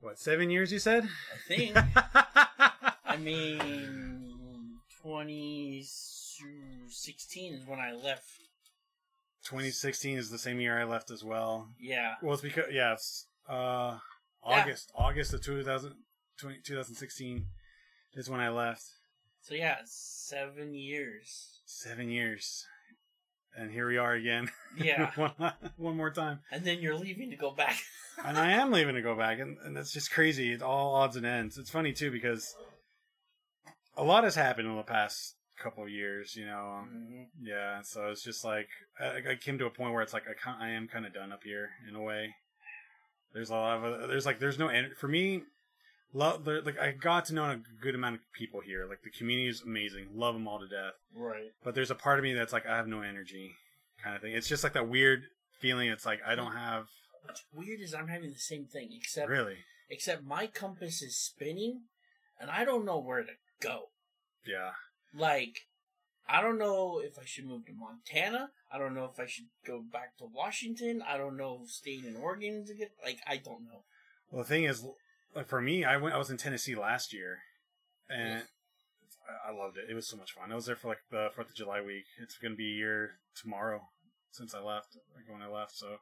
What, seven years you said? I think. I mean, 2016 is when I left. 2016 is the same year I left as well. Yeah. Well, it's because, yeah, it's uh, August. August of 2000, 20, 2016 is when I left. So yeah, seven years. Seven years. And here we are again. Yeah. one, one more time. and then you're leaving to go back. and I am leaving to go back, and, and that's just crazy. It's all odds and ends. It's funny too because a lot has happened in the past couple of years. You know, Mhm. yeah. So it's just like I, I came to a point where it's like I can't. I am kind of done up here in a way. There's a lot of there's like there's no en- for me. Love like I got to know a good amount of people here. Like the community is amazing. Love them all to death. Right. But there's a part of me that's like I have no energy, kind of thing. It's just like that weird feeling. It's like I don't have What's weird is I'm having the same thing, except really. except my compass is spinning, and I don't know where to go. Yeah. Like, I don't know if I should move to Montana. I don't know if I should go back to Washington. I don't know if staying in Oregon to get like I don't know. Well, the thing is, like for me, I went. I was in Tennessee last year, and I- I loved it. It was so much fun. I was there for like the Fourth of July week. It's going to be a year tomorrow since I left. Like when I left, so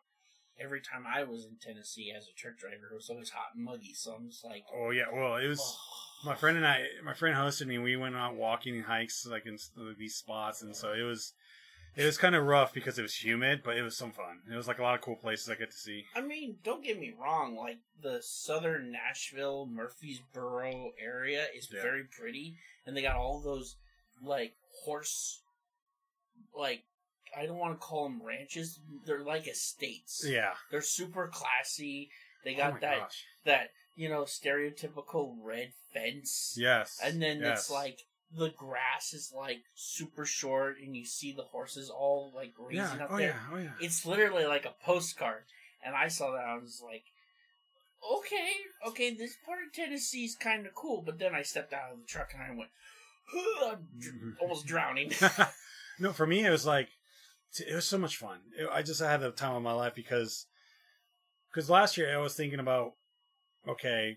Every time I was in Tennessee as a truck driver, it was always hot and muggy. So I'm just like, oh yeah. Well, it was oh. my friend and I. My friend hosted me. We went out walking and hikes like in these spots, and so it was. It was kind of rough because it was humid, but it was some fun. It was like a lot of cool places I get to see. I mean, don't get me wrong. Like the southern Nashville, Murfreesboro area is Yeah. very pretty, and they got all those like horse, like I don't want to call them ranches. They're like estates. Yeah. They're super classy. They oh got my that gosh. that you know stereotypical red fence, Yes. and then yes. it's like the grass is like super short, and you see the horses all like grazing Yeah. up Oh there. yeah. Oh yeah. It's literally like a postcard. And I saw that, I was like, okay, okay, this part of Tennessee is kind of cool. But then I stepped out of the truck and I went, dr- almost drowning. no, for me, it was like it was so much fun. It, I just I had the time of my life because because last year I was thinking about okay,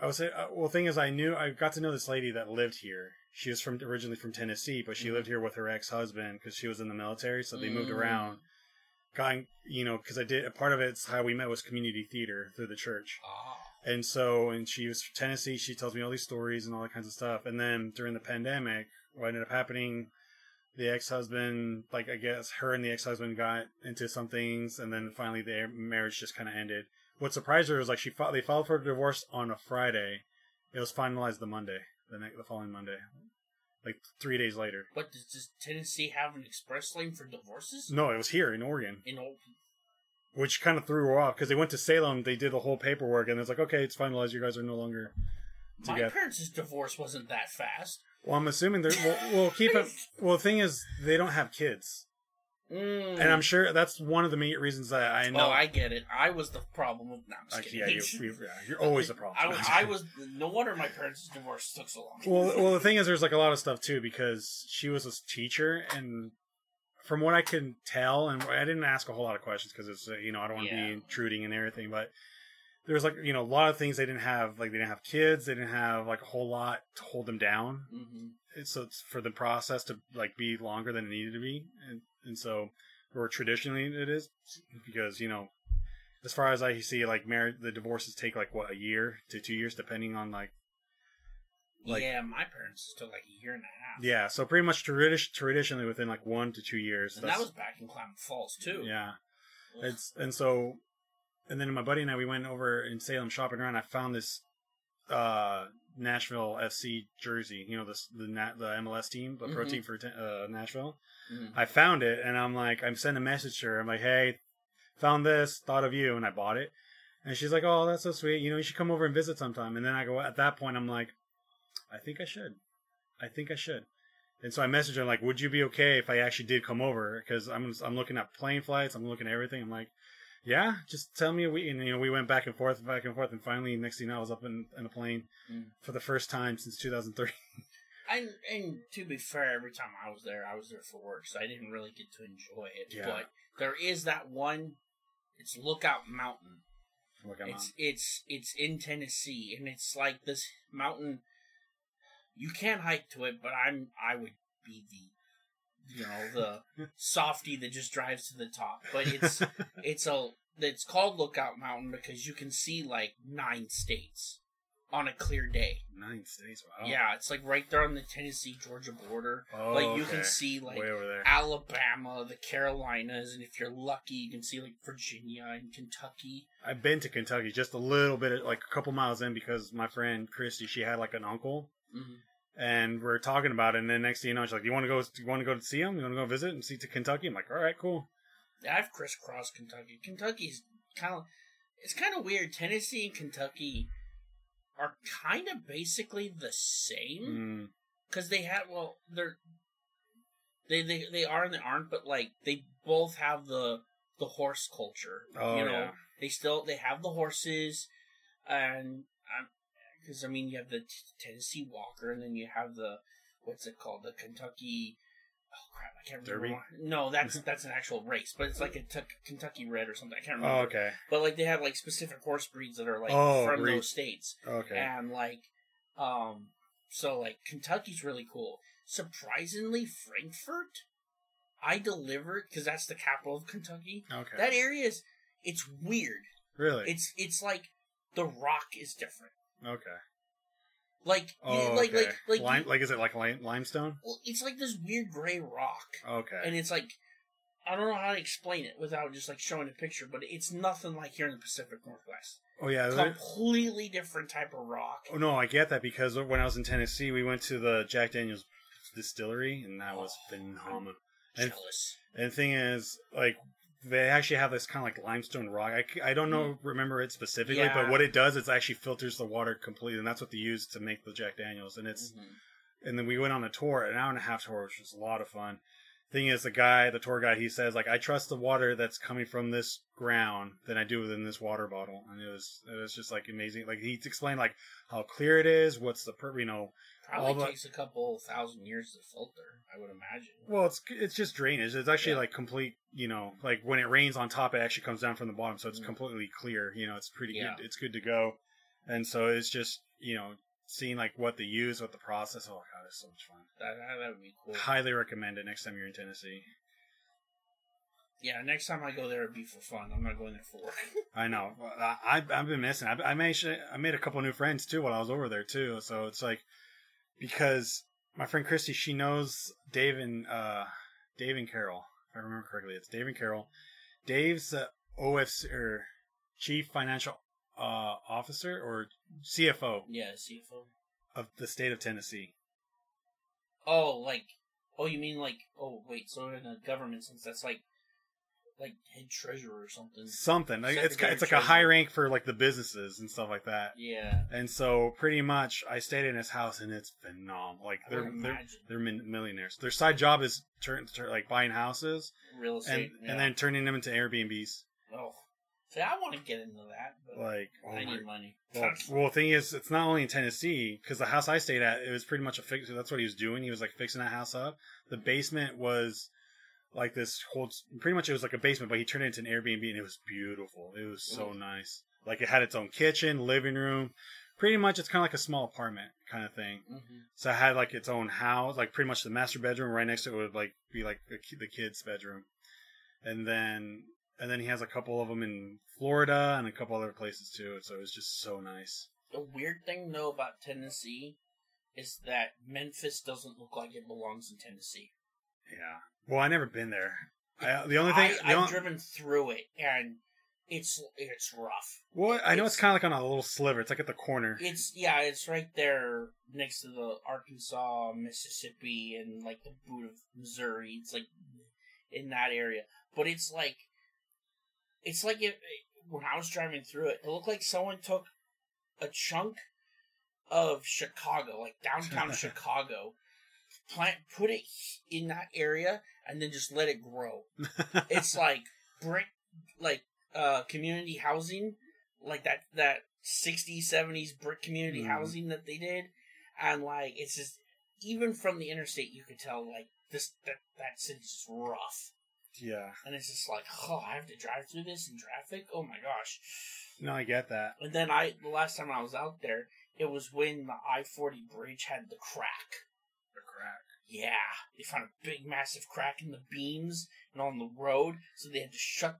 I was uh, well. Thing is, I knew I got to know this lady that lived here. She was from originally from Tennessee, but she Mhm. lived here with her ex husband because she was in the military. So they moved Mm. around. Got you know because I did a part of it's how we met was community theater through the church. Ah. And so, and she was from Tennessee. She tells me all these stories and all that kinds of stuff. And then during the pandemic, what ended up happening, the ex-husband, like I guess her and the ex-husband got into some things, and then finally their marriage just kind of ended. What surprised her was like she filed, they filed for divorce on a Friday. It was finalized the Monday, the next, the following Monday, like three days later. But does, does Tennessee have an express lane for divorces? No, it was here in Oregon, In know, which kind of threw her off because they went to Salem. They did the whole paperwork, and it's like, okay, it's finalized. You guys are no longer my together. parents' divorce wasn't that fast. Well, I'm assuming they're. Well, we'll keep it. Well, the thing is, they don't have kids, Mm. and I'm sure that's one of the main reasons that I know. Oh, I get it. I was the problem with. No, I'm just Like, kidding. yeah, you, you, yeah, you're always the problem. I, I was. No wonder my parents' divorce took so long. well, well, the thing is, there's like a lot of stuff too because she was a teacher, and from what I can tell, and I didn't ask a whole lot of questions because it's uh, you know I don't want to Yeah. be intruding and everything, but there was like you know a lot of things they didn't have, like they didn't have kids, they didn't have like a whole lot to hold them down. hmm so it's for the process to like be longer than it needed to be, and and so or traditionally it is because you know as far as I see, like marriage, the divorces take like what a year to two years, depending on like Like- yeah, my parents took like a year and a half. yeah. So pretty much tradi- traditionally within like one to two years. and that was back in Klamath Falls too. yeah. Ugh. It's and so, and then my buddy and I we went over in Salem shopping around. I found this uh Nashville FC jersey. You know this the the MLS team, the pro Mhm. team for uh, Nashville. Mhm. I found it and I'm like, I'm sending a message to her. I'm like, hey, found this, thought of you, and I bought it. And she's like, oh, that's so sweet. You know, you should come over and visit sometime. And then I go, at that point, I'm like, I think I should. I think I should. And so I messaged her like, would you be okay if I actually did come over? Because I'm I'm looking at plane flights, I'm looking at everything. I'm like, yeah, just tell me. We and you know we went back and forth, back and forth, and finally next thing you know, I was up in, in a plane Mm. for the first time since 2003. And and to be fair, every time I was there, I was there for work, so I didn't really get to enjoy it. Yeah. But there is that one. It's Lookout Mountain. Look, I'm It's it's it's in Tennessee, and it's like this mountain. You can't hike to it, but I'm I would be the, you know, the softy that just drives to the top. But it's it's a it's called Lookout Mountain because you can see like nine states on a clear day. nine states. Wow. Yeah, it's like right there on the Tennessee Georgia border. Oh, like you okay. can see like way over there. Alabama, the Carolinas, and if you're lucky, you can see like Virginia and Kentucky. I've been to Kentucky just a little bit, like a couple miles in, because my friend Christy, she had like an uncle, hmm and we're talking about it. And then next thing you know, she's like, "You want to go? You want to go to see him? You want to go visit and see to Kentucky?" I'm like, "All right, cool." Yeah, I've crisscrossed Kentucky. Kentucky's kind of it's kind of weird. Tennessee and Kentucky are kind of basically the same Mm, because they have well they're they they they are and they aren't, but like they both have the the horse culture. Oh, you know, yeah. they still they have the horses, and because I mean you have the t- Tennessee Walker, and then you have the what's it called the Kentucky. Oh crap! I can't remember. Derby? No, that's that's an actual race, but it's like a t- Kentucky Red or something. I can't Oh, remember. okay. But like they have like specific horse breeds that are like Oh, from breed. those states Okay. and like um so like kentucky's really cool surprisingly frankfurt i delivered because that's the capital of kentucky Okay. that area is it's weird really? it's it's like the rock is different okay. like Oh, like okay. like like Lime, like is it like lime, limestone? well, it's like this weird gray rock Okay. and it's like I don't know how to explain it without just like showing a picture, but it's nothing like here in the Pacific Northwest. oh yeah. Completely different type of rock. Oh no, I get that because when I was in Tennessee, we went to the Jack Daniel's distillery, and that was Oh, phenomenal. And, Jealous. and the thing is, like, they actually have this kind of like limestone rock. I, I don't know, remember it specifically, but what it does is actually filters the water completely, and that's what they use to make the Jack Daniels. And it's Mhm. and then we went on a tour, an hour and a half tour, which was a lot of fun. Thing is, the guy, the tour guy, he says like, I trust the water that's coming from this ground than I do within this water bottle, and it was it was just like amazing. Like he explained like how clear it is, what's the per, you know, Probably all the- takes a couple thousand years to filter, I would imagine. well, it's it's just drainage. It's actually Yeah. like complete, you know, like when it rains on top, it actually comes down from the bottom, so it's Mm. completely clear. You know, it's pretty Yeah. good. It's good to go, and so it's just you know seeing like what they use, what the process. Oh god, it's so much fun. That, that, would be cool. Highly recommend it next time you're in Tennessee. Yeah, next time I go there, it'd be for fun. I'm not going there for work. I know. I, I've, I've been missing. I, I made I made a couple new friends too while I was over there too. So it's like because my friend Christy, she knows Dave and uh, Dave and Carol. If I remember correctly, it's Dave and Carol. Dave's uh, OFC or Chief Financial uh, Officer or CFO yeah, CFO. of the state of Tennessee. Oh, like, oh, you mean like, oh, wait, so in the government sense, that's like, like head treasurer or something. Something. Like, it's it's like a high rank for like the businesses and stuff like that. Yeah, And so pretty much I stayed in his house and it's phenomenal. Like they're they're, they're min- millionaires. Their side job is turn, turn like buying houses Real and estate. yeah. and then turning them into Airbnbs. oh, see, I want to get into that, but Like oh I my need money. well, well, the thing is, it's not only in Tennessee because the house I stayed at, it was pretty much a fix. That's what he was doing. He was like fixing that house up. The basement was like this whole, pretty much it was like a basement, but he turned it into an Airbnb, and it was beautiful. It was so Ooh. nice. Like it had its own kitchen, living room. Pretty much, it's kind of like a small apartment kind of thing. hmm So it had like its own house, like pretty much the master bedroom. Right next to it would like be like the, the kid's bedroom, and then and then he has a couple of them in Florida and a couple other places too. So it was just so nice. The weird thing though about Tennessee is that Memphis doesn't look like it belongs in Tennessee. Yeah. Well, I never been there. I, the only thing, I, only, driven through it and it's it's rough. well, I know it's it's- kind of like on a little sliver. It's like at the corner. It's yeah, it's right there next to the Arkansas, Mississippi, and like the boot of Missouri. It's like in that area, but it's like it's like if when I was driving through it, it looked like someone took a chunk of Chicago, like downtown Chicago, plant put it in that area, and then just let it grow. It's like brick, like uh community housing, like that that 60s 70s brick community Mhm. housing that they did, and like it's just even from the interstate, you could tell like this that that city's just rough, Yeah. and it's just like, oh, I have to drive through this in traffic. Oh my gosh! No, I get that. And then I, the last time I was out there, it was when the I forty bridge had the crack. Yeah, they found a big, massive crack in the beams and on the road, so they had to shut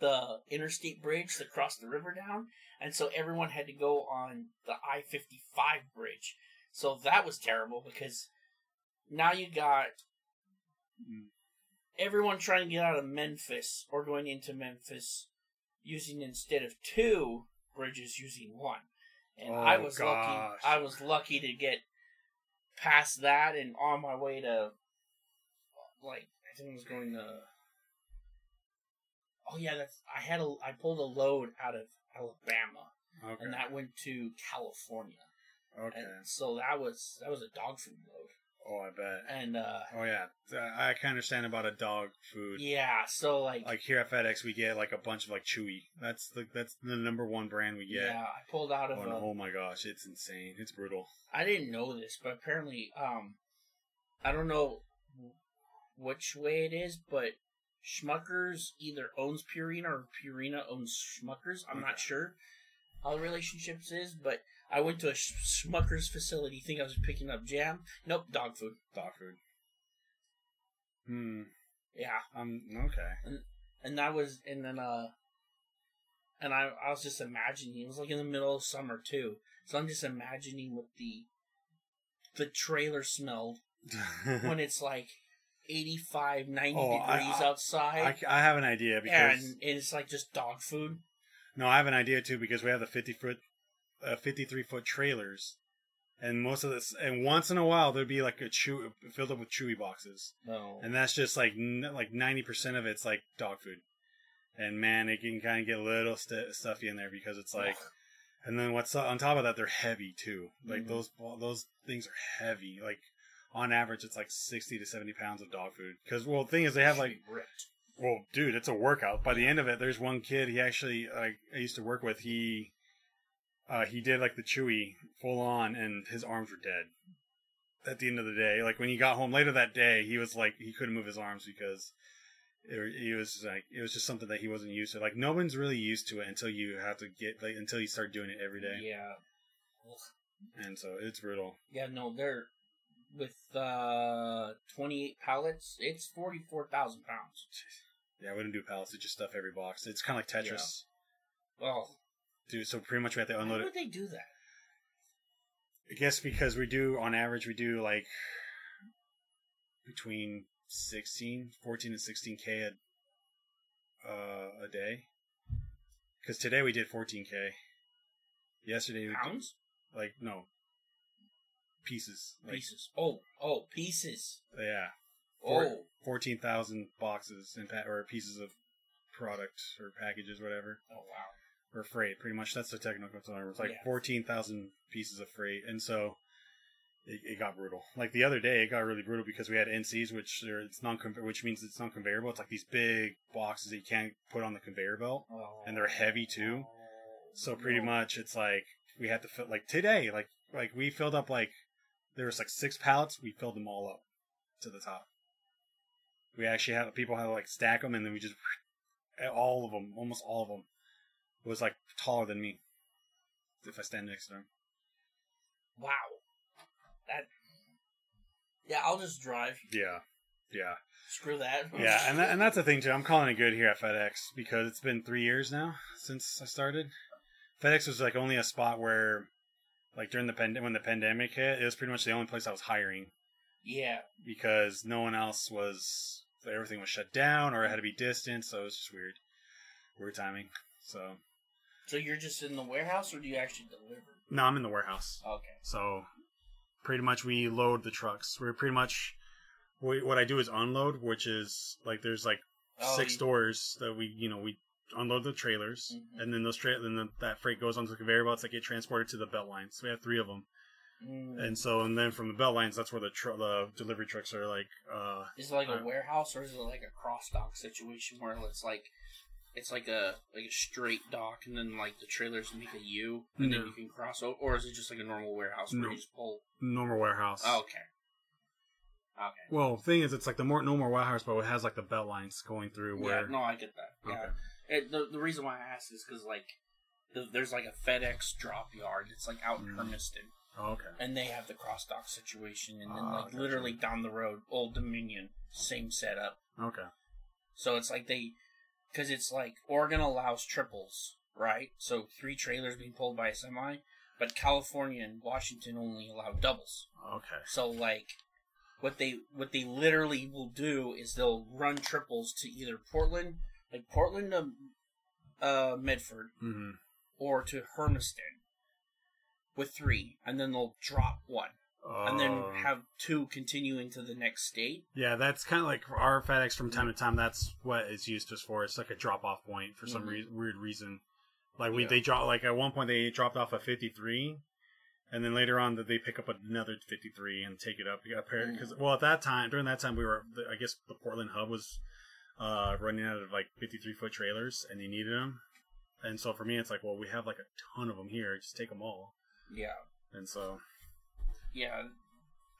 the interstate bridge to cross the river down, and so everyone had to go on the I fifty five bridge. So that was terrible because now you got everyone trying to get out of Memphis or going into Memphis using instead of two bridges using one. And I Oh, was gosh. lucky I was lucky to get past that and on my way to like I think I was going to Oh yeah, that's I had a I pulled a load out of Alabama Okay. and that went to California. okay. And so that was that was a dog food load. Oh, I bet. And uh Oh yeah, I can understand about a dog food. yeah, so like, Like here at FedEx, we get like a bunch of like Chewy. That's the that's the number one brand we get. yeah, I pulled out of Oh, a, oh my gosh, it's insane. It's brutal. I didn't know this, but apparently, um, I don't know which way it is, but Schmuckers either owns Purina or Purina owns Schmuckers. I'm not sure how the relationships is, but I went to a Sch- Schmuckers facility, think I was picking up jam. Nope, dog food. Dog food. Hmm. Yeah, Um. Okay. and that was, and then uh, and I I was just imagining it was like in the middle of summer too, so I'm just imagining what the the trailer smelled when it's like 85, 90 Oh, degrees I- outside. I, I have an idea because and it's like just dog food. no, I have an idea too because we have the fifty foot, uh, fifty three foot trailers, and most of this, and once in a while there'd be like a chew filled up with chewy boxes, No. and that's just like n- like ninety percent of it's like dog food, and man, it can kind of get a little st- stuffy in there because it's like, and then what's on top of that, they're heavy too. Like Mhm. those those things are heavy. Like on average, it's like sixty to seventy pounds of dog food. Because well, the thing is, they have like well, dude, it's a workout. By the end of it, there's one kid. He actually, like, I used to work with. He, uh, he did like the chewy full on, and his arms were dead. At the end of the day, like when he got home later that day, he was like he couldn't move his arms because it, he was like it was just something that he wasn't used to. Like no one's really used to it until you have to get like until you start doing it every day, Yeah. and so it's brutal. Yeah, no, they're with uh 28 pallets, it's 44,000 pounds. Yeah, I wouldn't do pallets. It's just stuff every box. It's kind of like Tetris, Oh, dude. So pretty much we have to why unload it. would they do that? I guess because we do, on average, we do like between 16, 14 and 16k a, uh, a day. Because today we did 14k. Yesterday, we Pounds? like, no, pieces. Like, Pieces. Oh, oh, pieces. Yeah. Oh, Four- 14,000 boxes and pa- or pieces of product or packages, whatever. oh wow. Or freight. Pretty much that's the technical term. It's like Yeah. fourteen thousand pieces of freight, and so it, it got brutal. Like the other day, it got really brutal because we had NCs, which are it's non which means it's non conveyable. It's like these big boxes that you can't put on the conveyor belt, Oh. and they're heavy too. So oh, pretty No. much, it's like we had to fill like today, like like we filled up like there was like six pallets. We filled them all up to the top. We actually had people had to like stack them, and then we just all of them, almost all of them, was like taller than me. If I stand next to him. Wow. That. Yeah, I'll just drive. yeah, yeah, Screw that. yeah, and that, and that's the thing too. I'm calling it good here at FedEx because it's been three years now since I started. FedEx was like only a spot where, like during the pand- when the pandemic hit, it was pretty much the only place I was hiring. yeah. because no one else was everything was shut down or it had to be distant so it was just weird weird timing so So you're just in the warehouse, or do you actually deliver? no i'm in the warehouse Okay. so pretty much we load the trucks we're pretty much we, what i do is unload which is like there's like Oh, six you- doors that we you know we unload the trailers Mhm. and then those tra- then the, that freight goes onto the conveyor belts that get transported to the belt lines so we have three of them Mm. and so and then from the belt lines that's where the tr- the delivery trucks are like uh Is it like a Uh, warehouse, or is it like a cross dock situation where it's like it's like a like a straight dock, and then like the trailers make a U, and No. then you can cross over, or is it just like a normal warehouse where No. you just pull? normal warehouse Oh, okay. Okay. Well, thing is, it's like the more no more Wildhouse, but it has like the belt lines going through where. Yeah, no, I get that. Yeah. Okay. It, the the reason why I asked is because like the, there's like a FedEx drop yard. It's like out in Mm. Hermiston, Oh, okay. and they have the cross dock situation, and then Ah, like literally down the road, Old Dominion, same setup. Okay. So it's like they, because it's like Oregon allows triples, right? So three trailers being pulled by a semi, but California and Washington only allow doubles. Okay. So like, what they what they literally will do is they'll run triples to either Portland, like Portland to uh, Medford, hmm or to Hermiston with three, and then they'll drop one, and then Oh. have two continuing to the next state. Yeah, that's kind of like our FedEx from time to time. That's what it's used just for. It's like a drop off point for some Mhm. rea- weird reason. Like we, Yeah. they drop like at one point they dropped off a fifty three, and then later on that they pick up another fifty three and take it up. Because well, at that time during that time we were I guess the Portland hub was uh, running out of like fifty three foot trailers and they needed them. And so for me, it's like, well, we have like a ton of them here. Just take them all. Yeah, And so, yeah.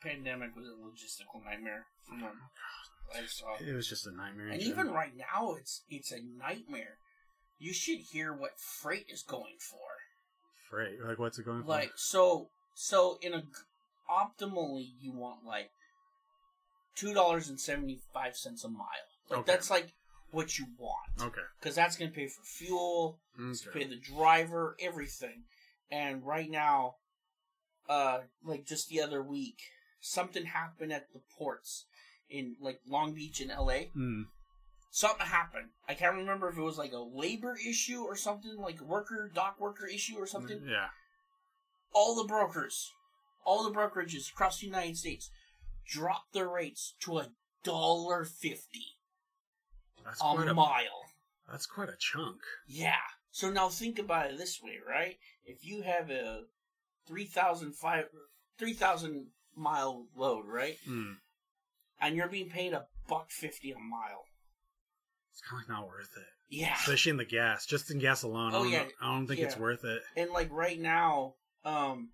Pandemic was a logistical nightmare from what I saw. it was just a nightmare. And even right now, it's it's a nightmare. You should hear what freight is going for. freight, like what's it going for? Like so, so in a optimally, you want like two dollars and seventy five cents a mile. Like Okay. that's like what you want okay. because that's gonna pay for fuel, it's Okay. pay the driver, everything. And right now, uh, like just the other week, something happened at the ports in like Long Beach in L.A. Mm. something happened. I can't remember if it was like a labor issue or something, like worker, dock worker issue or something. Yeah. All the brokers, all the brokerages across the United States dropped their rates to a dollar fifty That's a quite a mile. that's quite a chunk. Yeah. So now think about it this way, right? If you have a 3,000 3,000 mile load, right? Mm. And you're being paid a buck fifty a mile. It's kind of not worth it, Yeah. especially in the gas. Just in gas alone, Oh, I don't, yeah. I don't think it's worth it. And like right now, um,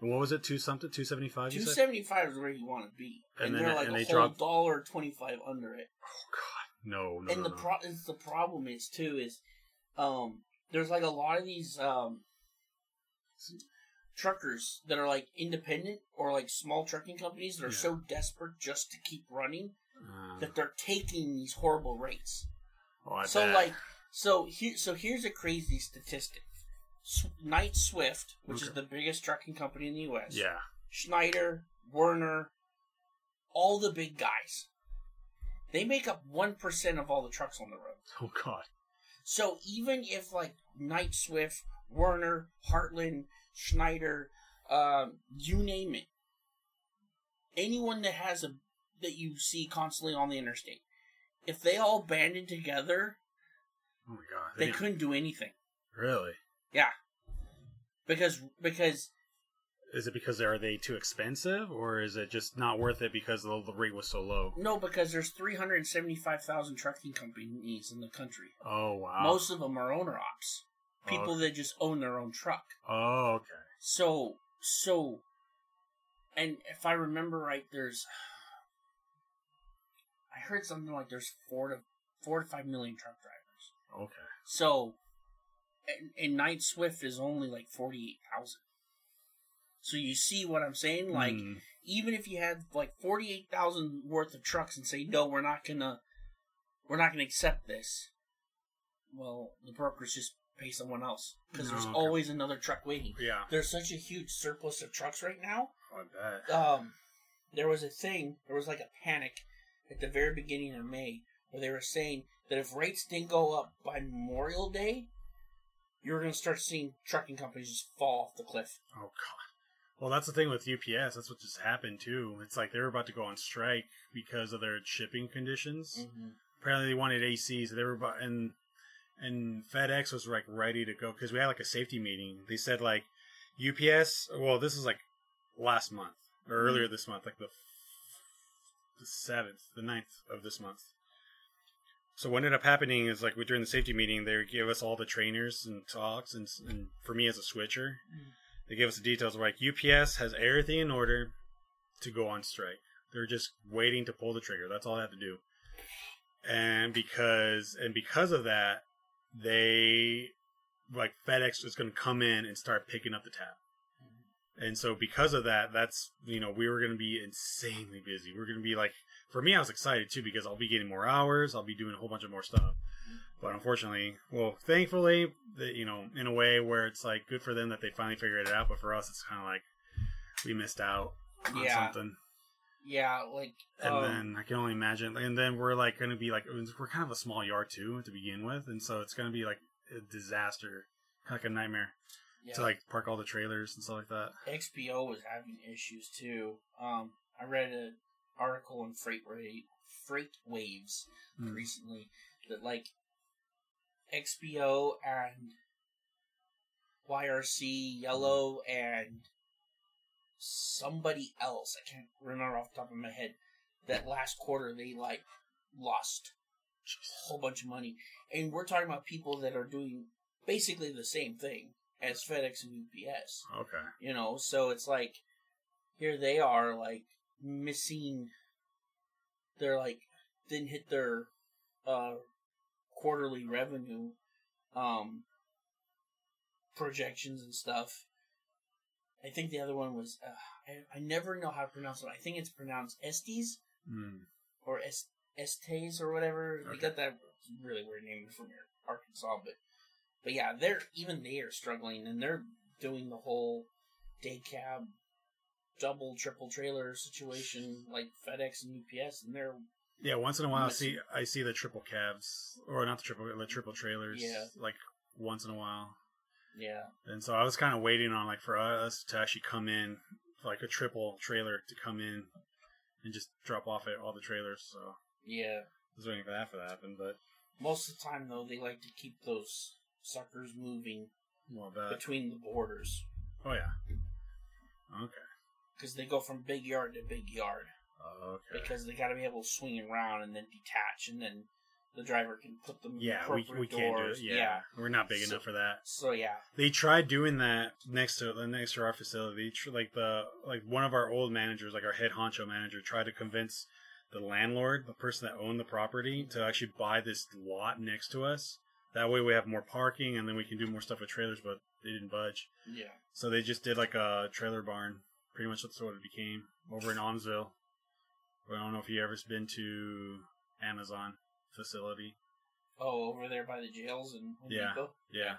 What was it? Two something? Two seventy five? Two seventy five is where you want to be, And and, then they're it- like and a they whole drop- dollar twenty five under it. Oh God, no, no, and no, the no. pro- is the problem is too is, um, there's like a lot of these um truckers that are like independent or like small trucking companies that are Yeah. so desperate just to keep running Uh, that they're taking these horrible rates. oh, so bet. like so here so here's a crazy statistic. Knight Swift, which is the biggest trucking company in the U.S. yeah, Schneider, Werner, all the big guys. They make up 1% of all the trucks on the road. oh God, So even if like Knight Swift, Werner, Heartland, Schneider, um, you name it, anyone that has a that you see constantly on the interstate, if they all banded together, oh my God, they didn't- couldn't do anything really. Yeah, because because Is it because are they too expensive, or is it just not worth it because the, the rate was so low? no because there's 375,000 trucking companies in the country. Oh wow. Most of them are owner ops. People Oh. that just own their own truck. Oh okay. So, so, and if I remember right, there's, I heard something like there's four to four to five million truck drivers. Okay. So, and, and Knight Swift is only like forty eight thousand. So you see what I'm saying? Like, Hmm. even if you had like forty eight thousand worth of trucks and say no, we're not gonna, we're not gonna accept this. Well, the brokers just pay someone else because there's Oh, okay. always another truck waiting yeah, there's such a huge surplus of trucks right now. I bet. Um, there was a thing, there was like a panic at the very beginning of May where they were saying that if rates didn't go up by Memorial Day, you were going to start seeing trucking companies just fall off the cliff. Oh god. Well, that's the thing with UPS. That's what just happened too. It's like they were about to go on strike because of their shipping conditions. Mm-hmm. Apparently, they wanted ACs. They were about and and FedEx was like ready to go because we had like a safety meeting. They said like UPS. Well, this is like last month or earlier this month, like the the seventh, the 9th of this month. So what ended up happening is like we during the safety meeting, they give us all the trainers and talks, and, and for me as a switcher, Mm. they give us the details. Like UPS has everything in order to go on strike. They're just waiting to pull the trigger. That's all they have to do. And because and because of that, they like FedEx is going to come in and start picking up the tab. And so because of that, that's you know we were going to be insanely busy. We're going to be like for me, I was excited too because I'll be getting more hours. I'll be doing a whole bunch of more stuff. But unfortunately, well, thankfully, that you know, in a way where it's like good for them that they finally figured it out. But for us, it's kind of like we missed out on Yeah. something. Yeah, like And um, then I can only imagine. And then we're like going to be like we're kind of a small yard too to begin with, and so it's going to be like a disaster, kind of like a nightmare yeah, to like park all the trailers and stuff like that. XPO was having issues too. Um, I read an article in Freight Rate, Freight Waves Hmm. recently that like XPO and YRC Yellow and somebody else I can't remember off the top of my head that last quarter they like lost a whole bunch of money. And we're talking about people that are doing basically the same thing as FedEx and UPS. Okay. you know so it's like here they are like missing they're like didn't hit their uh quarterly revenue um projections and stuff i think the other one was uh, I, I never know how to pronounce it i think it's pronounced estes Hmm. or es- estes or whatever they Okay. got that really weird name from arkansas but but yeah they're even they are struggling and they're doing the whole day cab double triple trailer situation like fedex and ups and they're Yeah, once in a while I see I see the triple cabs or not the triple the triple trailers. Yeah. Like once in a while. Yeah. And so I was kind of waiting on like for us to actually come in, like a triple trailer to come in and just drop off at all the trailers. So. I yeah was waiting for that for that to happen, but most of the time though they like to keep those suckers moving well, between the borders. Oh yeah, okay, because they go from big yard to big yard. Okay, because they got to be able to swing around and then detach and then the driver can put them in yeah, we we can't do it. doors. Yeah, we're not big So- enough for that. so yeah They tried doing that next to the next to our facility. Like the like one of our old managers, like our head honcho manager, tried to convince the landlord, the person that owned the property, to actually buy this lot next to us. That way, we have more parking, and then we can do more stuff with trailers. But they didn't budge, yeah so they just did like a trailer barn. Pretty much that's what it became over in Onsville. I don't know if you ever been to Amazon facility. oh over there by the jails and Home Yeah. Depot? Yeah,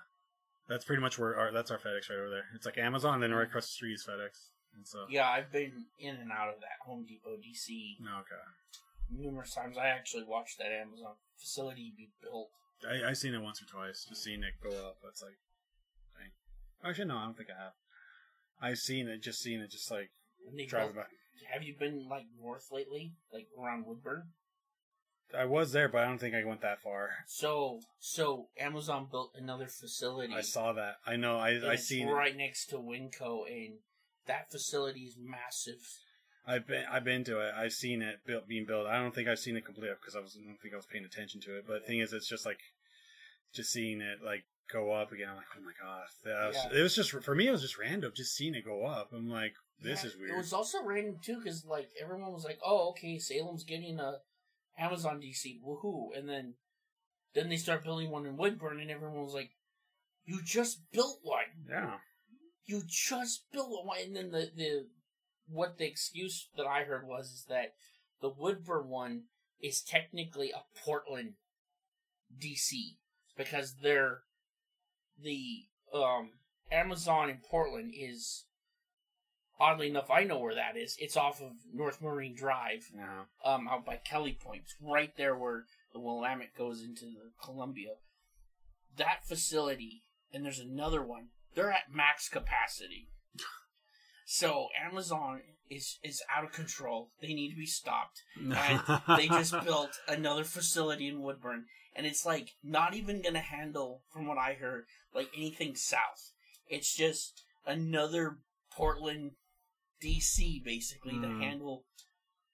that's pretty much where our that's our FedEx right over there. It's like Amazon, then right mm-hmm. across the street is FedEx, and so yeah i've been in and out of that home depot dc okay. numerous times i actually watched that amazon facility be built I I seen it once or twice, just seeing it go up. That's like, dang. Actually, no, I don't think I have. I've seen it, just seen it, just like and they driving built, by. have you been like north lately like around woodburn I was there, but I don't think I went that far. so so amazon built another facility I saw that. I know. I I seen. it. right next to winco and that facility is massive I've been I've been to it. I've seen it built being built. I don't think I've seen it complete up because I was I don't think I was paying attention to it. But the thing is, it's just like just seeing it like go up again. I'm like, oh my god, was, Yeah. it was just for me. It was just random, just seeing it go up. I'm like, this Yeah, is weird. It was also random too, because like everyone was like, "Oh, okay, Salem's getting a Amazon DC, woohoo!" And then then they start building one in Woodburn, and everyone was like, "You just built one! yeah, You just built one!" And then the the what the excuse that I heard was is that the Woodburn one is technically a Portland DC because they're the um Amazon in Portland is oddly enough I know where that is. It's off of North Marine Drive, no, um out by Kelly Point. It's right there where the Willamette goes into the Columbia. That facility and there's another one. They're at max capacity. So Amazon is is out of control. They need to be stopped. And they just built another facility in Woodburn, and it's like not even gonna handle, from what I heard, like anything south. It's just another Portland, DC, basically to Hmm. handle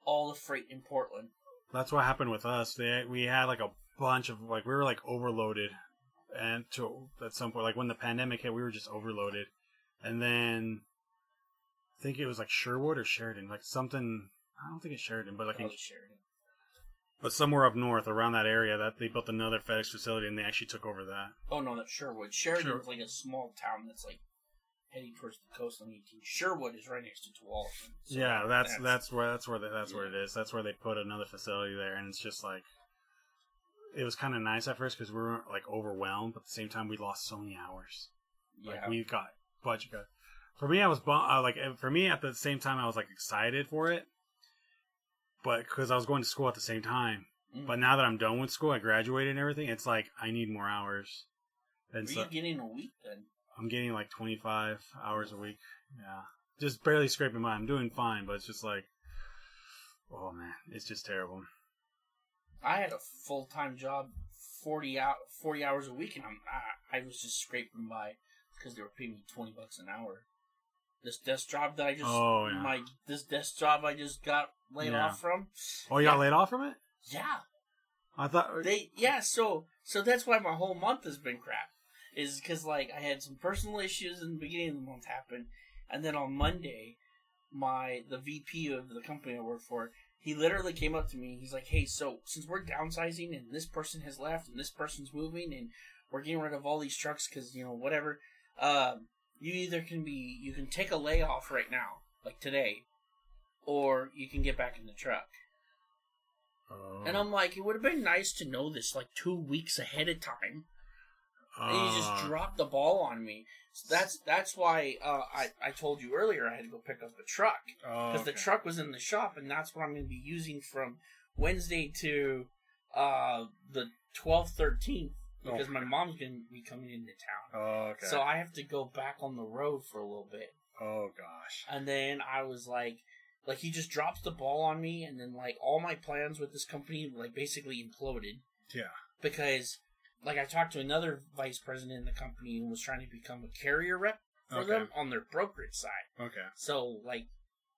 all the freight in Portland. That's what happened with us. They we had like a bunch of like we were like overloaded, and to at some point like when the pandemic hit, we were just overloaded, and then I think it was like Sherwood or Sheridan, like something. I don't think it's Sheridan, but like in, Sheridan. but somewhere up north around that area that they built another FedEx facility and they actually took over that. Oh no, that's Sherwood. Sheridan's Sure. like a small town that's like heading towards the coast on 18. Sherwood is right next to Tualatin. So yeah, that's that's where that's where the, that's where it is. That's where they put another facility there, and it's just like it was kind of nice at first because we were like overwhelmed, but at the same time we lost so many hours. yeah. Like we got budget cut. For me, I was bum- uh, like for me at the same time I was like excited for it, but because I was going to school at the same time. Mm. But now that I'm done with school, I graduated and everything. It's like I need more hours. And Are so you getting a week then? I'm getting like 25 hours a week. Yeah, just barely scraping by. I'm doing fine, but it's just like, oh man, it's just terrible. I had a full time job, 40 out 40 hours a week, and I'm I, I was just scraping by because they were paying me 20 bucks an hour. This desk job that I just Oh, yeah. my this desk job I just got laid Yeah. off from. Oh, you got laid off from it? Yeah, I thought. They yeah, so so that's why my whole month has been crap. Is because like I had some personal issues in the beginning of the month happen, and then on Monday, my the VP of the company I work for, he literally came up to me. He's like, "Hey, so since we're downsizing and this person has left and this person's moving and we're getting rid of all these trucks because you know whatever, um, you either can be you can take a layoff right now, like today, or you can get back in the truck." Oh. And I'm like, it would have been nice to know this like two weeks ahead of time. And you just Uh, dropped the ball on me. So that's that's why uh, I I told you earlier I had to go pick up the truck oh, because the truck was in the shop, and that's what I'm going to be using from Wednesday to uh, the 12th, 13th because Oh. my mom's going to be coming into town. Oh, okay. So I have to go back on the road for a little bit. oh gosh. And then I was like, like he just drops the ball on me, and then like all my plans with this company like basically imploded Yeah. because like I talked to another vice president in the company who was trying to become a carrier rep for Okay. them on their brokerage side. Okay. So like,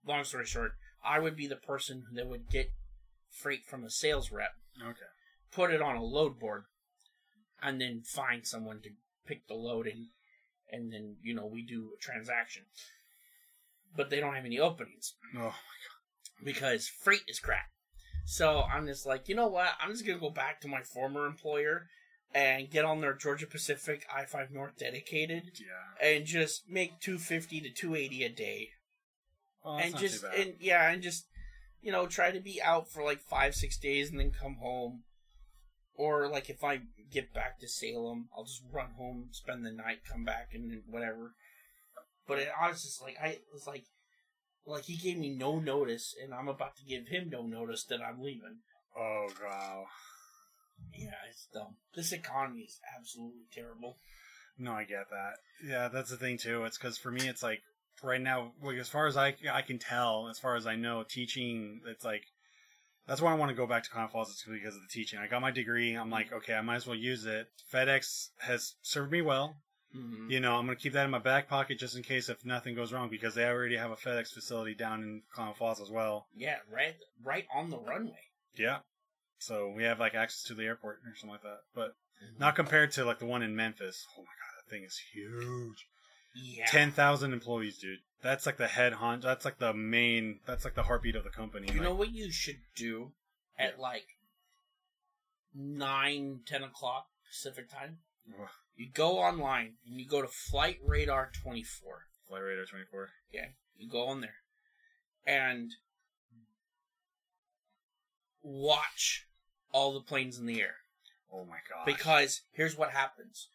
long story short, I would be the person that would get freight from a sales rep, Okay. put it on a load board, and then find someone to pick the load in, and then you know we do a transaction. But they don't have any openings Oh. My god. Because freight is crap. So I'm just like, you know what? I'm just gonna go back to my former employer and get on their Georgia Pacific I five North dedicated Yeah. and just make two fifty to two eighty a day. Oh, and just and yeah, and just you know, try to be out for like five, six days and then come home. Or like if I get back to Salem, I'll just run home, spend the night, come back and whatever. But it, I was just like I was like like he gave me no notice and I'm about to give him no notice that I'm leaving. oh wow. Yeah, it's dumb. This economy is absolutely terrible. No, I get that. Yeah, that's the thing too. It's because for me, it's like right now, like, as far as I I can tell, as far as I know, teaching. It's like that's why I want to go back to Con Falls. It's because of the teaching. I got my degree. I'm like, okay, I might as well use it. FedEx has served me well. Mm-hmm. You know, I'm gonna keep that in my back pocket just in case if nothing goes wrong because they already have a FedEx facility down in Con Falls as well. Yeah, right, right on the runway. Yeah. So we have like access to the airport or something like that, but mm-hmm. not compared to like the one in Memphis. Oh my god, that thing is huge. Yeah, Ten thousand employees, dude. That's like the head hunt. That's like the main. That's like the heartbeat of the company. You Like, know what you should do at like nine, ten o'clock Pacific time? Ugh. You go online and you go to Flight Radar twenty four. Flight Radar twenty four. Yeah, you go on there and watch all the planes in the air. Oh my god. Because here's what happens.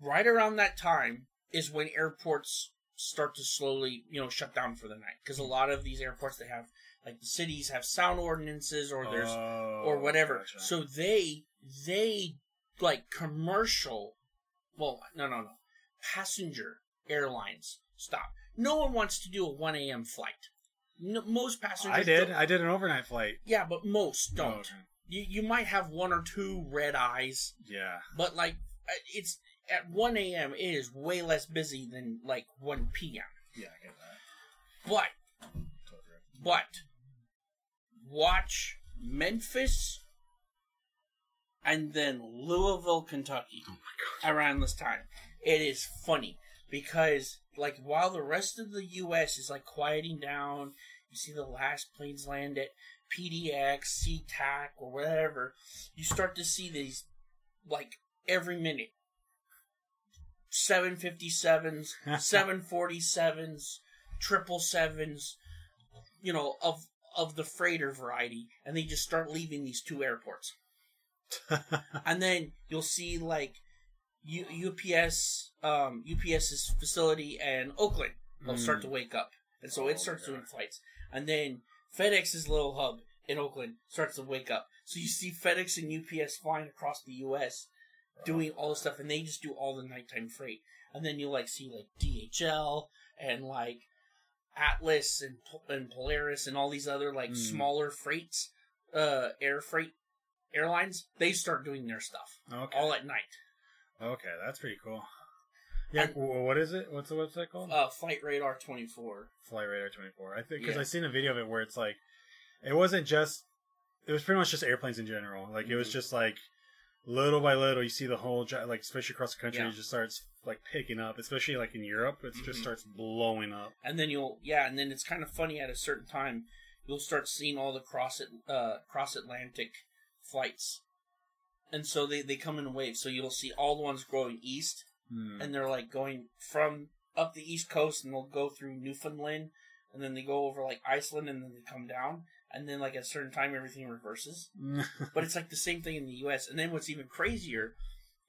Right around that time is when airports start to slowly, you know, shut down for the night. Because a lot of these airports, they have, like, the cities have sound ordinances or there's, Oh, or whatever. gotcha. So they, they, like, commercial, well, no, no, no. Passenger airlines stop. No one wants to do a 1 a.m. flight. No, most passengers. I did. don't- I did an overnight flight. yeah, but most oh, don't. Oh, okay. You, you might have one or two red eyes Yeah. but like uh, it's at 1 a.m. it is way less busy than like 1 p.m. Yeah, I get that. But but watch Memphis and then Louisville, Kentucky Oh my god. around this time. It is funny because like while the rest of the U.S. is like quieting down you see the last planes land at PDX, SeaTac, or whatever, you start to see these like every minute. 757s, 747s, triple sevens, you know, of of the freighter variety, and they just start leaving these two airports. and then you'll see like U- UPS, um, UPS's facility and Oakland will start to wake up, and so Oh, it starts God. doing flights. And then FedEx's little hub in Oakland starts to wake up. So you see FedEx and UPS flying across the U.S. doing all this stuff, and they just do all the nighttime freight. And then you like see like DHL and like Atlas and and Polaris and all these other like Mm. smaller freights, uh, air freight airlines. They start doing their stuff okay. all at night. Okay, that's pretty cool. Yeah, w- what is it? What's the website called? Uh, Flight Radar twenty four. Flight Radar 24. I think because Yeah. I seen a video of it where it's like, it wasn't just, it was pretty much just airplanes in general. Like it was Mhm. just like, little by little, you see the whole, like especially across the country, Yeah. it just starts like picking up. Especially like in Europe, it just Mhm. starts blowing up. and then you'll yeah, and then it's kind of funny at a certain time you'll start seeing all the cross uh cross Atlantic flights, and so they they come in waves. So you'll see all the ones growing east, Hmm. and they're like going from up the east coast, and they'll go through Newfoundland, and then they go over like Iceland, and then they come down, and then like at a certain time everything reverses. But it's like the same thing in the U.S. And then what's even crazier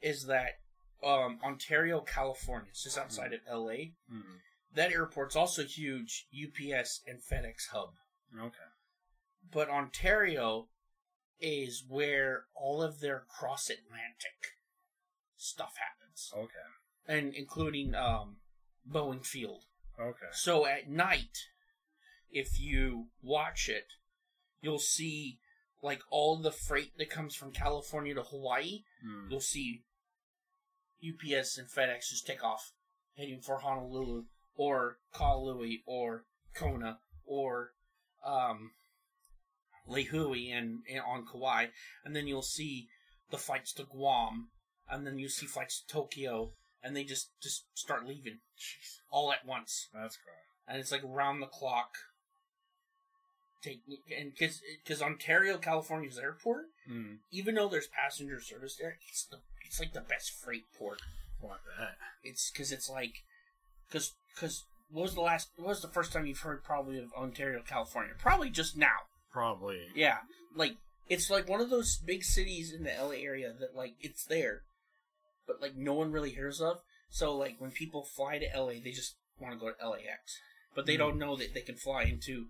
is that um, Ontario, California, it's just outside of L.A. Hmm. That airport's also huge UPS and FedEx hub. Okay. But Ontario is where all of their cross Atlantic stuff happens. Okay. And including um, Boeing Field. Okay. So at night, if you watch it, you'll see like all the freight that comes from California to Hawaii. Hmm. You'll see UPS and FedEx just take off, heading for Honolulu or Kahului or Kona or um, Lihue and, and on Kauai, and then you'll see the flights to Guam, and then you see flights to Tokyo, and they just just start leaving all at once, That's cool. and it's like round the clock. Take and because because Ontario, California's airport, Hmm. even though there's passenger service there, it's the it's like the best freight port. What that? It's because it's like because because what was the last what was the first time you've heard probably of Ontario, California? Probably just now. Probably. Yeah, like it's like one of those big cities in the LA area that like it's there, but like no one really hears of. So like when people fly to LA, they just want to go to LAX, but they Hmm. don't know that they can fly into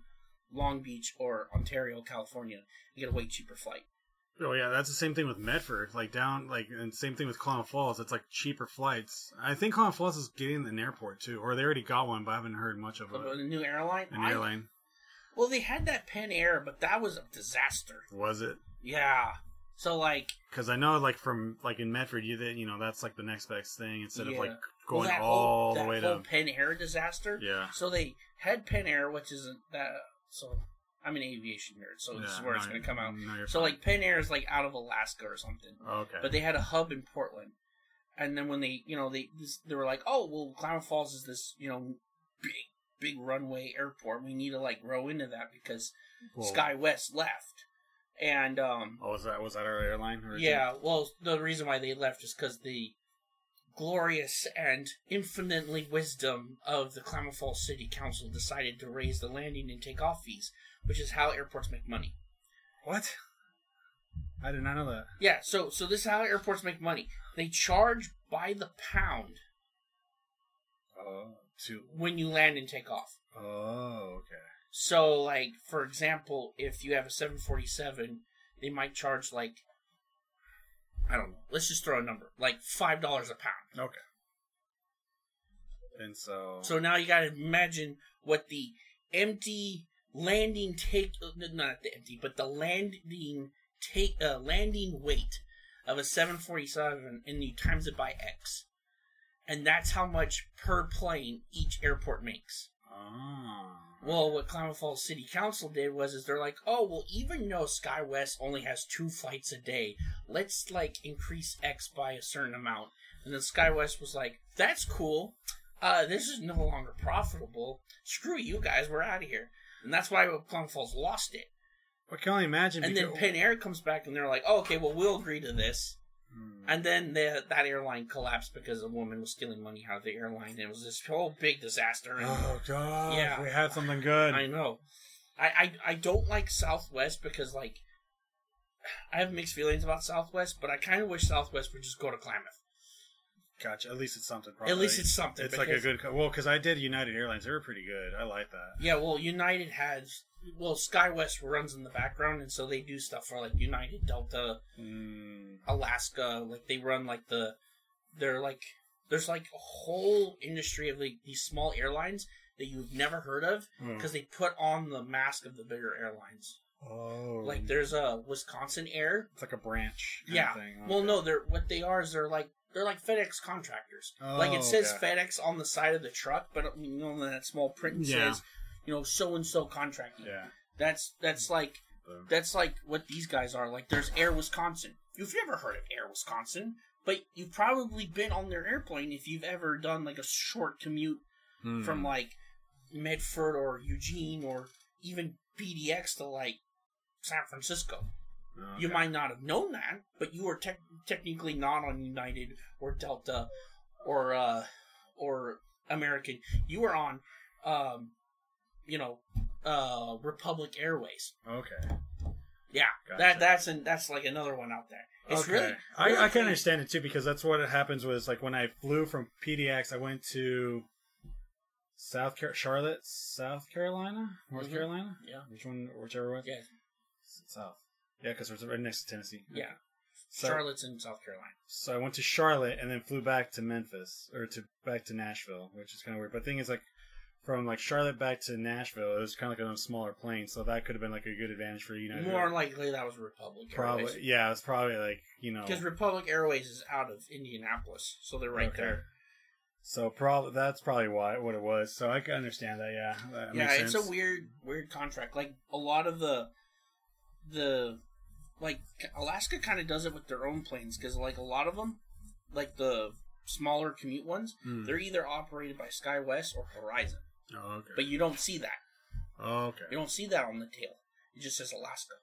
Long Beach or Ontario, California, and get a way cheaper flight. Oh yeah, that's the same thing with Medford. Like down, like and same thing with Clown Falls. It's like cheaper flights. I think Clown Falls is getting an airport too, or they already got one, but I haven't heard much of it. the new airline. An I- airline Well, they had that PenAir, but that was a disaster. was it? Yeah. So like, Because I know, like from like in Medford, you that you know that's like the next best thing instead of like going that all whole, the way whole down. PenAir disaster. Yeah. So they had PenAir, which isn't that. So I'm an aviation nerd, so this is Yeah, where it's going to come out. no, So fine. like PenAir is like out of Alaska or something, oh, okay, but they had a hub in Portland, and then when they, you know, they this, they were like, oh well, Klamath Falls is this, you know, big big runway airport. We need to like grow into that because Well, SkyWest left, and um, Oh, was that was that our airline? Yeah, well, the reason why they left is because the glorious and infinitely wisdom of the Klamath Falls City Council decided to raise the landing and takeoff fees, which is how airports make money. what? I did not know that. Yeah, so so this is how airports make money. They charge by the pound Oh, to when you land and take off. oh, okay. So, like for example, if you have a 747, they might charge like I don't know. Let's just throw a number, like five dollars a pound. Okay. And so, So now you gotta imagine what the empty landing take, uh, not the empty, but the landing take, uh, landing weight of a 747 and you times it by X. And that's how much per plane each airport makes. Oh, Well, what Klamath Falls City Council did was, is they're like, oh, well, even though SkyWest only has two flights a day, let's like increase X by a certain amount. And then SkyWest was like, that's cool. Uh, this is no longer profitable. Screw you guys, we're out of here. and that's why Clown Falls lost it. I can only imagine. And then because- PenAir comes back and they're like, oh, okay, well, we'll agree to this. Hmm. And then the, that airline collapsed because a woman was stealing money out of the airline, and it was this whole big disaster. And Oh god! Yeah. we had something good. I know. I, I I don't like Southwest because like I have mixed feelings about Southwest, but I kind of wish Southwest would just go to Klamath. Gotcha. At least it's something. Probably. At least it's something. It's like a good. Co- well, because I did United Airlines. They were pretty good. I like that. Yeah, well, United has well SkyWest runs in the background, and so they do stuff for like United, Delta, Mm, Alaska. Like they run like the they're like there's like a whole industry of like these small airlines that you've never heard of Hmm. because they put on the mask of the bigger airlines. oh, Like there's a Wisconsin Air. it's like a branch. Yeah. thing. Well, no, they're what they are is they're like they're like FedEx contractors. like Oh, it says okay. FedEx on the side of the truck, but you know that small print Yeah. says you know so and so contracting. Yeah. That's that's like Boom. that's like what these guys are. Like there's Air Wisconsin. You've never heard of Air Wisconsin, but you've probably been on their airplane if you've ever done like a short commute Hmm. from like Medford or Eugene or even PDX to like San Francisco. You might not have known that, but you were tec- technically not on United or Delta or uh, or American. You were on, um, you know, uh, Republic Airways. Okay. Yeah, Gotcha. that that's an, that's like another one out there. It's okay. really, I, really I can crazy. understand it too because that's what happens was like when I flew from PDX, I went to South Car- Charlotte, South Carolina, North Mhm. Carolina. Yeah. Which one? Whichever one. Yeah, South. Yeah, because it's right next to Tennessee. yeah. So, Charlotte's in South Carolina. so I went to Charlotte and then flew back to Memphis or to back to Nashville, which is kind of weird. But the thing is, like, from like Charlotte back to Nashville, it was kind of like on a smaller plane, so that could have been like a good advantage for United. More likely that was Republic probably, Airways. yeah, it's probably like you know Because Republic Airways is out of Indianapolis, so they're right Okay. there. So probably that's probably why what it was. So I can understand that. Yeah, that yeah, it's sense. a weird, weird contract. Like a lot of the, the, like Alaska kind of does it with their own planes because like a lot of them, like the smaller commute ones, Hmm. they're either operated by SkyWest or Horizon, Oh, okay. but you don't see that. Oh, okay. You don't see that on the tail. It just says Alaska.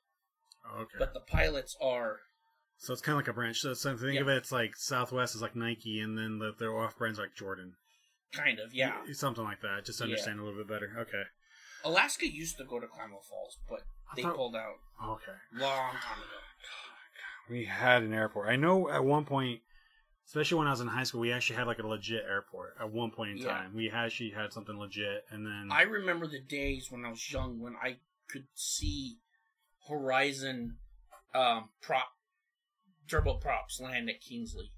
Oh, okay. But the pilots are so it's kind of like a branch. So, so think Yeah. of it, it's like Southwest is like Nike, and then the, their off brands like Jordan. kind of yeah. something like that. Just to Yeah. understand a little bit better. Okay. Alaska used to go to Klamath Falls, but they thought- pulled out Okay. long time ago. We had an airport. I know at one point, especially when I was in high school, we actually had like a legit airport at one point in Yeah. time. We actually had something legit, and then I remember the days when I was young when I could see Horizon um, prop turboprops land at Kingsley.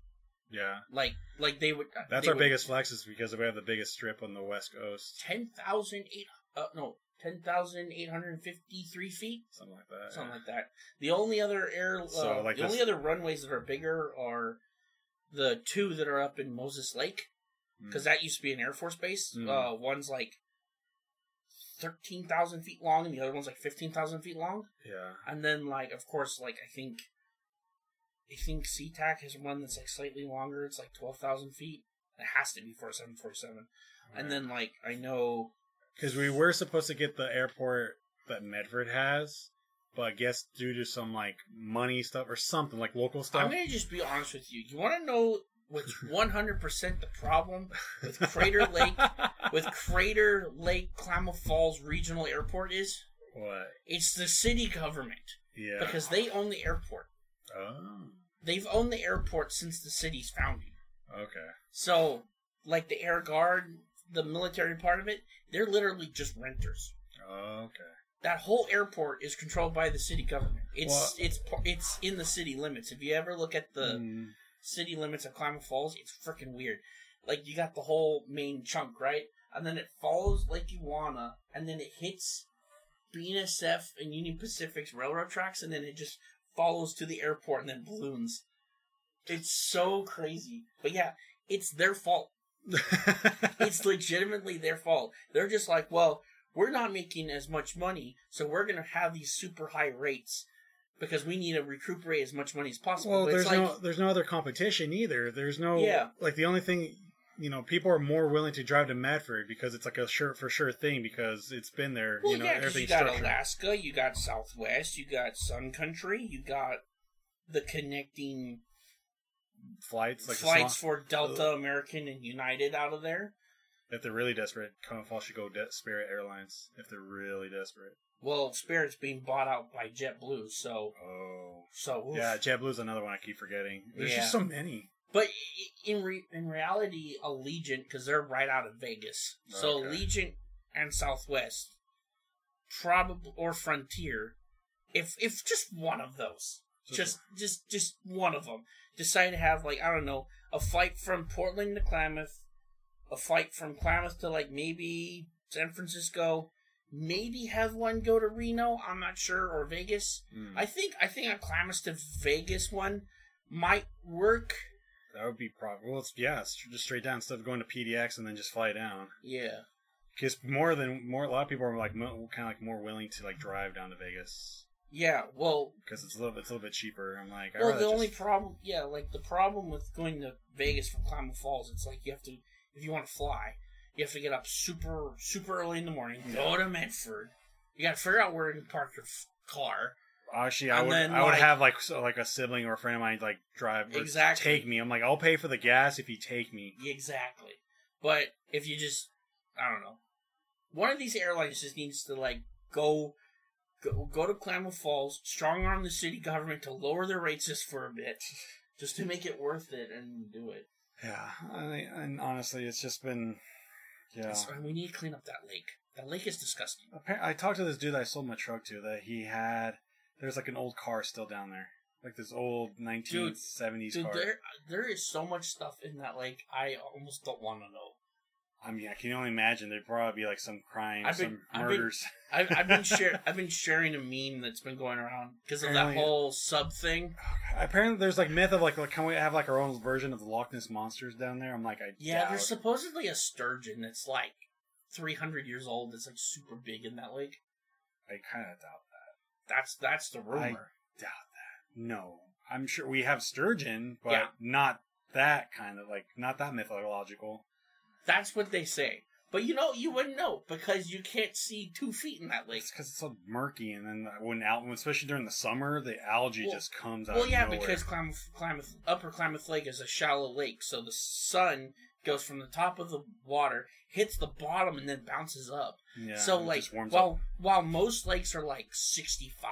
yeah, Like like they would. that's they our would- biggest flex is because we have the biggest strip on the west coast, ten thousand eight. Uh, no, ten thousand eight hundred fifty-three feet, something like that. something like that. The only other air, uh, So, like the this- only other runways that are bigger are the two that are up in Moses Lake, because that used to be an Air Force base. Mm. Uh, one's like thirteen thousand feet long, and the other one's like fifteen thousand feet long. Yeah. And then, like, of course, like I think, I think SeaTac has one that's like slightly longer. It's like twelve thousand feet. It has to be for a seven forty seven. And then, like, I know, because we were supposed to get the airport that Medford has, but I guess due to some like money stuff or something like local stuff. I'm gonna just be honest with you. You want to know what's one hundred percent the problem with Crater Lake, with Crater Lake Klamath Falls Regional Airport is? what? It's the city government Yeah. because they own the airport. oh, They've owned the airport since the city's founding. okay. So, like the Air Guard, the military part of it, they're literally just renters. Okay. That whole airport is controlled by the city government. It's Well- it's it's in the city limits. If you ever look at the Mm, city limits of Klamath Falls, it's freaking weird. Like you got the whole main chunk, right? And then it follows Lake Ewauna, and then it hits BNSF and Union Pacific's railroad tracks, and then it just follows to the airport and then balloons. It's so crazy. But yeah, it's their fault. It's legitimately their fault. They're just like, well, we're not making as much money, so we're gonna have these super high rates because we need to recuperate as much money as possible. well, But there's like, no there's no other competition either. There's no Yeah. like the only thing you know, people are more willing to drive to Medford because it's like a sure for sure thing because it's been there. Well, you know, yeah, everything's you got structured. Alaska, you got Southwest, you got Sun Country, you got the connecting flights like flights for Delta, American, and United out of there. If they're really desperate, Klamath Falls should go de- Spirit Airlines. If they're really desperate. Well, Spirit's being bought out by JetBlue, so Oh. so oof. Yeah, JetBlue's another one I keep forgetting. There's Yeah. just so many. But in re- in reality, Allegiant because they're right out of Vegas, so Allegiant and Southwest, probably or Frontier, if if just one of those, just just just one of them, decide to have like I don't know a flight from Portland to Klamath, a flight from Klamath to like maybe San Francisco, maybe have one go to Reno. I'm not sure or Vegas. Hmm. I think I think a Klamath to Vegas one might work. that would be probably. Well, it's yeah, it's just straight down instead of going to PDX and then just fly down. Yeah. Because more than more, a lot of people are like mo- kind of like more willing to like drive down to Vegas Yeah, well, because it's a little, it's a little bit cheaper. I'm like, well, the only problem, yeah, like the problem with going to Vegas from Klamath Falls, it's like you have to, if you want to fly, you have to get up super, super early in the morning, go to Medford. You got to figure out where to park your f- car. Actually, I And would then, I would like- have like so, like a sibling or a friend of mine like drive Exactly. take me. I'm like, I'll pay for the gas if you take me. Exactly. But if you just, I don't know, one of these airlines just needs to like go, go, go to Klamath Falls, strong arm the city government to lower their rates just for a bit, just to make it worth it and do it. Yeah, I, and honestly, it's just been yeah. We need to clean up that lake. That lake is disgusting. Appar- I talked to this dude that I sold my truck to that he had. There's like an old car still down there, like this old 1970s Dude, car. there there is so much stuff in that lake. I almost don't want to know. I mean, I can only imagine there'd probably be like some crimes, I've been- some I've been- murders. I've, I've been share, I've been sharing a meme that's been going around because of that whole sub thing. Apparently, there's like myth of like, like, can we have like our own version of the Loch Ness monsters down there? I'm like, I Yeah, doubt. there's supposedly a sturgeon that's like 300 years old. That's like super big in that lake. I kind of doubt that. That's that's the rumor. Doubt that. No, I'm sure we have sturgeon, but Yeah. not that kind of like not that mythological. That's what they say. But you know, you wouldn't know because you can't see two feet in that lake. It's because it's so murky, and then when out, especially during the summer, the algae Well- just comes out. Well, of yeah, because Klamath, Klamath, Upper Klamath Lake is a shallow lake, so the sun goes from the top of the water, hits the bottom, and then bounces up. yeah, so, like, while up. while most lakes are like 65,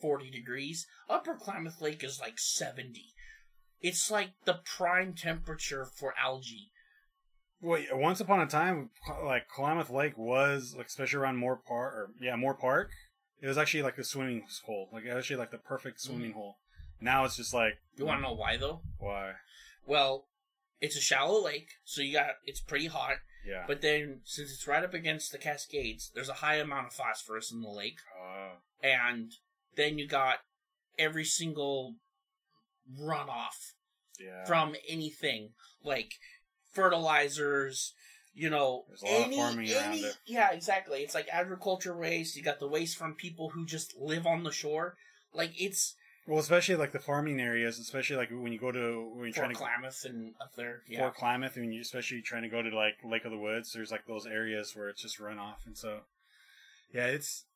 40 degrees, Upper Klamath Lake is like 70. It's like the prime temperature for algae. Well, once upon a time, like Klamath Lake was, like, especially around Moore Park, or yeah, Moore Park. It was actually like a swimming hole, like actually like the perfect swimming hole. Now it's just like, You want to know why, though? why? Well, it's a shallow lake, so you got it's pretty hot. Yeah. But then, since it's right up against the Cascades, there's a high amount of phosphorus in the lake. Uh, and then you got every single runoff yeah. from anything like fertilizers you know There's a lot of any, any it. yeah exactly it's like agriculture waste you got the waste from people who just live on the shore like it's well, especially like the farming areas, especially like when you go to when you're trying to Klamath and up there yeah Fort Klamath, when you especially trying to go to like Lake of the Woods, there's like those areas where it's just runoff, and so yeah, it's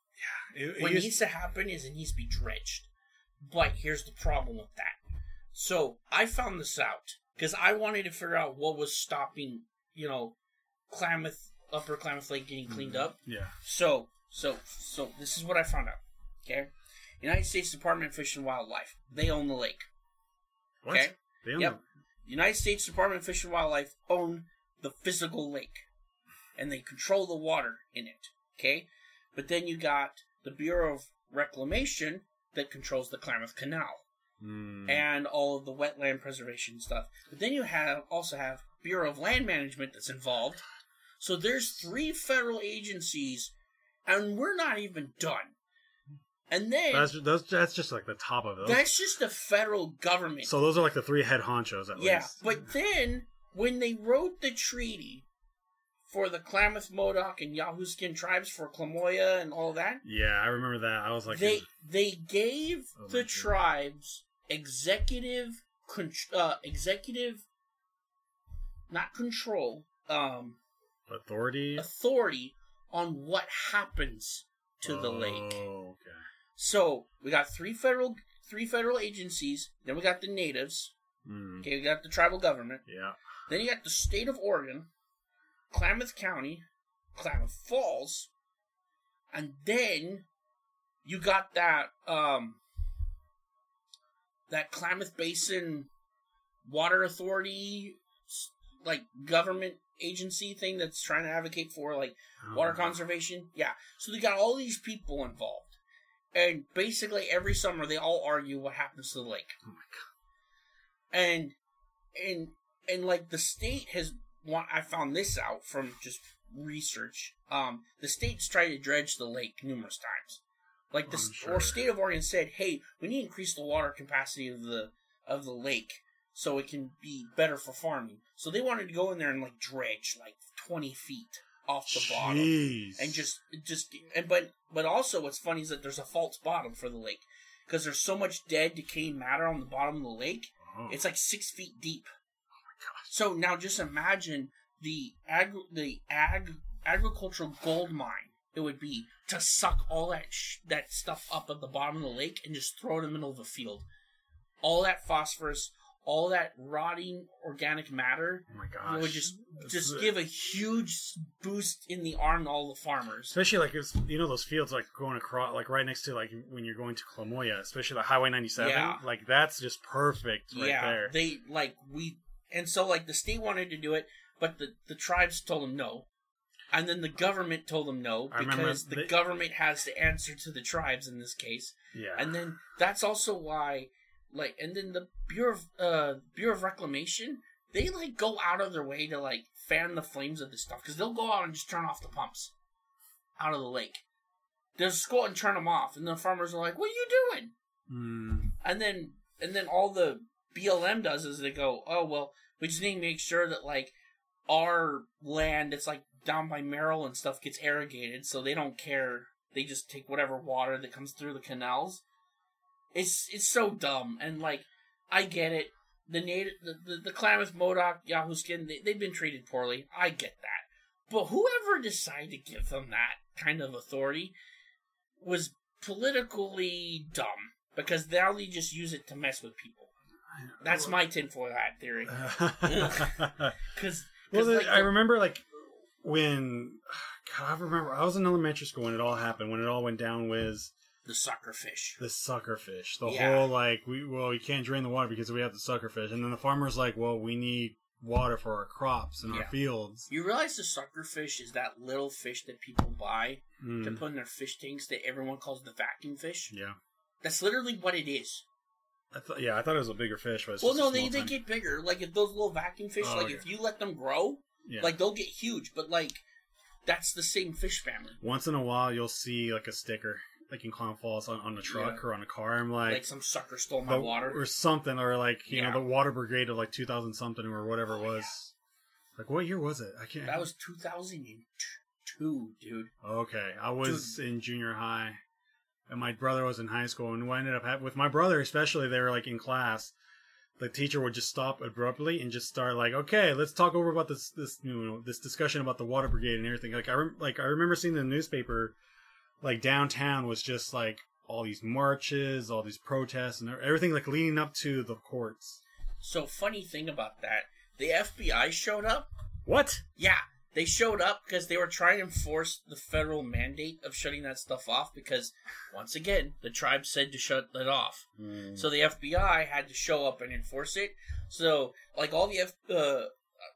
yeah. It, it what used- needs to happen is it needs to be dredged. But here's the problem with that. So I found this out because I wanted to figure out what was stopping, you know, Klamath, Upper Klamath Lake getting cleaned mm-hmm. up. yeah. So, so, so this is what I found out. Okay, United States Department of Fish and Wildlife. They own the lake. What? Okay. They own Yep. United States Department of Fish and Wildlife own the physical lake, and they control the water in it. Okay, but then you got the Bureau of Reclamation that controls the Klamath Canal Hmm. and all of the wetland preservation stuff. But then you have also have Bureau of Land Management that's involved. So there's three federal agencies, and we're not even done. And then that's those, that's just like the top of it. that's just the federal government. so those are like the three head honchos at Yeah, least. Yeah, but then when they wrote the treaty for the Klamath, Modoc, and Yahooskin tribes for Kla-Mo-Ya and all that, yeah, I remember that. I was like, they they gave Oh the tribes executive con- uh, executive not control, um, Authority authority on what happens to the lake. Oh, okay. So we got three federal three federal agencies. Then we got the natives. Mm, Okay, we got the tribal government. yeah. Then you got the state of Oregon, Klamath County, Klamath Falls, and then you got that um that Klamath Basin Water Authority like government agency thing that's trying to advocate for like water Oh, conservation. Yeah. So they got all these people involved. And basically every summer they all argue what happens to the lake. Oh my god. And and and like the state has wa- I found this out from just research. Um the state's tried to dredge the lake numerous times. Like the sure. or state of Oregon said, "Hey, we need to increase the water capacity of the of the lake so it can be better for farming." So they wanted to go in there and like dredge like 20 feet off the bottom and just just and but but also what's funny is that there's a false bottom for the lake because there's so much dead decaying matter on the bottom of the lake Oh, it's like six feet deep gosh. so now just imagine the ag the ag agricultural gold mine it would be to suck all that sh- that stuff up at the bottom of the lake and just throw it in the middle of a field all that phosphorus all that rotting organic matter Oh my gosh. would just This just give a huge boost in the arm to all the farmers especially like it's you know those fields like going across like right next to like when you're going to Kla-Mo-Ya, especially the Highway 97. Yeah. Like that's just perfect right yeah, there. they like we, and so like the state wanted to do it, but the the tribes told them no, and then the government told them no because the they- government has to answer to the tribes in this case, yeah. and then that's also why, like, and then the Bureau of uh Bureau of Reclamation they like go out of their way to like fan the flames of this stuff because they'll go out and just turn off the pumps out of the lake. They'll just go out and turn them off, and the farmers are like, "What are you doing?" Mm, and then and then all the BLM does is they go, oh well, we just need to make sure that like our land, it's like down by Merrill and stuff, gets irrigated, so they don't care. They just take whatever water that comes through the canals. It's it's so dumb, and like I get it. The native, the the, the Klamath, Modoc, Yahooskin, they, they've been treated poorly. I get that, but whoever decided to give them that kind of authority was politically dumb because now they just use it to mess with people. That's my tinfoil hat theory. Because well, like, I remember like when God, I remember I was in elementary school when it all happened. When it all went down was the sucker fish. the sucker fish. The Yeah. whole like we well we can't drain the water because we have the sucker fish, and then the farmer's like, well we need water for our crops and our fields. You realize the sucker fish is that little fish that people buy to Mm, put in their fish tanks that everyone calls the vacuum fish? yeah. That's literally what it is. I thought, yeah, I thought it was a bigger fish, but it's Well, no, they, they tiny- get bigger. Like if those little vacuum fish, Oh, like okay. if you let them grow, yeah. like they'll get huge. But like that's the same fish family. once in a while you'll see like a sticker like in Clown Falls on, on a truck or on a car. I'm like, Like, some sucker stole my the- water. or something, or like you Yeah. know the water brigade of like 2000 something or whatever it Oh, was. Like what year was it? I can't. That was 2002, dude. okay. I was in junior high, and my brother was in high school, and what ended up happening with my brother, especially, they were like in class. The teacher would just stop abruptly and just start like, "Okay, let's talk over about this this you know this discussion about the water brigade and everything." Like I rem- like I remember seeing the newspaper, like downtown was just like all these marches, all these protests, and everything like leading up to the courts. So funny thing about that, the FBI showed up. What? Yeah, they showed up because they were trying to enforce the federal mandate of shutting that stuff off. Because once again, the tribe said to shut that off. So the FBI had to show up and enforce it. So like all the F, uh,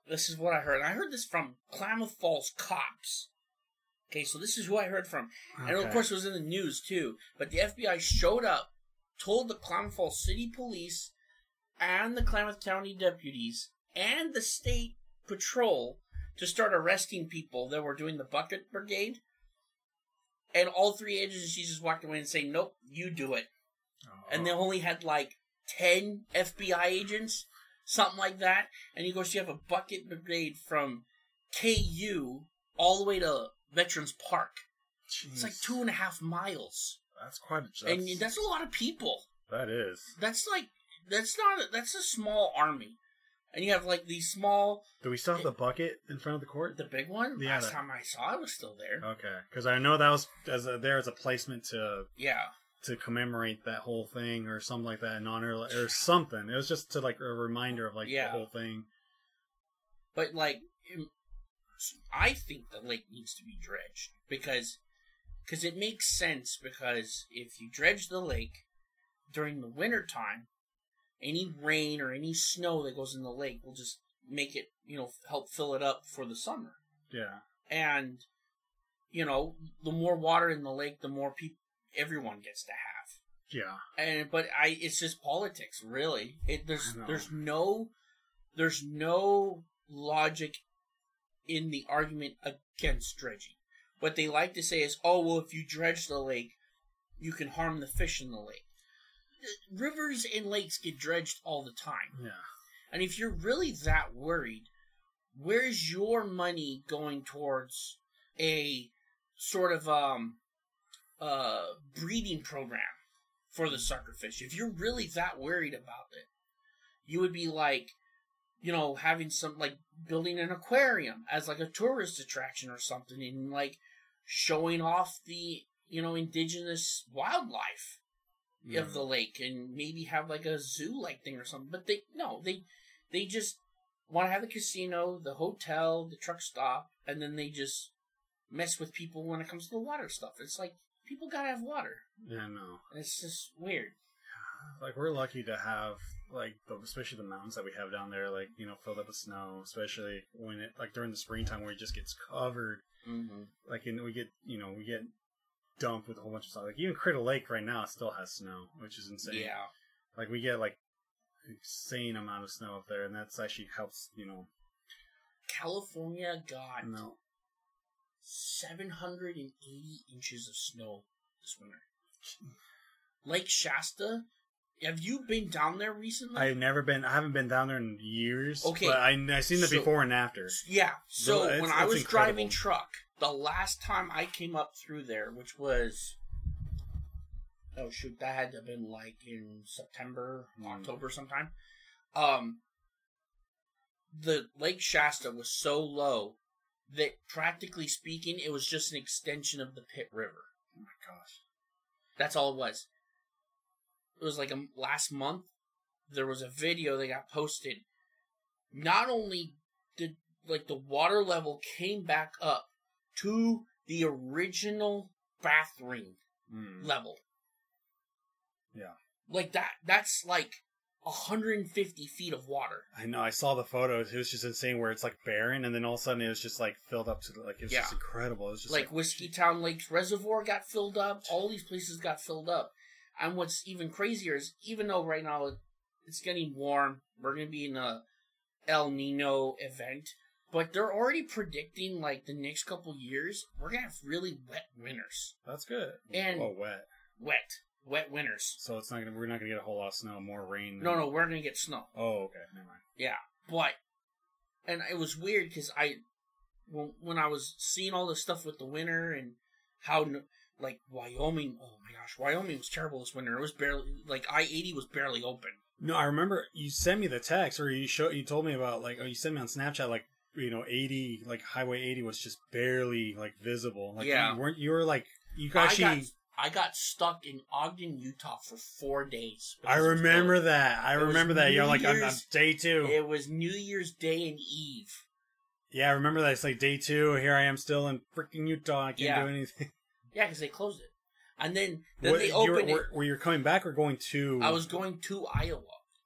this is what I heard. I heard this from Klamath Falls cops. Okay, so this is who I heard from. And of course, it was in the news too. But the FBI showed up, told the Klamath Falls City Police and the Klamath County deputies and the state patrol to start arresting people that were doing the bucket brigade. And all three agencies just walked away and saying, "Nope, you do it." And they oh. only had like ten FBI agents, something like that. And of course, you have a bucket brigade from KU all the way to Veterans Park. It's like two and a half miles, That's quite a. That's, and that's a lot of people. that is. That's like that's not a, that's a small army, and you have like these small, Do we still have eh. the bucket in front of the court? the big one. Yeah, Last that- time I saw it was still there. Okay, because I know that was as a, there as a placement to Yeah, to commemorate that whole thing or something like that in honor or something. It was just to like a reminder of like Yeah. the whole thing. but like, im- I think the lake needs to be dredged because because it makes sense because if you dredge the lake during the winter time, any rain or any snow that goes in the lake will just make it you know help fill it up for the summer. Yeah, and you know the more water in the lake the more people everyone gets to have. Yeah, and but i it's just politics really. It there's there's no there's no logic in the argument against dredging. What they like to say is oh well if you dredge the lake you can harm the fish in the lake rivers and lakes get dredged all the time yeah. and if you're really that worried, where's your money going towards a sort of um uh breeding program for the suckerfish? If you're really that worried about it, you would be like, you know, having some like building an aquarium as like a tourist attraction or something and like showing off the, you know, indigenous wildlife yeah. of the lake and maybe have like a zoo like thing or something. But they no, they they just want to have the casino, the hotel, the truck stop, and then they just mess with people when it comes to the water stuff. It's like people gotta have water. yeah, no. And it's just weird. Like we're lucky to have like the, especially the mountains that we have down there, like you know, filled up with snow. Especially when it like during the springtime where it just gets covered. Mm-hmm. Like and we get you know we get dumped with a whole bunch of stuff. Like even Crater Lake right now still has snow, which is insane. Yeah. Like we get like insane amount of snow up there, and that's actually helps you know California got melt. 780 inches of snow this winter. Lake Shasta, have you been down there recently? I've never been. I haven't been down there in years. Okay. but I I seen the So- before and after. Yeah. So it's- when I was incredible. driving truck, the last time I came up through there, which was oh shoot, that had to have been like in September, Hmm. October sometime. Um the Lake Shasta was so low that practically speaking it was just an extension of the Pit River. Oh my gosh. That's all it was. It was like a, last month. There was a video that got posted. Not only did like the water level came back up to the original bathroom Mm. level. Yeah. Like that. That's like 150 feet of water. I know. I saw the photos. It was just insane. Where it's like barren, and then all of a sudden it was just like filled up to the, like it was Yeah. just incredible. It was just like Whiskeytown Lakes Reservoir got filled up. All these places got filled up. And what's even crazier is even though right now it's getting warm, we're gonna be in a El Nino event, but they're already predicting like the next couple years we're gonna have really wet winters. that's good. And- oh, wet. Wet, wet winters. So it's not gonna. We're not gonna get a whole lot of snow. More rain. No, than- no, we're gonna get snow. Oh, okay. Never mind. Yeah, but and it was weird because I when when I was seeing all this stuff with the winter and how like Wyoming. Oh my gosh, Wyoming was terrible this winter. It was barely like I eighty was barely open. No, I remember you sent me the text, or you show you told me about like, oh, you sent me on Snapchat like you know eighty like Highway eighty was just barely like visible. Like Yeah. you weren't you were like you I actually. got I got stuck in Ogden, Utah for four days. I because it was remember that. I It remember that. You're like I'm, I'm day two. It was New Year's Day and Eve. Yeah, I remember that. It's like day two. Here I am still in freaking Utah. I can't Yeah. do anything. Yeah, because they closed it, and then then What- they opened were, it. were, were you coming back or going to? I was going to Iowa.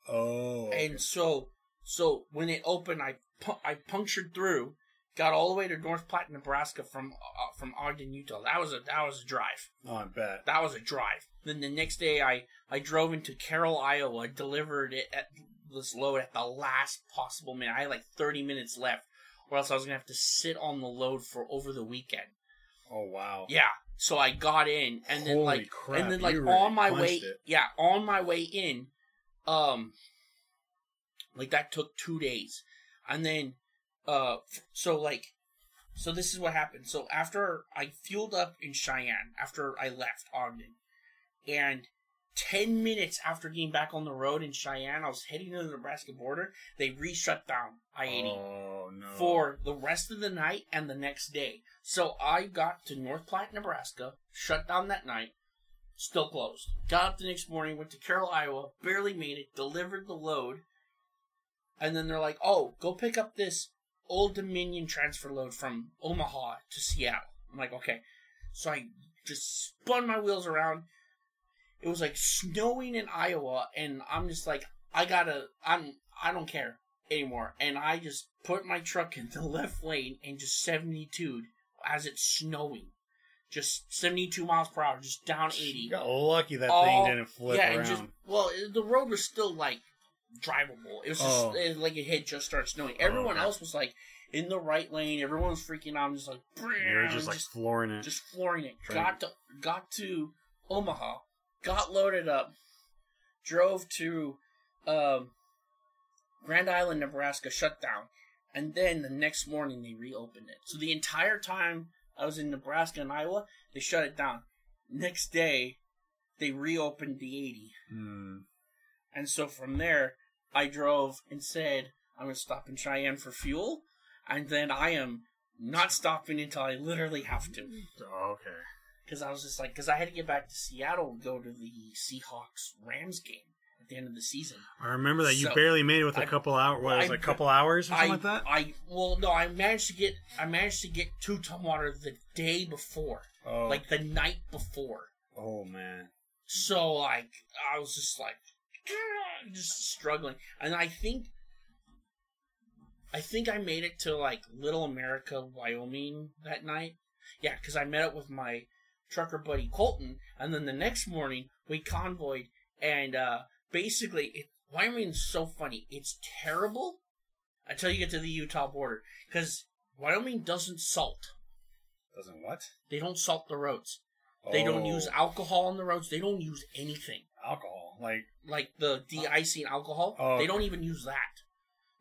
Oh. And so, so when it opened, I pu- I punctured through, got all the way to North Platte, Nebraska from uh, from Ogden, Utah. That was a that was a drive. oh, I bet. That was a drive. Then the next day, I I drove into Carroll, Iowa, delivered it at this load at the last possible minute. I had like thirty minutes left, or else I was gonna have to sit on the load for over the weekend. Oh wow. Yeah. So I got in, and then like, crap, and then like really on my way, it. yeah, on my way in, um, like that took two days, and then, uh, so like, so this is what happened. So after I fueled up in Cheyenne, after I left Ogden, and 10 minutes after getting back on the road in Cheyenne, I was heading to the Nebraska border. They re shut down I 80 Oh no. for the rest of the night and the next day. So I got to North Platte, Nebraska, shut down that night, still closed. Got up the next morning, went to Carroll, Iowa, barely made it, delivered the load, and then they're like, "Oh, go pick up this Old Dominion transfer load from Omaha to Seattle." I'm like, "Okay." So I just spun my wheels around. It was like snowing in Iowa, and I'm just like, I gotta, I'm, I don't care anymore. And I just put my truck in the left lane and just 72 as it's snowing. Just 72 miles per hour, just down 80. You got lucky that All- thing didn't flip yeah, around. and just well, the road was still like drivable. It was just Oh. it, like it had just started snowing. Everyone okay. else was like in the right lane. Everyone was freaking out. I'm just like, you were just like just, flooring it. just flooring it. Right. Got to got to Omaha, got loaded up, drove to um, Grand Island, Nebraska, shut down, and then the next morning they reopened it. So the entire time I was in Nebraska and Iowa, they shut it down. Next day, they reopened the 80. Hmm. And so from there, I drove and said, I'm going to stop in Cheyenne for fuel. And then I am not stopping until I literally have to. Oh, okay. Because I was just like, because I had to get back to Seattle and go to the Seahawks Rams game at the end of the season. I remember that you So, barely made it with a I- couple hours. What, it was I- like a couple hours or something I, like that? I, well, no, I managed to get, I managed to get to Tumwater the day before, oh, like the night before. oh man. So like I was just like just struggling. And I think I think I made it to like Little America, Wyoming that night. Yeah, cuz I met up with my trucker buddy Colton and then the next morning we convoyed and uh basically it, Wyoming's so funny. It's terrible until you get to the Utah border cuz Wyoming doesn't salt. Doesn't what? They don't salt the roads. They don't Oh, use alcohol on the roads. They don't use anything alcohol. Like like the de-icing alcohol. Oh, They don't even use that.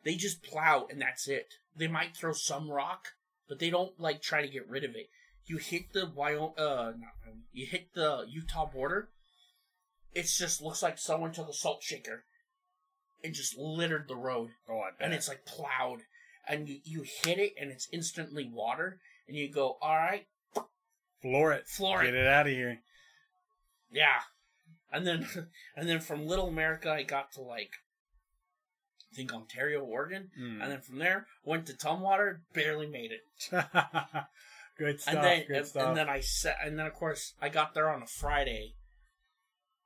They just plow and that's it. They might throw some rock, but they don't like try to get rid of it. You hit the Wyoming, uh, not, you hit the Utah border. It just looks like someone took a salt shaker and just littered the road, oh, I bet. and it's like plowed. And you, you hit it, and it's instantly water, and you go, all right, floor it. floor it, Get it out of here. Yeah. And then and then from Little America I got to like I think Ontario, Oregon. Hmm. And then from there went to Tumwater, barely made it. Good stuff. and then good and, stuff. and then I set and then of course I got there on a Friday.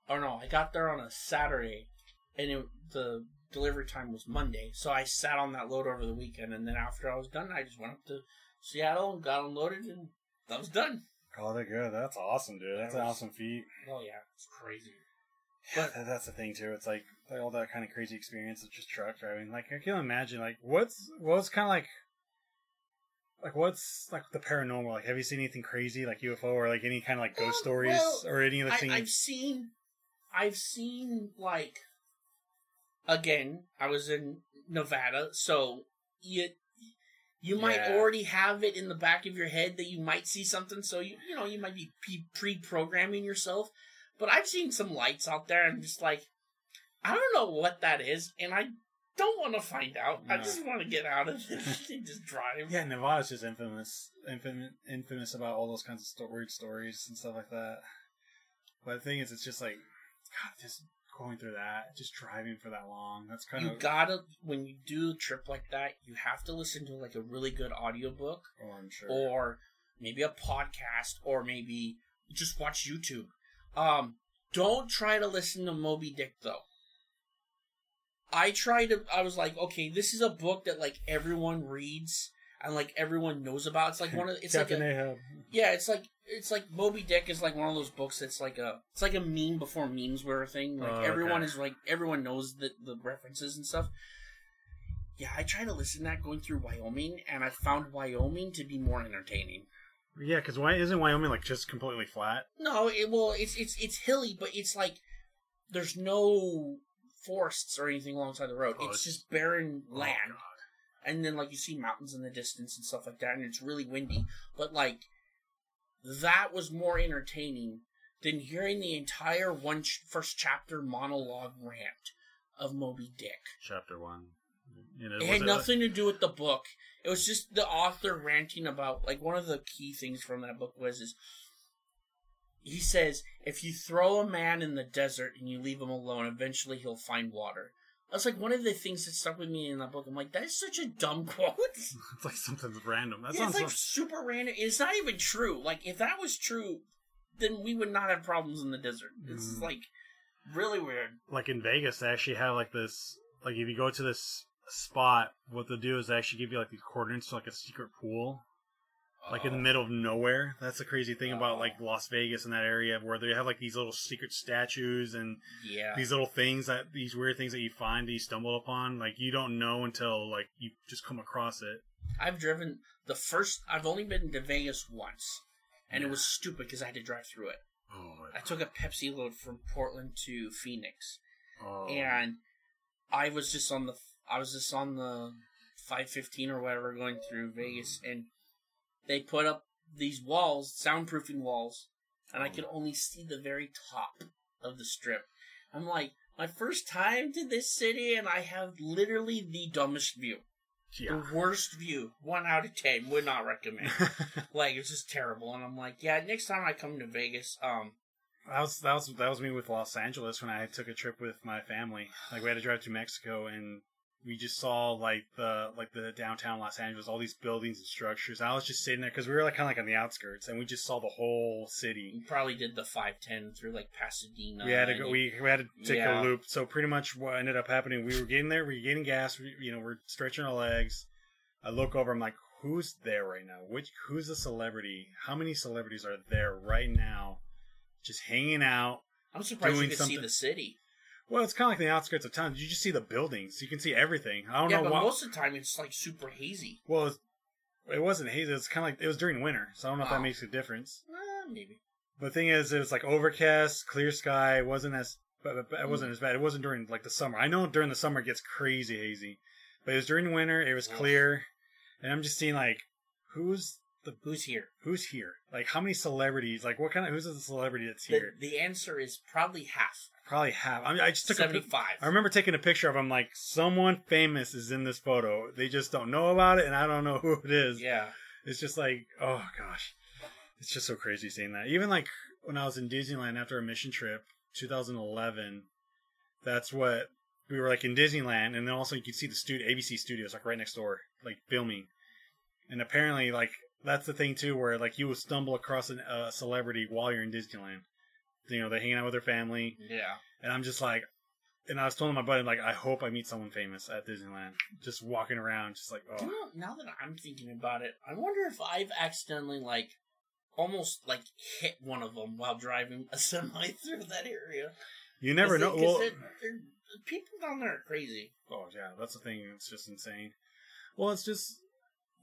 Or no, I got there on a Saturday and it, the delivery time was Monday. So I sat on that load over the weekend and then after I was done I just went up to Seattle and got unloaded and that was done. Oh, Called it good. That's awesome, dude. That's That an awesome feat. Oh yeah, it's crazy. But- that- that's the thing too. It's like, like all that kind of crazy experience of just truck driving. Like I can imagine, like what's what's kind of like, like what's like the paranormal? Like, have you seen anything crazy like UFO or like any kind of like ghost Well, stories well, or any of the I, things? I've seen, I've seen like, again, I was in Nevada, so you you might Yeah. already have it in the back of your head that you might see something, so you you know you might be pre- pre-programming yourself. But I've seen some lights out there, and just like, I don't know what that is, and I don't want to find out. I just want to get out of it and just drive. Yeah, Nevada's just infamous, infamous, infamous about all those kinds of sto- weird stories and stuff like that. But the thing is, it's just like, God, just going through that, just driving for that long. That's kind You of. You gotta when you do a trip like that, you have to listen to like a really good audiobook oh, I'm sure. or maybe a podcast or maybe just watch YouTube. Um, don't try to listen to Moby Dick though. I tried to. I was like, okay, this is a book that like everyone reads and like everyone knows about. It's like one of it's like a, Ahab. yeah, it's like it's like Moby Dick is like one of those books that's like a it's like a meme before memes were a thing. Like Oh, okay. everyone is like everyone knows the the references and stuff. Yeah, I tried to listen to that going through Wyoming, and I found Wyoming to be more entertaining. Yeah, because why isn't Wyoming like just completely flat? No, it well, it's it's it's hilly, but it's like there's no forests or anything alongside the road. Oh, it's it's- just barren Oh, land, God. And then like you see mountains in the distance and stuff like that, and it's really windy. But like that was more entertaining than hearing the entire one ch- first chapter monologue rant of Moby Dick. Chapter one. You know, It had nothing to do with the book. It was just the author ranting about like one of the key things from that book was is he says if you throw a man in the desert and you leave him alone, eventually he'll find water. That's like one of the things that stuck with me in that book. I'm like, that is such a dumb quote. It's like something random. That Yeah, sounds it's like so- super random. It's not even true. Like if that was true, then we would not have problems in the desert. It's Mm. like really weird. like in Vegas. They actually have like this. Like if you go to this spot, what they'll do is they actually give you like the coordinates to like a secret pool, like in the Oh. middle of nowhere. That's the crazy thing about like Las Vegas and that area where they have like these little secret statues and Yeah. these little things that these weird things that you find that you stumble upon. Like you don't know until like you just come across it. I've driven the first. I've only been to Vegas once, and Yeah. it was stupid because I had to drive through it. Oh, I took a Pepsi load from Portland to Phoenix, oh. and I was just on the. I was just on the 515 or whatever going through Vegas, mm-hmm. and they put up these walls, soundproofing walls, and I could only see the very top of the strip. I'm like, my first time to this city, and I have literally the dumbest view. yeah. The worst view. One out of ten. Would not recommend. like it's just terrible. And I'm like, yeah, next time I come to Vegas, um, That was that was that was me with Los Angeles when I took a trip with my family. Like we had to drive to Mexico and we just saw like the like the downtown Los Angeles, all these buildings and structures. I was just sitting there because we were like kind of like on the outskirts and we just saw the whole city. we probably did the five ten through like Pasadena. We had to go. We, we had to take Yeah. a loop. So pretty much what ended up happening, we were getting there. We were getting gas. We, you know, we're stretching our legs. I look over. I'm like, who's there right now? Which who's the celebrity? How many celebrities are there right now, just hanging out? I'm surprised you could see the city. Well, it's kind of like the outskirts of town. You just see the buildings. You can see everything. I don't Yeah, know but why. most of the time it's like super hazy. Well, it, it wasn't hazy. It was kind of like it was during winter, so I don't know if that makes a difference. Uh, maybe. But the thing is, it was like overcast, clear sky. It wasn't as but but it Mm. wasn't as bad. It wasn't during like the summer. I know during the summer it gets crazy hazy, but it was during winter. It was Ugh. clear, and I'm just seeing like who's the Who's here? who's here? Like how many celebrities? Like what kind of who's the celebrity that's The, here? the answer is probably half. Probably half. I mean, I just took a pic- Seventy-five. I remember taking a picture of him. Like someone famous is in this photo. They just don't know about it, and I don't know who it is. Yeah. It's just like, oh gosh, it's just so crazy seeing that. Even like when I was in Disneyland after a mission trip, 2011. That's what we were like in Disneyland, and then also you could see the studio, ABC Studios, like right next door, like filming. And apparently, like that's the thing too, where like you will stumble across a uh, celebrity while you're in Disneyland. You know, they're hanging out with their family, Yeah. and I'm just like, and I was telling my buddy like, I hope I meet someone famous at Disneyland. Just walking around, just like, oh, you know, now that I'm thinking about it, I wonder if I've accidentally like almost like hit one of them while driving a semi through that area. you never know. they- Well, they're- they're- people down there are crazy. Oh yeah, that's the thing. It's just insane. Well, it's just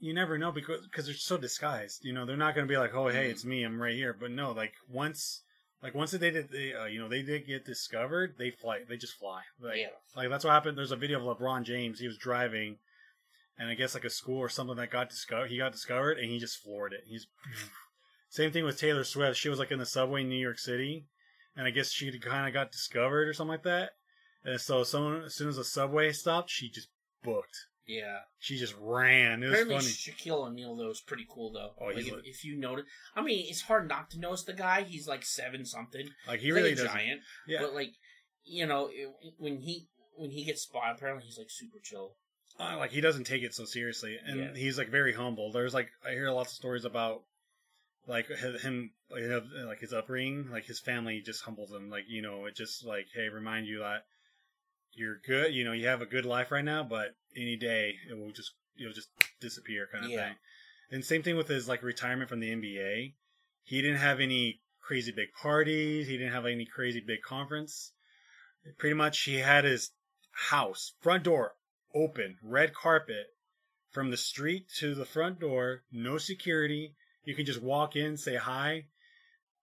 you never know because because they're so disguised. You know, they're not going to be like, "Oh, hey, it's me. I'm right here." But no, like once, like once they did, they uh, you know, they did get discovered. They fly. They just fly. Like, Yeah. like that's what happened. There's a video of LeBron James. He was driving, and I guess like a school or something that got discovered. He got discovered, and he just floored it. He's same thing with Taylor Swift. She was like in the subway in New York City, and I guess she kind of got discovered or something like that. And so, someone as soon as the subway stopped, she just booked. Yeah. She just ran. It was Apparently, funny. Shaquille O'Neal though is pretty cool though. Oh, like he's if, lit. if you notice, I mean, it's hard not to notice the guy. He's like seven something. Like he He's really like giant. Yeah. But like, you know, it, when he when he gets spotted, apparently he's like super chill. Uh, like he doesn't take it so seriously, and Yeah. he's like very humble. There's like I hear lots of stories about like him, like, like his upbringing, like his family just humbles him. Like you know, it just like hey, remind you that you're good. You know, you have a good life right now, but any day it will just you'll just disappear, kind of Yeah. thing. And same thing with his like retirement from the NBA. He didn't have any crazy big parties. He didn't have any crazy big conference. Pretty much, he had his house front door open, red carpet from the street to the front door, no security. You can just walk in, say hi,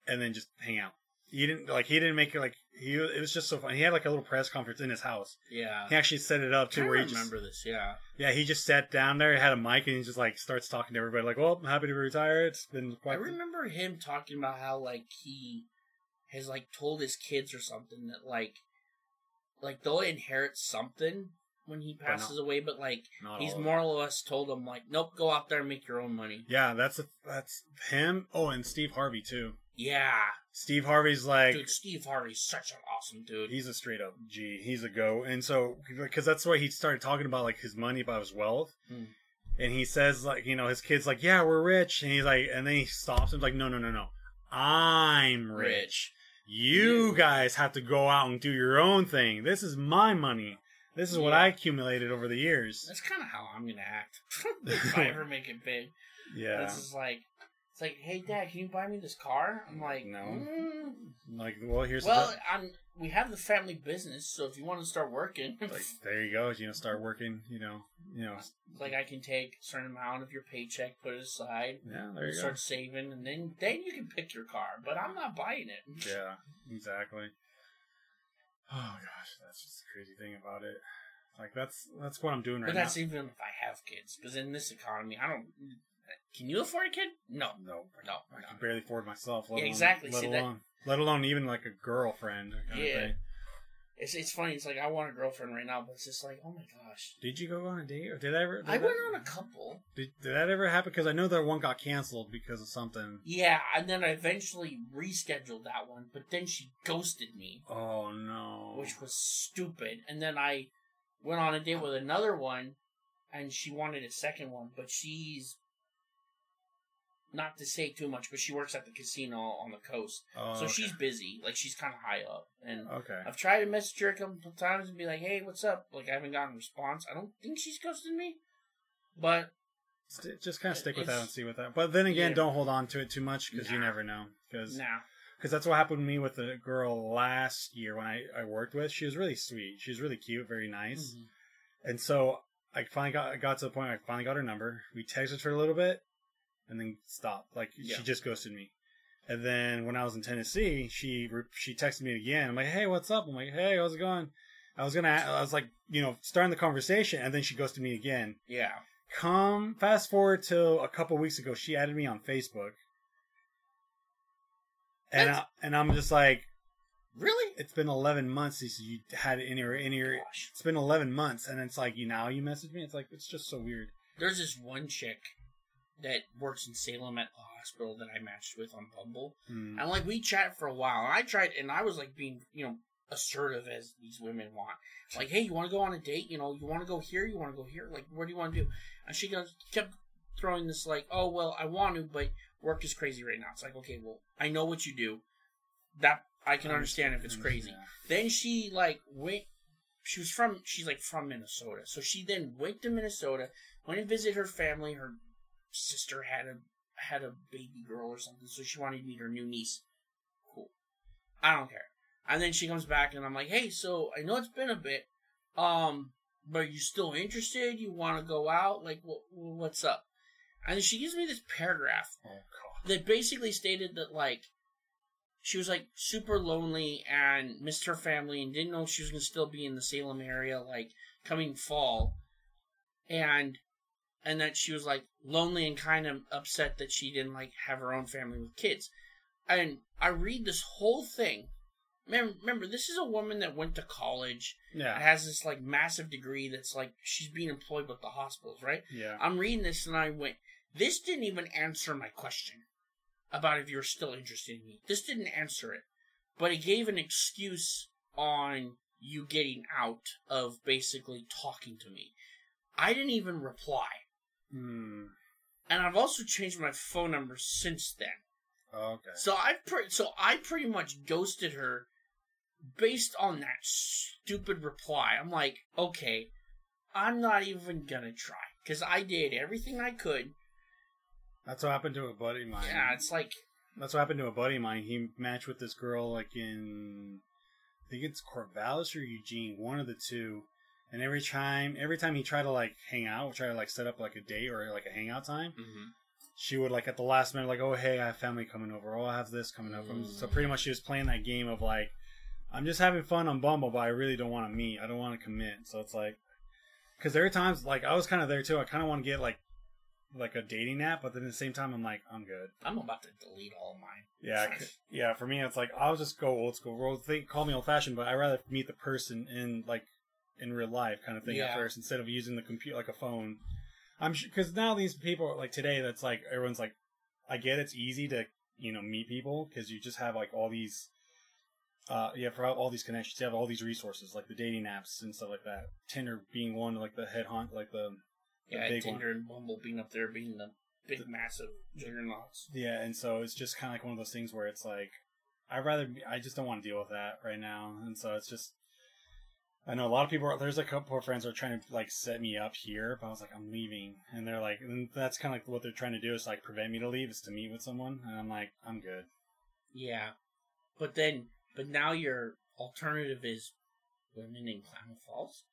and then just hang out. He didn't like he didn't make it like he. It was just so fun. He had like a little press conference in his house. Yeah. He actually set it up I too, where he just remember this. Yeah. yeah he just sat down there, had a mic, and he just like starts talking to everybody like, "Well, I'm happy to retire. It's been I quite." remember him talking about how like he has like told his kids or something that like like they'll inherit something when he passes not- away, but like he's more or less told them like, nope, go out there and make your own money. Yeah, that's a, that's him. Oh, and Steve Harvey too. Yeah, Steve Harvey's like dude, Steve Harvey's such an awesome dude. he's a straight up G. He's a go, and so because that's why he started talking about like his money, about his wealth, Hmm. and he says like you know his kids like yeah we're rich, and he's like and then he stops and like no no no no I'm rich. rich. You You- guys have to go out and do your own thing. This is my money. This is what I accumulated over the years. That's kind of how I'm gonna act if I ever make it big. Yeah. This is like, it's like, hey, Dad, can you buy me this car? I'm like, No. "Mm." Like, well, here's Well, I'm. We have the family business, so if you want to start working, like, there you go. You know, start working. You know, you know, like I can take a certain amount of your paycheck, put it aside, yeah. There you go. start saving, and then then you can pick your car. But I'm not buying it. Yeah, exactly. Oh gosh, that's just the crazy thing about it. Like that's that's what I'm doing right now. But that's now. even if I have kids, because in this economy, I don't. Can you afford a kid? No, no, no, I can barely afford myself. Let Yeah, alone, exactly. Let See, that- alone, let alone even like a girlfriend. Yeah. It's it's funny. It's like I want a girlfriend right now, but it's just like, oh my gosh. Did you go on a date, or did I ever? Did I that, went on a couple. Did, did that ever happen? Because I know that one got canceled because of something. Yeah, and then I eventually rescheduled that one, but then she ghosted me, Oh no! which was stupid. And then I went on a date with another one, and she wanted a second one, but she's not to say too much, but she works at the casino on the coast, Oh, so okay. she's busy. Like she's kind of high up, and okay. I've tried to message her a couple times and be like, "Hey, what's up?" Like I haven't gotten a response. I don't think she's ghosted me, but St- just kind of stick with that and see what that. But then again, Yeah. don't hold on to it too much because you never know. Because nah. that's what happened to me with the girl last year when I, I worked with. She was really sweet. She was really cute, very nice. Mhm. And so I finally got I got to the point. Where I finally got her number. We texted her a little bit, and then stop. Like Yeah. she just ghosted me. And then when I was in Tennessee, she she texted me again. I'm like, hey, what's up? I'm like, hey, how's it going? I was gonna, I was like, you know, starting the conversation, and then she ghosted me again. Yeah. Come fast forward to a couple weeks ago, she added me on Facebook, and I, and I'm just like, Really? it's been 11 months since you had it in your in your. It's been 11 months, and it's like you now you message me. It's like it's just so weird. There's this one chick that works in Salem at the hospital that I matched with on Bumble. Hmm. And like we chat for a while. And I tried and I was like being, you know, assertive as these women want. Like, hey, you wanna go on a date? You know, you wanna go here, you wanna go here? Like, what do you wanna do? And she goes kept throwing this like, Oh well, I want to, but work is crazy right now. It's like, okay, well, I know what you do. That I can understand if it's crazy. Yeah. Then she like went. She was from. She's like from Minnesota, so she then went to Minnesota, went and visited her family. Her sister had a had a baby girl or something, so she wanted to meet her new niece. Cool. I don't care. And then she comes back, and I'm like, hey, so I know it's been a bit, um, but are you still interested? You want to go out? Like, wh- wh- what's up? And then she gives me this paragraph Oh that basically stated that like she was like super lonely and missed her family and didn't know if she was gonna still be in the Salem area like coming fall, and and that she was like lonely and kind of upset that she didn't like have her own family with kids. And I read this whole thing. Remember, remember, this is a woman that went to college, Yeah. has this like massive degree that's like she's being employed with the hospitals, right? Yeah. I'm reading this and I went, this didn't even answer my question about if you're still interested in me. This didn't answer it. But it gave an excuse on you getting out of basically talking to me. I didn't even reply. Hmm. And I've also changed my phone number since then. Okay. So I pre- so I pretty much ghosted her based on that stupid reply. I'm like, okay, I'm not even gonna try because I did everything I could. That's what happened to a buddy of mine. Yeah, it's like That's what happened to a buddy of mine. He matched with this girl like in I think it's Corvallis or Eugene, one of the two. And every time every time he tried to like hang out, try to like set up like a date or like a hangout time, she would like at the last minute like, Oh hey, I have family coming over, oh I have this coming over. Mm. So pretty much she was playing that game of like I'm just having fun on Bumble, but I really don't want to meet. I don't want to commit. So it's like, because there are times like I was kind of there too. I kind of want to get like like a dating app, but then at the same time, I'm like, I'm good. I'm about to delete all mine. Yeah, yeah. For me, it's like I'll just go old school. Well, think call me old fashioned, but I rather meet the person in like in real life kind of thing at first instead of using the computer like a phone. I'm because now these people like today, that's like everyone's like, I get it's easy to you know meet people because you just have like all these. Uh, you have all these connections. You have all these resources, like the dating apps and stuff like that. Tinder being one, like the head hunt, like the, the Yeah, big Tinder one. and Bumble being up there being the big, massive juggernauts. Yeah, and so it's just kind of like one of those things where it's like, I'd rather, be, I just don't want to deal with that right now, and so it's just, I know a lot of people. Are, there's a couple of friends that are trying to like set me up here, but I was like, I'm leaving, and they're like, and that's kind of like what they're trying to do is like prevent me to leave, is to meet with someone, and I'm like, I'm good. Yeah, but then, but now your alternative is women in Klamath Falls.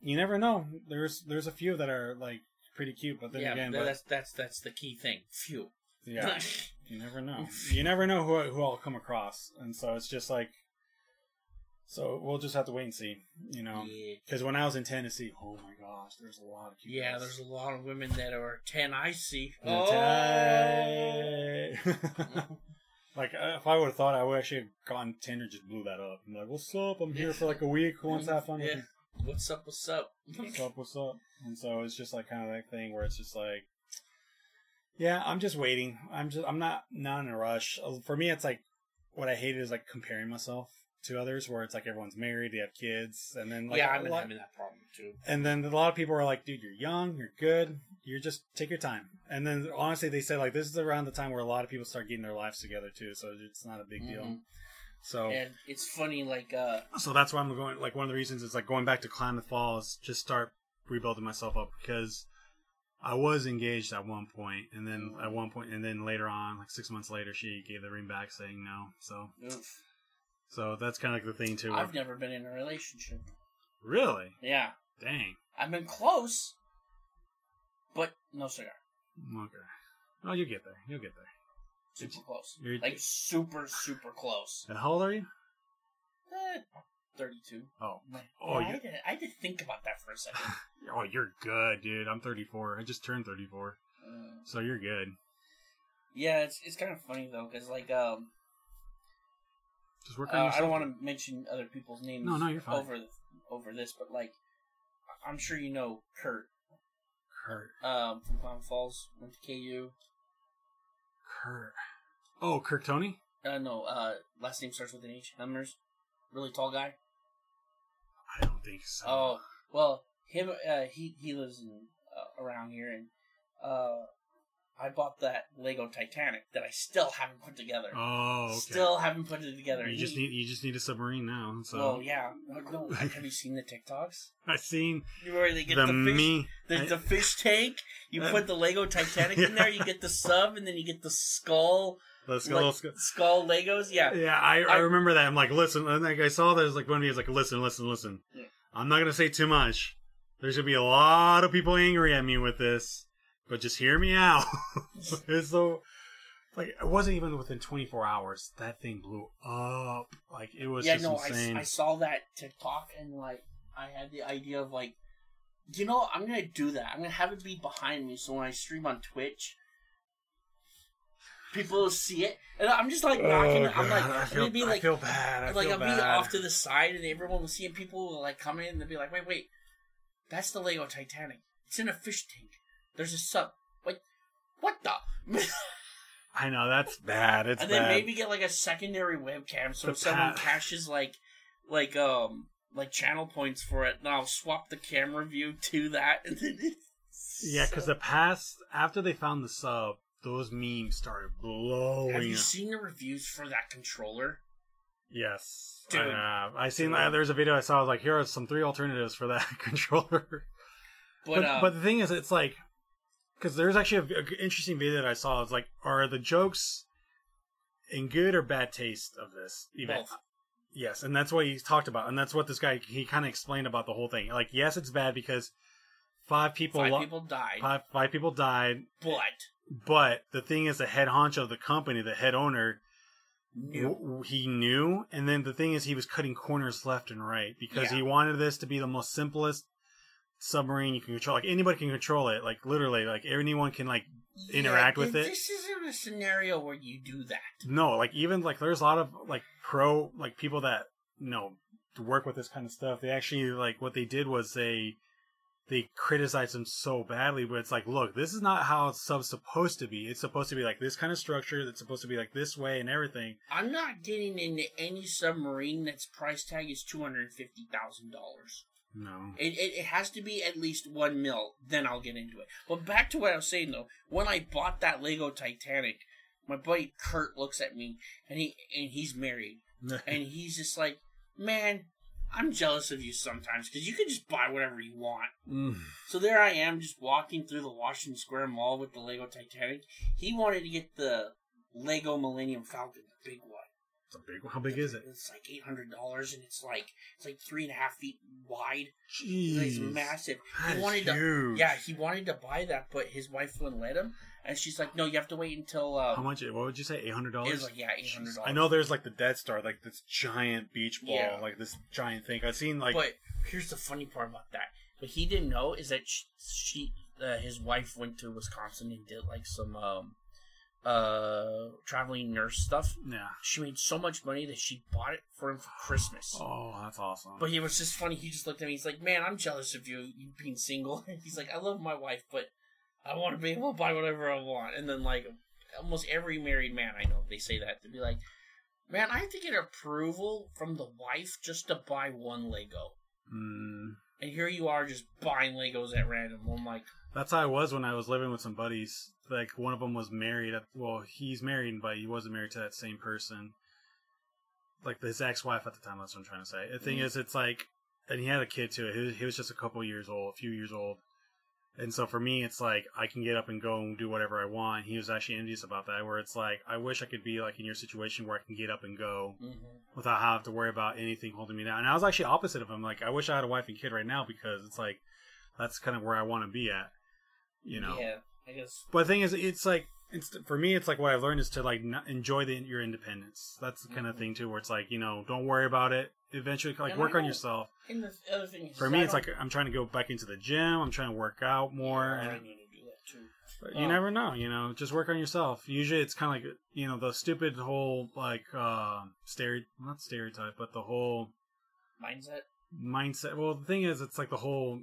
You never know. There's there's a few that are like pretty cute, but then yeah, again, tha- but, that's that's that's the key thing. Few. yeah, you never know. You never know who who I'll come across, and so it's just like, so we'll just have to wait and see, you know. yeah. Because when I was in Tennessee, oh my gosh, there's a lot of cute Yeah, girls. there's a lot of women that are ten. I see. Oh. Like uh, if I would have thought I would actually have gone Tinder, just blew that up. I'm like, what's up? I'm here for like a week. Who wants to have fun? Yeah. What's up? What's up? What's up? What's up? And so it's just like kind of that thing where it's just like, yeah, I'm just waiting. I'm just I'm not not in a rush. Uh, For me, it's like what I hate is like comparing myself to others, where it's like everyone's married, they have kids, and then like yeah, I've been lot- having that problem too. And then a lot of people are like, dude, you're young, you're good, you're just take your time. And then honestly, they say like this is around the time where a lot of people start getting their lives together too, so it's not a big deal. Mhm. So And it's funny, like, uh, so that's why I'm going. Like one of the reasons is like going back to Klamath Falls, just start rebuilding myself up because I was engaged at one point, and then at one point, and then later on, like six months later, she gave the ring back, saying no. So oof. So that's kind of like the thing too. I've never been in a relationship. really, Yeah, dang, I've been close, but no cigar. okay. Oh, you'll get there. You'll get there. Super close. You're- Like super, super close. And how old are you? Eh, Thirty-two. Oh, Yeah, Oh, I, you- had to, I had to think about that for a second. oh, you're good, dude. I'm 34. I just turned 34, Uh, so you're good. yeah, it's it's kind of funny though, because like um, Just work uh, on I don't want to mention other people's names. No, no, you're fine. over over this, but like, I'm sure you know Kurt Kurt. um, from Clown Falls, went to KU. Kurt. Oh, Kirk Tony. Uh, no, uh, last name starts with an H. Helmers, really tall guy. I don't think so. Oh, well, him, uh, he he lives in uh, around here, and uh, I bought that Lego Titanic that I still haven't put together. Oh, okay. Still haven't put it together. You just need you just need a submarine now. So Well, yeah. No, no, have you seen the TikToks? I've seen Where they get the, the, fish, me. the, I- the fish tank. You Uh, put the Lego Titanic in there. You get the sub, and then you get the skull, Let's go. like, let's skull Legos. Yeah, Yeah, I, I I- remember that. I'm like, listen, and like I saw there's like one of you these like, listen, listen, listen. Yeah. I'm not gonna say too much. There's gonna be a lot of people angry at me with this, but just hear me out. so like it wasn't even within 24 hours that thing blew up. Like it was yeah. just No, insane. I saw that TikTok, and like I had the idea of like, you know, I'm gonna do that. I'm gonna have it be behind me, so when I stream on Twitch. People will see it, and I'm just like oh, knocking. Oh, I'm like, I feel, be I like, feel bad. I like feel I'll bad. be off to the side, and everyone will see it. People will like come in and they'll be like, "Wait, wait, that's the Lego Titanic. It's in a fish tank. There's a sub. Wait, what the?" I know that's bad. It's and then bad. maybe get like a secondary webcam, so The if someone cashes like, like um, like channel points for it, and I'll swap the camera view to that, and then it's Yeah, because the past after they found the sub, those memes started blowing. Have you up. seen the reviews for that controller? Yes, Dude. I have. I seen. Uh, there's a video I saw. I was like, here are some three alternatives for that controller. But, But uh, but the thing is, it's like because there's actually a, a interesting video that I saw. It's like, are the jokes in good or bad taste of this? Even both. yes, and that's what he talked about, and that's what this guy he kind of explained about the whole thing. Like, yes, it's bad because five people, Five lo- people died, five, five people died, but but the thing is, the head honcho of the company, the head owner, new. w- w- he knew. And then the thing is, he was cutting corners left and right because Yeah. he wanted this to be the most simplest submarine you can control. Like anybody can control it. Like literally, like anyone can like interact with th- it. This isn't a scenario where you do that. no, like even like there's a lot of like pro like people that you know work with this kind of stuff. They actually like what they did was they they criticized them so badly, but it's like, look, this is not how sub's supposed to be. It's supposed to be like this kind of structure. It's supposed to be like this way and everything. I'm not getting into any submarine that's price tag is two hundred fifty thousand dollars. No. It, it it has to be at least one mil. Then I'll get into it. But back to what I was saying though. When I bought that Lego Titanic, my buddy Kurt looks at me and he and he's married and he's just like, man. I'm jealous of you sometimes because you can just buy whatever you want. Mm. So there I am, just walking through the Washington Square Mall with the Lego Titanic. He wanted to get the Lego Millennium Falcon, the big one. It's a big. How big is it? It's like eight hundred dollars, and it's like it's like three and a half feet wide. Jeez, It's massive. That he wanted to, huge. yeah, he wanted to buy that, but his wife wouldn't let him, and she's like, "No, you have to wait until." Uh, How much? What would you say? Eight hundred dollars. like yeah, eight hundred dollars. I know there's like the Death Star, like this giant beach ball, Yeah. like this giant thing. I've seen like but here's the funny part about that. What he didn't know is that sh- she, uh, his wife, went to Wisconsin and did like some um, uh, traveling nurse stuff. yeah. She made so much money that she bought it for him for Christmas. Oh, that's awesome. But he was just funny. He just looked at me. He's like, "Man, I'm jealous of you, you being single." He's like, "I love my wife, but I want to be able to buy whatever I want." And then like almost every married man I know, they say that to be like, "Man, I have to get approval from the wife just to buy one Lego." Mm, And here you are just buying Legos at random. I'm like, that's how I was when I was living with some buddies. Like one of them was married. At, well, he's married, but he wasn't married to that same person. Like his ex-wife at the time. That's what I'm trying to say. The thing Mhm. is, it's like, and he had a kid too. He was, he was just a couple years old, a few years old. And so for me, it's like I can get up and go and do whatever I want. He was actually envious about that, where it's like I wish I could be like in your situation where I can get up and go mhm. without having to worry about anything holding me down. And I was actually opposite of him. Like I wish I had a wife and kid right now because it's like that's kind of where I want to be at. You know. yeah, I guess. But the thing is, it's like it's for me. It's like what I've learned is to like not enjoy the, your independence. That's the kind of Mhm. thing too, where it's like you know, don't worry about it. Eventually, like And work on yourself. And the other thing is, For me, it's like I'm trying to go back into the gym. I'm trying to work out more. Yeah, I and need to do that too. but you Um, never know, you know. Just work on yourself. Usually, it's kind of like you know the stupid whole like uh stereo not stereotype, but the whole Mindset. mindset. Well, the thing is, it's like the whole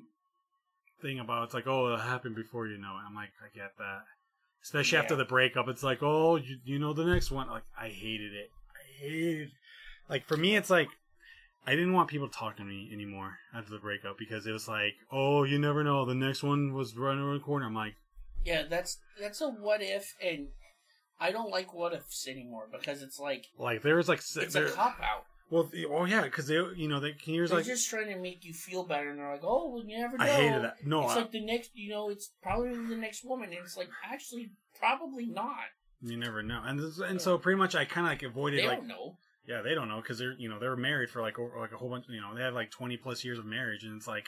thing about it's like, oh, it happened before you know it. I'm like, I get that. Especially after the breakup, it's like, oh, you, you know the next one. Like, I hated it. I hated. Like for me, it's like I didn't want people to talk to me anymore after the breakup because it was like, oh, you never know. The next one was right around the corner. I'm like, Yeah, that's that's a what if, and I don't like what ifs anymore because it's like like there was like, it's there, a cop out. Well, the- oh yeah, because they, you know, they here's They're like, just trying to make you feel better, and they're like, "Oh, well, you never know." I hated that. No, it's I- like the next, you know, it's probably the next woman, and it's like actually probably not. you never know. And this- and so pretty much I kind of like avoided They like don't know. Yeah, they don't know because they're you know they're married for like like a whole bunch. You know they had like twenty plus years of marriage, and it's like,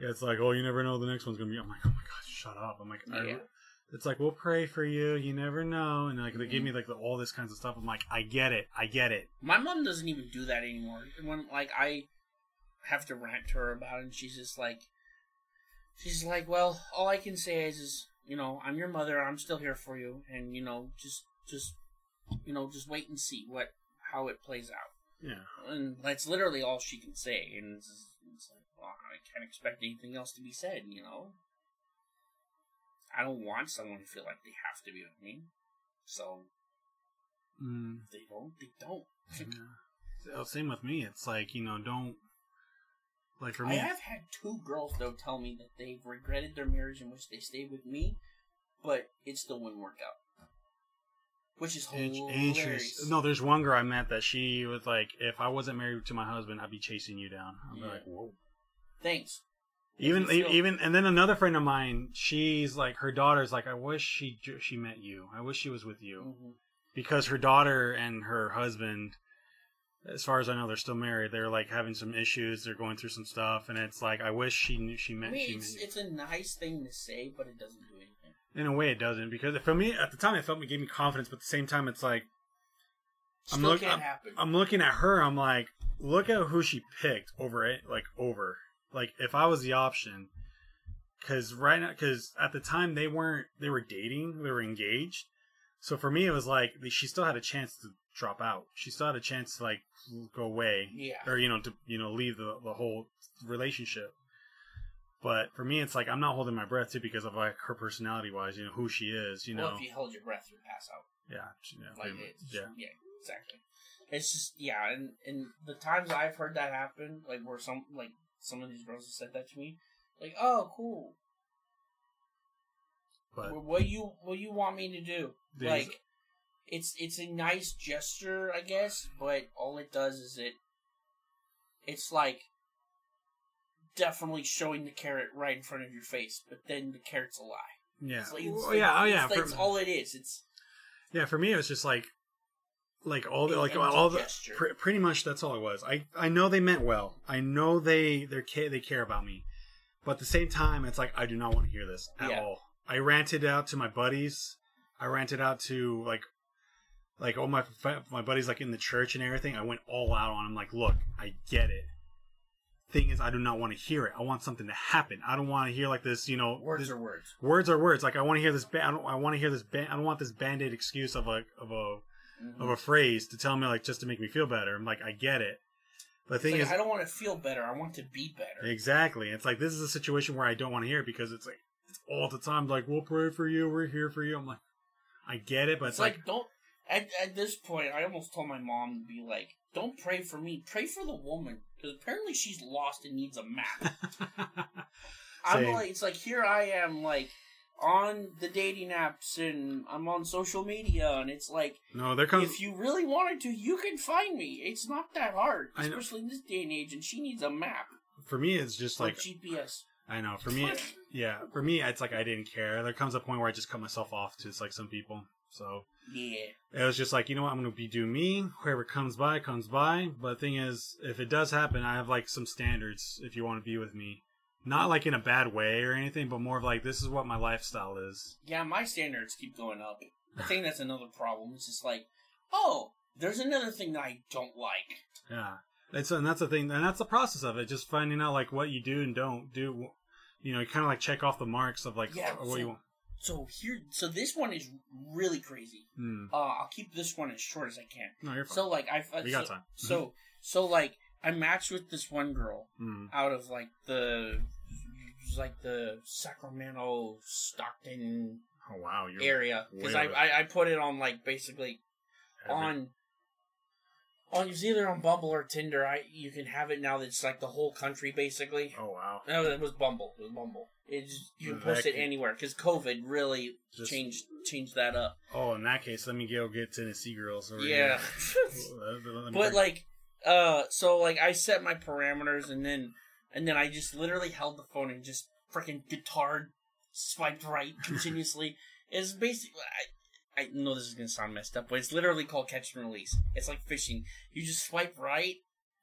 yeah, it's like oh you never know the next one's gonna be. I'm like oh my god, shut up. I'm like I- Yeah. It's like we'll pray for you. You never know, and like they give Mhm. me like the, all this kinds of stuff. I'm like I get it, I get it. My mom doesn't even do that anymore. When like I have to rant to her about it, and she's just like, she's like, "Well, all I can say is, is you know, I'm your mother. I'm still here for you, and you know, just just you know, just wait and see what how it plays out." Yeah, And that's literally all she can say. And it's, it's like, well, I can't expect anything else to be said, you know? I don't want someone to feel like they have to be with me. So, mm, if they don't, they don't. yeah. So, same with me. It's like you know don't like for me. I have had two girls, though, tell me that they've regretted their marriage in which they stayed with me, but it still wouldn't work out. Which is hilarious. No, there's one girl I met that she was like, if I wasn't married to my husband, I'd be chasing you down. I'm Yeah. like, whoa. Thanks. Even feel- even and then another friend of mine, she's like her daughter's like I wish she she met you. I wish she was with you hmm because her daughter and her husband, as far as I know, they're still married. They're like having some issues. They're going through some stuff, and it's like I wish she knew she I met. mean, she it's, met it's a nice thing to say, but it doesn't do anything. in a way, it doesn't because for me at the time it felt it gave me confidence, but at the same time it's like I'm Still can't happen. I'm looking at her. I'm like, look at who she picked over it, like over. Like if I was the option, because right now, because at the time they weren't, they were dating, they were engaged. So for me, it was like she still had a chance to drop out. She still had a chance to like go away, Yeah. or you know, to you know, leave the the whole relationship. But for me, it's like I'm not holding my breath too because of like her personality wise, you know, who she is, you know. If you hold your breath, you'll pass out. yeah, she- yeah, Like yeah. yeah, exactly. It's just yeah, and and the times I've heard that happen, like where some like some of these girls have said that to me, like, oh, cool. But Wh- what you what you want me to do? Like, it's it's a nice gesture, I guess, but all it does is it. It's like definitely showing the carrot right in front of your face, but then the carrot's a lie. yeah, It's like, it's Well, like- yeah, oh yeah. like- it's all it is. It's Yeah, for me it was just like, like all the like all the pr- pretty much that's all it was. I I know they meant well. I know they they care they care about me, but at the same time, it's like I do not want to hear this at Yeah. all. I ranted out to my buddies. I ranted out to like like all my my buddies like in the church and everything. I went all out on them. Like, look, I get it. Thing is, I do not want to hear it. I want something to happen. I don't want to hear like this, you know, words this- are words. words are words. Like I want to hear this. Ba- I don't. I want to hear this. Ba- I don't want this band aid excuse of a of a Mhm. of a phrase to tell me like just to make me feel better. I'm like, I get it. But the thing like, is, I don't want to feel better. I want to be better. exactly. It's like this is a situation where I don't want to hear it because it's like it's all the time. Like we'll pray for you. We're here for you. I'm like, I get it, but It's it's, like, like, don't. At, at this point, I almost told my mom to be like, "Don't pray for me. Pray for the woman because apparently she's lost and needs a map." I'm like, it's like here I am, like on the dating apps and I'm on social media, and it's like no, there comes. if you really wanted to, you can find me. It's not that hard, especially in this day and age. And she needs a map, for me, it's just like GPS. I know. For me, yeah. For me, it's like I didn't care. There comes a point where I just cut myself off to like some people. So Yeah, it was just like you know what I'm gonna be doing me. Whoever comes by comes by. But the thing is, if it does happen, I have like some standards. If you want to be with me, not like in a bad way or anything, but more of like this is what my lifestyle is. yeah. My standards keep going up. I think that's another problem. It's just like, oh, there's another thing that I don't like. Yeah, it's and that's the thing, and that's the process of it. Just finding out like what you do and don't do. You know, you kind of like check off the marks of like Yeah, what so- you want. So here, so this one is really crazy. Hmm. Uh, I'll keep this one as short as I can. No, you're fine. So like I, I We got so, time. So so like I matched with this one girl Hmm. out of like the was like the Sacramento Stockton Oh wow, you're area because I, I I put it on like basically every- on on it's either on Bumble or Tinder. I you can have it now. That's like the whole country basically. Oh wow. No, it was Bumble. It was Bumble. It just, you can post it can- anywhere because COVID really Just- changed changed that up. Oh, in that case, let me go get Tennessee girls. Over Yeah. But bring- like, uh, so like I set my parameters and then and then I just literally held the phone and just freaking guitar swiped right continuously. it's basically. I, I know this is gonna sound messed up, but it's literally called catch and release. It's like fishing. You just swipe right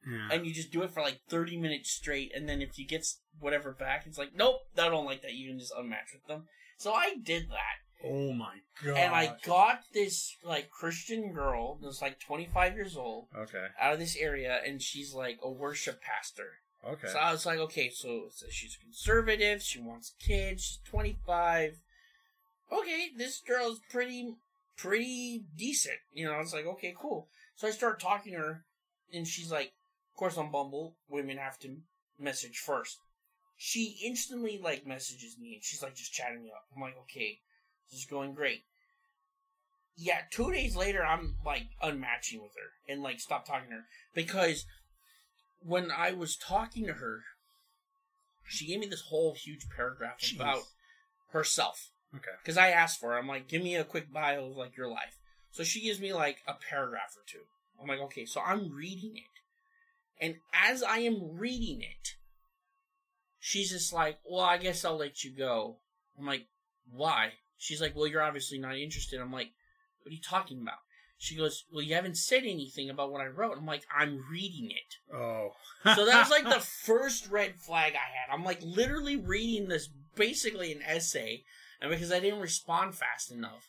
yeah. and you just do it for like 30 minutes straight and then if you get whatever back it's like nope i don't like that you can just unmatch with them so i did that oh my god. and i got this like christian girl that's like 25 years old Okay. out of this area and she's like a worship pastor Okay. so i was like okay so, so she's conservative she wants kids she's 25 okay this girl is pretty pretty decent you know i was like okay cool. So i started talking to her and she's like of course on bumble women have to message first. She instantly like messages me and she's like just chatting me up. I'm like okay this is going great. Yeah two days later i'm like unmatching with her and like stop talking to her because when i was talking to her she gave me this whole huge paragraph Jeez. about herself. Okay. because i asked for her i'm like give me a quick bio of like your life. So she gives me like a paragraph or two. I'm like okay so i'm reading it. And as i am reading it she's just like well i guess i'll let you go. I'm like why? She's like well you're obviously not interested. I'm like what are you talking about she goes well you haven't said anything about what i wrote i'm like i'm reading it Oh. so that was like the first red flag I had. I'm like literally reading this basically an essay, and because I didn't respond fast enough,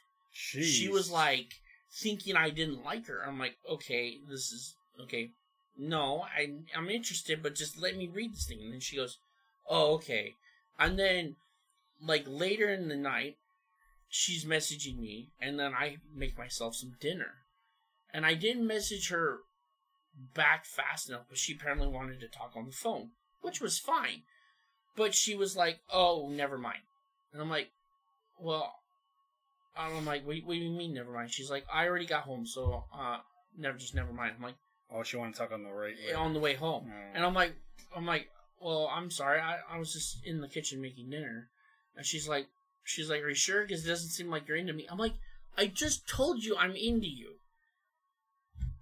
she was like thinking I didn't like her. I'm like, okay, this is okay. No, I I'm interested, but just let me read this thing. And then she goes, oh, okay. And then, like, later in the night, she's messaging me, and then I make myself some dinner. And I didn't message her back fast enough, but she apparently wanted to talk on the phone, which was fine. But she was like, oh, never mind. And I'm like, well, I'm like, what, what do you mean, never mind? She's like, I already got home, so, uh, never, just never mind. I'm like, Oh, she wanted to talk on the right. on the way home. Oh. And I'm like, I'm like, well, I'm sorry. I, I was just in the kitchen making dinner. And she's like, she's like, are you sure? Because it doesn't seem like you're into me. I'm like, I just told you I'm into you.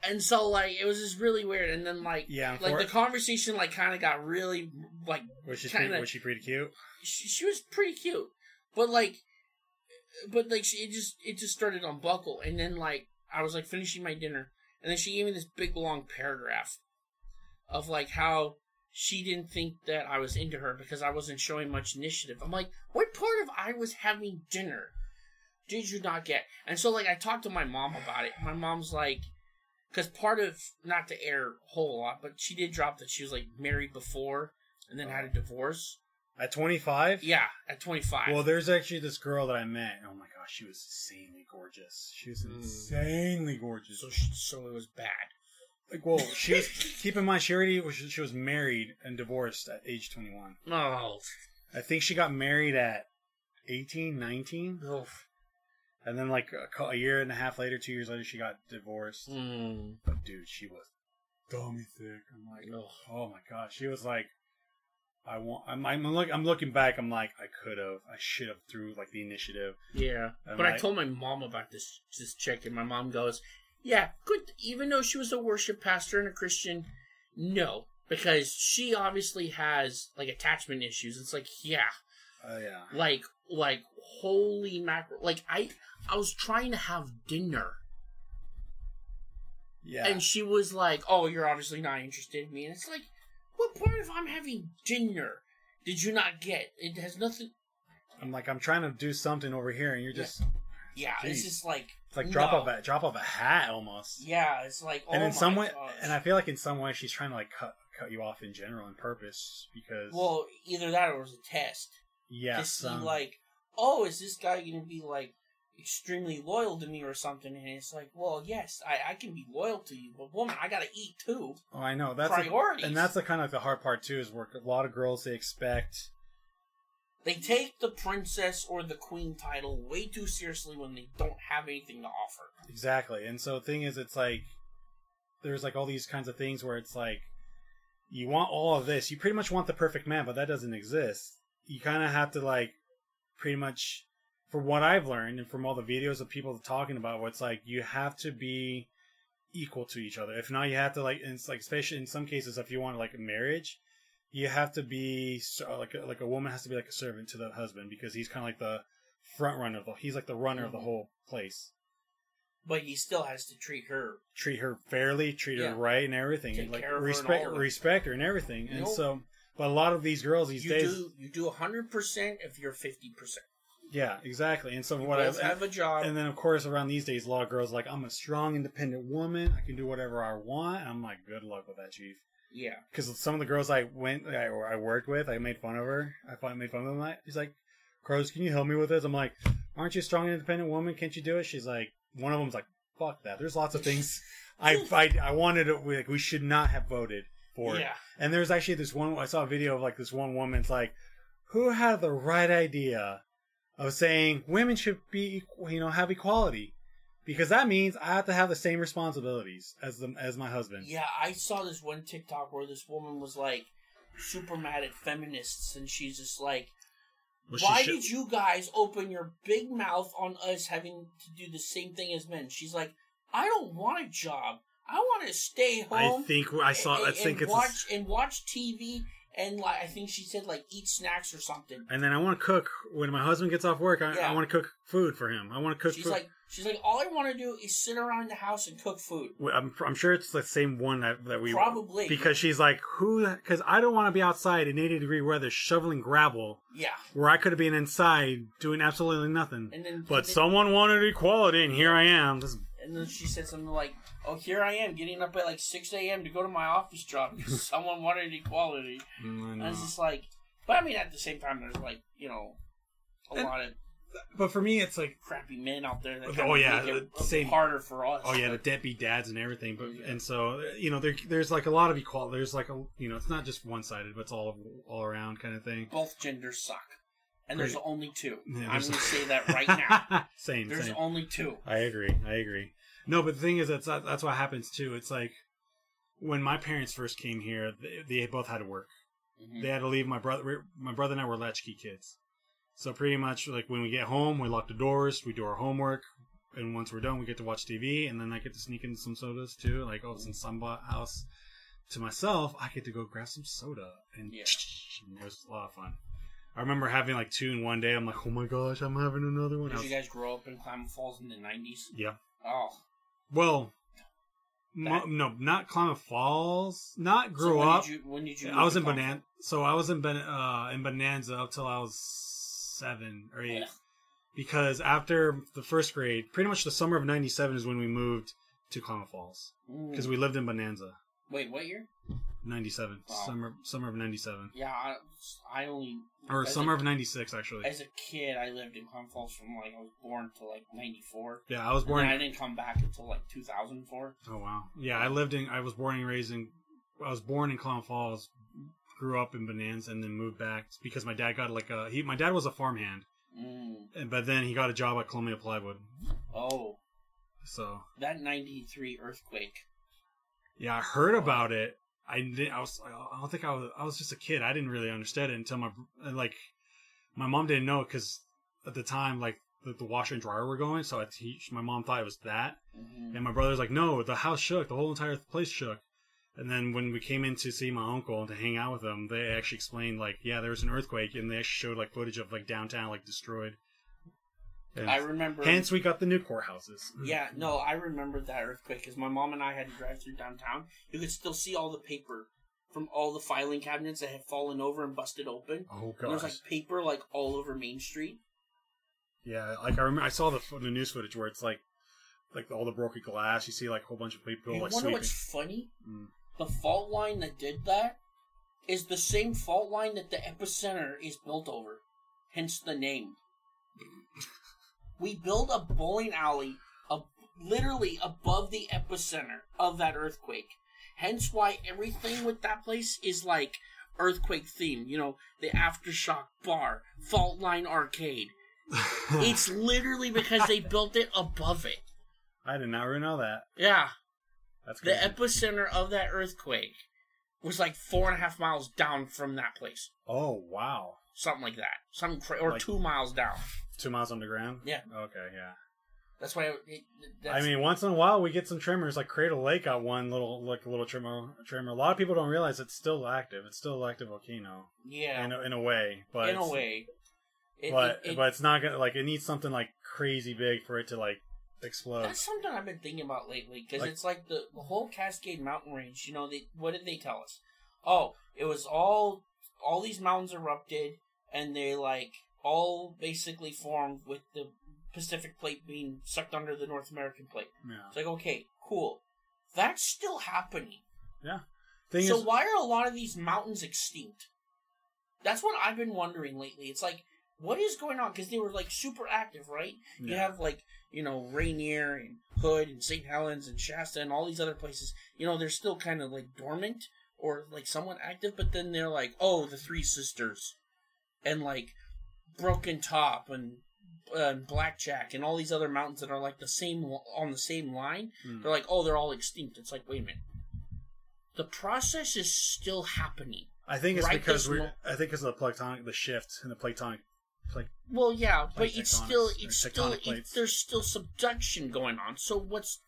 And so like it was just really weird. And then like Yeah, like the conversation like kind of got really like was she kinda- pretty, was she pretty cute? she, she was pretty cute, but like, but like she it just it just started on buckle, and then like I was like finishing my dinner, and then she gave me this big long paragraph of like how she didn't think that I was into her because I wasn't showing much initiative. I'm like, what part of I was having dinner did you not get? And so like I talked to my mom about it. My mom's like. Because part of, not to air a whole lot, but she did drop that she was like married before and then had a divorce. At 25? Yeah, at 25. Well, there's actually this girl that I met. Oh my gosh, she was insanely gorgeous. She was Mm. insanely gorgeous. so sh- so it was bad. Like, well, she was. keep in mind, she already was. She was married and divorced at age 21. No. I think she got married at 18, 19, Oh. And then like a, a year and a half later, two years later, she got divorced. Mm. But dude, she was dummy thick. I'm like, No. oh my god, she was like. I want. I'm. I'm, look, I'm looking back. I'm like, I could have. I should have threw like the initiative. Yeah. I'm but I told my mom about this this chick, and my mom goes, "Yeah, good." Even though she was a worship pastor and a Christian, no, because she obviously has like attachment issues. It's like, yeah, Oh yeah. like like holy mackerel! Like I I was trying to have dinner, Yeah. and she was like, "Oh, you're obviously not interested in me." And it's like, what part of I'm having dinner did you not get? It has nothing. I'm like, I'm trying to do something over here, and you're just Yeah, it's Jeez. just like it's like drop no. off a drop off a hat almost. Yeah, it's like and oh in some way, gosh. and I feel like in some way she's trying to like cut cut you off in general on purpose because well, either that or it was a test yeah, to see some- like, oh, is this guy gonna be like extremely loyal to me or something? And it's like, well, yes, I, I can be loyal to you, but woman, I gotta eat too. oh, I know that's a- and that's the kind of the hard part too is where a lot of girls they expect They take the princess or the queen title way too seriously when they don't have anything to offer. exactly, and so the thing is, it's like there's like all these kinds of things where it's like you want all of this, you pretty much want the perfect man, but that doesn't exist. You kind of have to like pretty much for what I've learned and from all the videos of people talking about what's like you have to be equal to each other. If not, you have to like it's like especially in some cases if you want like a marriage, you have to be so, like a, like a woman has to be like a servant to the husband because he's kind of like the front runner of the he's like the runner of the Mhm. whole place. But he still has to treat her. Treat her fairly, treat Yeah. her right and everything, Take and like of her respect all of it. respect her and everything. And so, but a lot of these girls these You days, do you do hundred percent if you're fifty percent. yeah, exactly. And so You what I have a job. And then, of course, around these days, a lot of girls are like, I'm a strong, independent woman. I can do whatever I want. And I'm like, good luck with that, chief. yeah. Because some of the girls I went, I, I worked with, I made fun of her. I made fun of them. Like, She's like, Carlos, can you help me with this? I'm like, aren't you a strong, independent woman? Can't you do it? She's like, one of them's like, fuck that. There's lots of things I, I, I wanted to, like, we should not have voted for. Yeah. And there's actually this one, I saw a video of like this one woman's like, who had the right idea of saying women should be, equal, you know, have equality? Because that means I have to have the same responsibilities as the, as my husband. Yeah, I saw this one TikTok where this woman was like super mad at feminists, and she's just like, Well, "Why should- did you guys open your big mouth on us having to do the same thing as men?" She's like, "I don't want a job. I want to stay home. I think I saw. I think and it's. a- watch and watch TV." And like, I think she said like eat snacks or something. and then I want to cook when my husband gets off work. I, Yeah. I want to cook food for him. I want to cook. She's food. like, she's like, all I want to do is sit around the house and cook food. I'm, I'm sure it's the same one that, that we Probably because she's like who because I don't want to be outside in 80 degree weather shoveling gravel yeah. where I could have been inside doing absolutely nothing. And then But then- someone wanted equality, and here I am. This, And then she said something like, "Oh, here I am getting up at like six a.m. to go to my office job because someone wanted equality." Mm, and I was just like, "But I mean, at the same time, there's like you know a And- lot of But for me, it's like crappy men out there that Oh, yeah, make it same- harder for us. oh yeah, the deadbeat dads and everything. But oh, Yeah. and so you know, there, there's like a lot of equality. There's like a you know, it's not just one sided, but it's all all around kind of thing. both genders suck, and there's Great. only two. Yeah, I'm going to say that right now. same, There's same. only two. I agree. I agree. No, but the thing is, that's that's what happens too. It's like when my parents first came here, they, they both had to work. Mhm. They had to leave. My brother, my brother and I were latchkey kids, so pretty much like when we get home, we lock the doors, we do our homework, and once we're done, we get to watch TV, and then I get to sneak in some sodas too. Like oh, since some bought house to myself, I get to go grab some soda, and, Yeah. and it was a lot of fun. I remember having like two in one day. I'm like, oh my gosh, I'm having another one. Did was- you guys grow up in Klamath Falls in the 90s? yeah. Oh. Well, mo- That- no, not Klamath Falls. Not So grew when up. Did you, when did you I was in Bonanza. So I was in ben- uh, in Bonanza up till I was seven or eight. Ugh. Because after the first grade, pretty much the summer of '97 is when we moved to Klamath Falls because we lived in Bonanza. Wait, what year? '97, Wow. summer summer of '97, Yeah, I, I only. or summer a, of '96 actually. As a kid, I lived in Klamath Falls from like I was born to like 94. yeah, I was born. I didn't come back until like 2004. Oh wow. Yeah, I lived in. I was born and raised in. I was born in Klamath Falls, grew up in Bonanza, and then moved back because my dad got like a. He, my dad was a farmhand, Mm. and but then he got a job at Columbia Plywood. Oh, So that 93 earthquake. yeah, I heard about it. I didn't. I was. I don't think I was. I was just a kid. I didn't really understand it until my like. My mom didn't know because at the time, like the, the washer and dryer were going, so I teach. My mom thought it was that, hmm And my brother's like, no, the house shook. The whole entire place shook. And then when we came in to see my uncle and to hang out with him, they actually explained, like, yeah, there was an earthquake, and they actually showed, like, footage of, like, downtown, like, destroyed. And I remember. hence we got the new courthouses. Yeah, no, I remember that earthquake because my mom and I had to drive through downtown. You could still see all the paper from all the filing cabinets that had fallen over and busted open. Oh, And there was like paper like all over Main Street. yeah, like, I remember, I saw the, the news footage where it's, like, like, all the broken glass. You see, like, a whole bunch of people, you like, wonder sweeping. what's funny? Mm. The fault line that did that is the same fault line that the epicenter is built over. Hence the name. we built a bowling alley ab- literally above the epicenter of that earthquake. Hence why everything with that place is like earthquake themed. You know, the aftershock bar, fault line arcade. it's literally because they built it above it. I did not really know that. Yeah. That's The epicenter of that earthquake was like four and a half miles down from that place. oh, wow. Something like that. Something cra- or Like- two miles down. Two miles underground? Yeah. Okay, yeah. That's why. It, it- I mean, once in a while we get some tremors. Like Crater Lake got one little, like a little tremor. Tremor. A lot of people don't realize it's still active. It's still an active volcano yeah, in a, in a way, but in a way. It, but but it's not gonna like it needs something like crazy big for it to like explode. that's something I've been thinking about lately because Like- it's like the, the whole Cascade Mountain range. You know, they what did they tell us? Oh, it was all all these mountains erupted and they like all basically formed with the Pacific plate being sucked under the North American plate. Yeah. It's like okay, cool. That's still happening. Thing so is, why are a lot of these mountains extinct? That's what I've been wondering lately. It's like, what is going on? Because they were like super active, right? You have like, you know, Rainier and Hood and St. Helens and Shasta and all these other places. You know, they're still kind of like dormant or like somewhat active, but then they're like, oh, the Three Sisters and like Broken Top and uh, Blackjack and all these other mountains that are like the same on the same line. Hmm. They're like, oh, they're all extinct. It's like, wait a minute. The process is still happening. I think it's right because we. Mo- I think of the tectonic, the shift in the platonic. Like Well, yeah, but it's still, it's still, it, there's still subduction going on. So what's,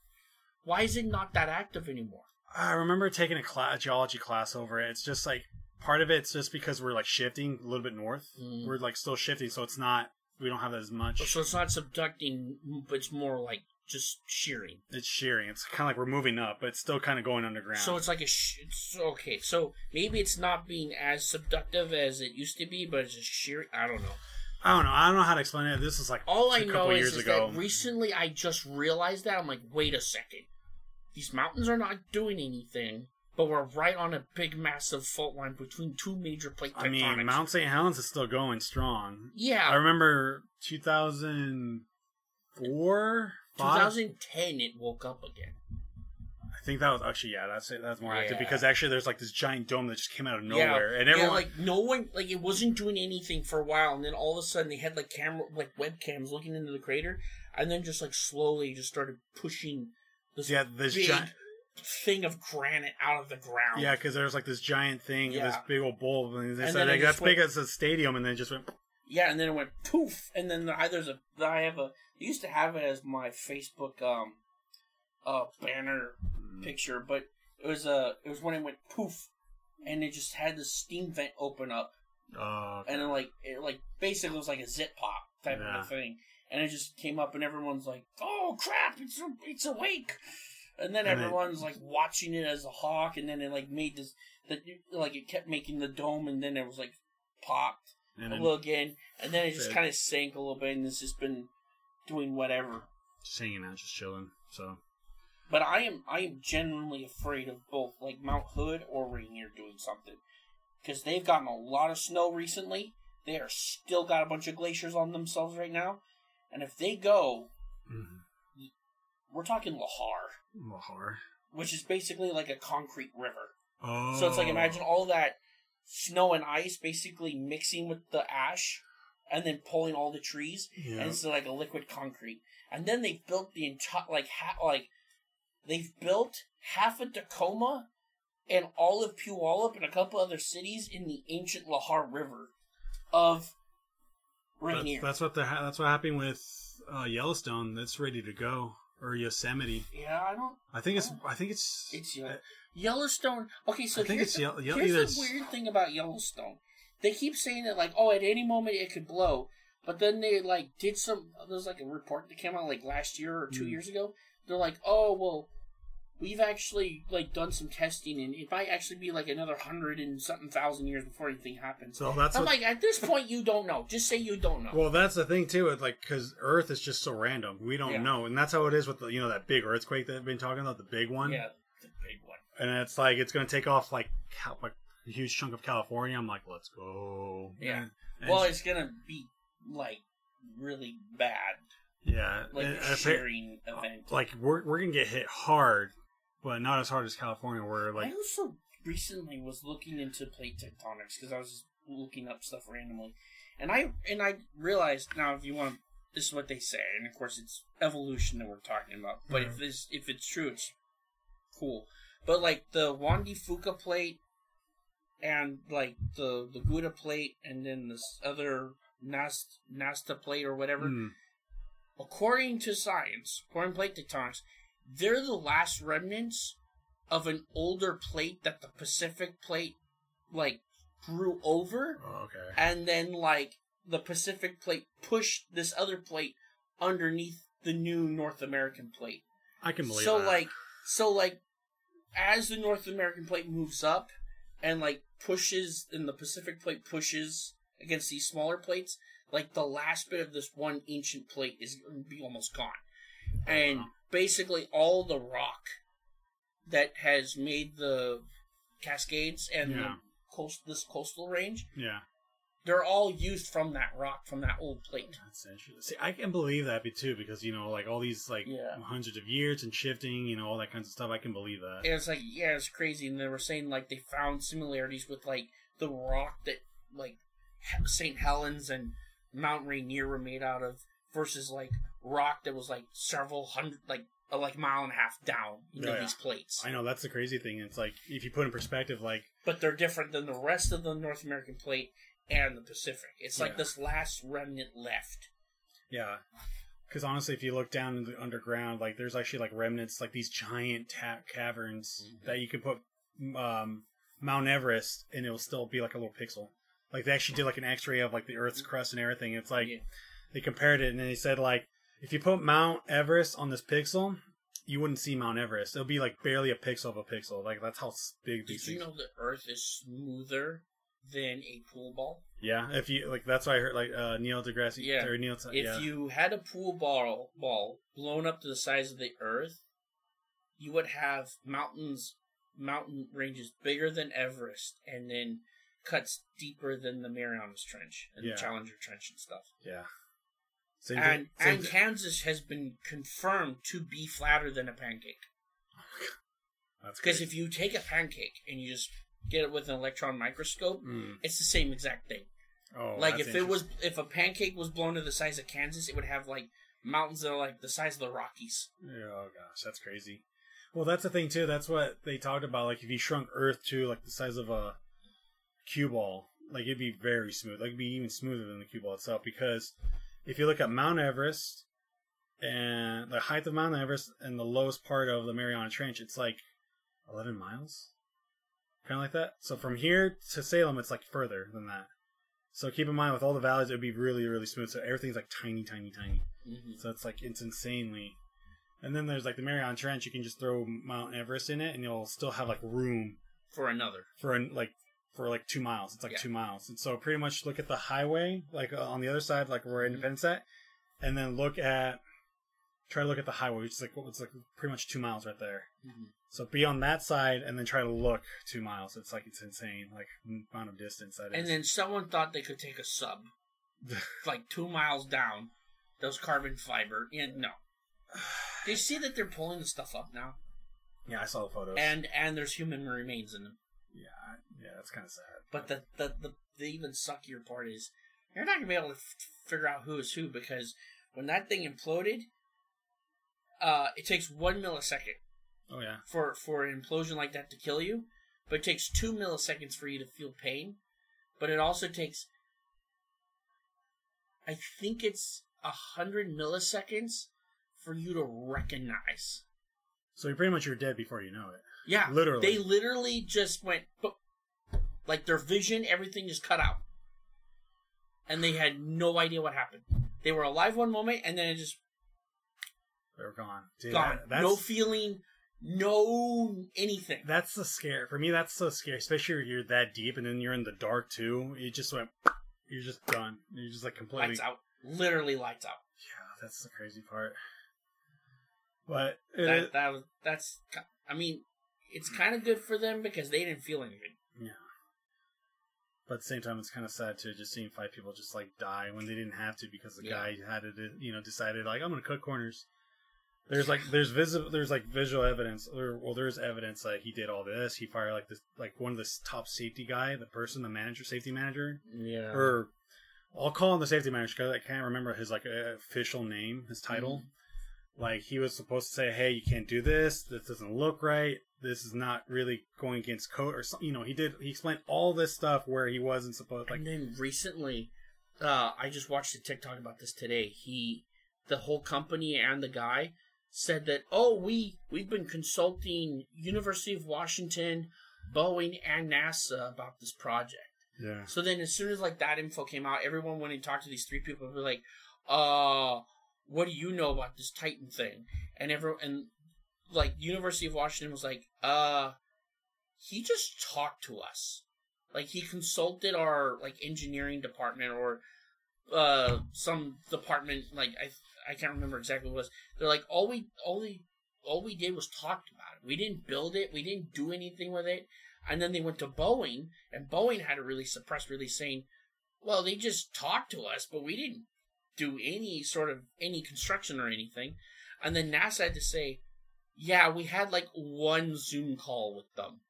why is it not that active anymore? I remember taking a, cla a geology class over it. It's just like part of it's just because we're like shifting a little bit north. Mm. We're like still shifting, so it's not. We don't have that as much. So it's not subducting, but it's more like just shearing. It's shearing. It's kind of like we're moving up, but it's still kind of going underground. So it's like a, sh- it's okay. So maybe it's not being as subductive as it used to be, but it's just shearing. I don't know. I don't know. I don't know how to explain it. This is like All a I couple know is, years is ago. that recently I just realized that I'm like, wait a second, these mountains are not doing anything. But we're right on a big, massive fault line between two major plate tectonics. I mean, Mount St. Helens is still going strong. yeah, I remember 2004, five? 2010 it woke up again. I think that was actually yeah, that's it. That's more active because actually there's like this giant dome that just came out of Yeah. nowhere, and yeah, everyone like no one, like it wasn't doing anything for a while, and then all of a sudden they had like camera, like webcams looking into the crater, and then just like slowly just started pushing this yeah, this big giant thing of granite out of the ground. yeah, because there's like this giant thing, this big old bulb, and they And said it like, just that's big went- as a stadium, and then it just went. Yeah, and then it went poof, and then I, there's a I have a I used to have it as my Facebook um uh banner picture, but it was uh it was when it went poof, and it just had the steam vent open up, Oh, okay. and then like it like basically was like a zip pop type Yeah. of thing, and it just came up, and everyone's like, "Oh crap, it's it's awake," and then And it- everyone's like watching it as a hawk, and then it like made this that like it kept making the dome, and then it was like popped and a little again, and then it just kind of sank a little bit, and it's just been doing whatever. just hanging out, just chilling. So But I am I am genuinely afraid of both like Mount Hood or Rainier doing something because they've gotten a lot of snow recently. They are still got a bunch of glaciers on themselves right now, and if they go, mm-hmm. we're talking Lahar, Lahar. which is basically like a concrete river. Oh, So it's like imagine all that snow and ice basically mixing with the ash, and then pulling all the trees. Yeah. and it's like a liquid concrete. And then they've built the entire like ha- like they've built half of Tacoma and all of Puyallup and a couple other cities in the ancient Lahar River of Rainier. That's, that's what the ha- that's what happened with uh, Yellowstone. That's ready to go or Yosemite. yeah, I don't. I think it's. I think it's. It's Ye- Yellowstone. Okay, so I think here's it's the, Yell- Yell- here's the weird thing about Yellowstone. They keep saying that like, oh, at any moment it could blow, but then they like did some. There's like a report that came out like last year or two Mm. years ago. They're like, oh well, we've actually like done some testing, and it might actually be like another hundred and something thousand years before anything happens. So that's I'm what, like, at this point, you don't know. Just say you don't know. Well, that's the thing too. It's like because Earth is just so random, we don't Yeah. know, and that's how it is with the you know that big earthquake that I've been talking about, the big one. yeah, the big one. And it's like it's going to take off like Cal- like a huge chunk of California. I'm like, let's go. Yeah. And- and Well, it's gonna be like really bad, yeah. like and- a and appa- shearing event. like we're we're gonna get hit hard, but not as hard as California. Where like I also recently was looking into plate tectonics because I was just looking up stuff randomly, and I and I realized now if you want, this is what they say, and of course it's evolution that we're talking about. But if this if it's true, it's cool. But like the Juan de Fuca plate, and like the the Gorda plate, and then this other Nast Nasta plate or whatever hmm, according to science, according to plate tectonics, they're the last remnants of an older plate that the Pacific plate like grew over, oh, okay. and then like the Pacific plate pushed this other plate underneath the new North American plate. I can believe So that. like so like as the North American plate moves up and like pushes and the Pacific plate pushes against these smaller plates, like the last bit of this one ancient plate is be almost gone. And Wow. Basically all the rock that has made the Cascades and Yeah. the coast this coastal range, yeah. they're all used from that rock from that old plate. That's interesting. See, I can believe that too because you know, like all these like Yeah. hundreds of years and shifting, you know, all that kinds of stuff. I can believe that. And it's like, yeah, it's crazy. And they were saying like they found similarities with like the rock that like St. Helens and Mount Rainier were made out of versus like rock that was like several hundred, like a like mile and a half down into yeah. these plates. I know that's the crazy thing. It's like if you put in perspective, like But they're different than the rest of the North American plate and the Pacific. It's like Yeah. this last remnant left. yeah, because honestly, if you look down in the underground, like there's actually like remnants, like these giant ta- caverns Mhm. that you could put um, Mount Everest, and it'll still be like a little pixel. Like they actually did like an X-ray of like the Earth's crust and everything. It's like Yeah. they compared it, and then they said like if you put Mount Everest on this pixel. You wouldn't see Mount Everest. It'll be like barely a pixel of a pixel. Like that's how big these Did you things. know the Earth is smoother than a pool ball? Yeah, if you like, that's why I heard like uh, Neil deGrasse. Yeah. or Neil. If yeah. you had a pool ball ball blown up to the size of the Earth, you would have mountains mountain ranges bigger than Everest, and then cuts deeper than the Marianas Trench and Yeah. the Challenger Trench and stuff. Yeah. Same And thing- same and Kansas has been confirmed to be flatter than a pancake. Because if you take a pancake and you just get it with an electron microscope, Mm. it's the same exact thing. Oh, like if it was if a pancake was blown to the size of Kansas, it would have like mountains that are like the size of the Rockies. Yeah, Oh gosh, that's crazy. Well, that's the thing too. That's what they talked about. Like if you shrunk Earth to like the size of a cue ball, like it'd be very smooth. Like it'd be even smoother than the cue ball itself. Because if you look at Mount Everest and the height of Mount Everest and the lowest part of the Mariana Trench, it's like eleven miles, kind of like that. So from here to Salem, it's like further than that. So keep in mind, with all the valleys, it'd be really, really smooth. So everything's like tiny, tiny, tiny. Mm-hmm. So it's like it's insanely. And then there's like the Mariana Trench. You can just throw Mount Everest in it, and you'll still have like room For another, for an, like for like two miles. It's like Yeah. two miles, and so pretty much look at the highway like uh, on the other side, like where Independence at, and then look at try to look at the highway, which is like what's like pretty much two miles right there. Mhm. So be on that side, and then try to look two miles. It's like it's insane, like amount of distance that is. and then someone thought they could take a sub like two miles down, those carbon fiber. And no, do you see that they're pulling the stuff up now? yeah, I saw the photos. And and there's human remains in them. Yeah, yeah, that's kind of sad. But the, the the the even suckier part is you're not gonna be able to f- figure out who is who because when that thing imploded, uh, it takes one millisecond oh yeah, for for an implosion like that to kill you, but it takes two milliseconds for you to feel pain. But it also takes, I think it's a hundred milliseconds for you to recognize. so you're pretty much you're dead before you know it. Yeah, Literally. They literally just went, like their vision, everything just cut out, and they had no idea what happened. They were alive one moment, and then it just They're gone. Dude, gone. that- no feeling, no anything. that's the scare. For me, that's so scary, especially if you're that deep and then you're in the dark too. You just went, you're just done. You're just like completely. lights out. Literally lights out. Yeah, that's the crazy part. But it That, is- that was that's. I mean, it's kind of good for them because they didn't feel anything. yeah. But at the same time, it's kind of sad too, just seeing five people just like die when they didn't have to because the Yeah. guy had to, you know, decided like I'm gonna cut corners. There's like there's visible there's like visual evidence or well there's evidence that he did all this. He fired like this like one of the top safety guy, the person, the manager, safety manager, Yeah. or I'll call him the safety manager because I can't remember his like official name, his title. Mm-hmm. Like he was supposed to say, "Hey, you can't do this. This doesn't look right. This is not really going against code." Or something. You know, he did. He explained all this stuff where he wasn't supposed. Like, and then recently, uh, I just watched a TikTok about this today. He, the whole company and the guy said that, oh, we we've been consulting University of Washington, Boeing, and NASA about this project. yeah, So then, as soon as like that info came out, everyone went and talked to these three people. Who were like, "Uh, what do you know about this Titan thing?" And everyone and like University of Washington was like, "Uh, he just talked to us. Like he consulted our like engineering department or uh some department. Like I I can't remember exactly what it was. They're like, all we all we all we did was talked about it. We didn't build it. We didn't do anything with it." And then they went to Boeing, and Boeing had a release, a press release saying, "Well, they just talked to us, but we didn't do any sort of any construction or anything." And then NASA had to say, "Yeah, we had like one Zoom call with them,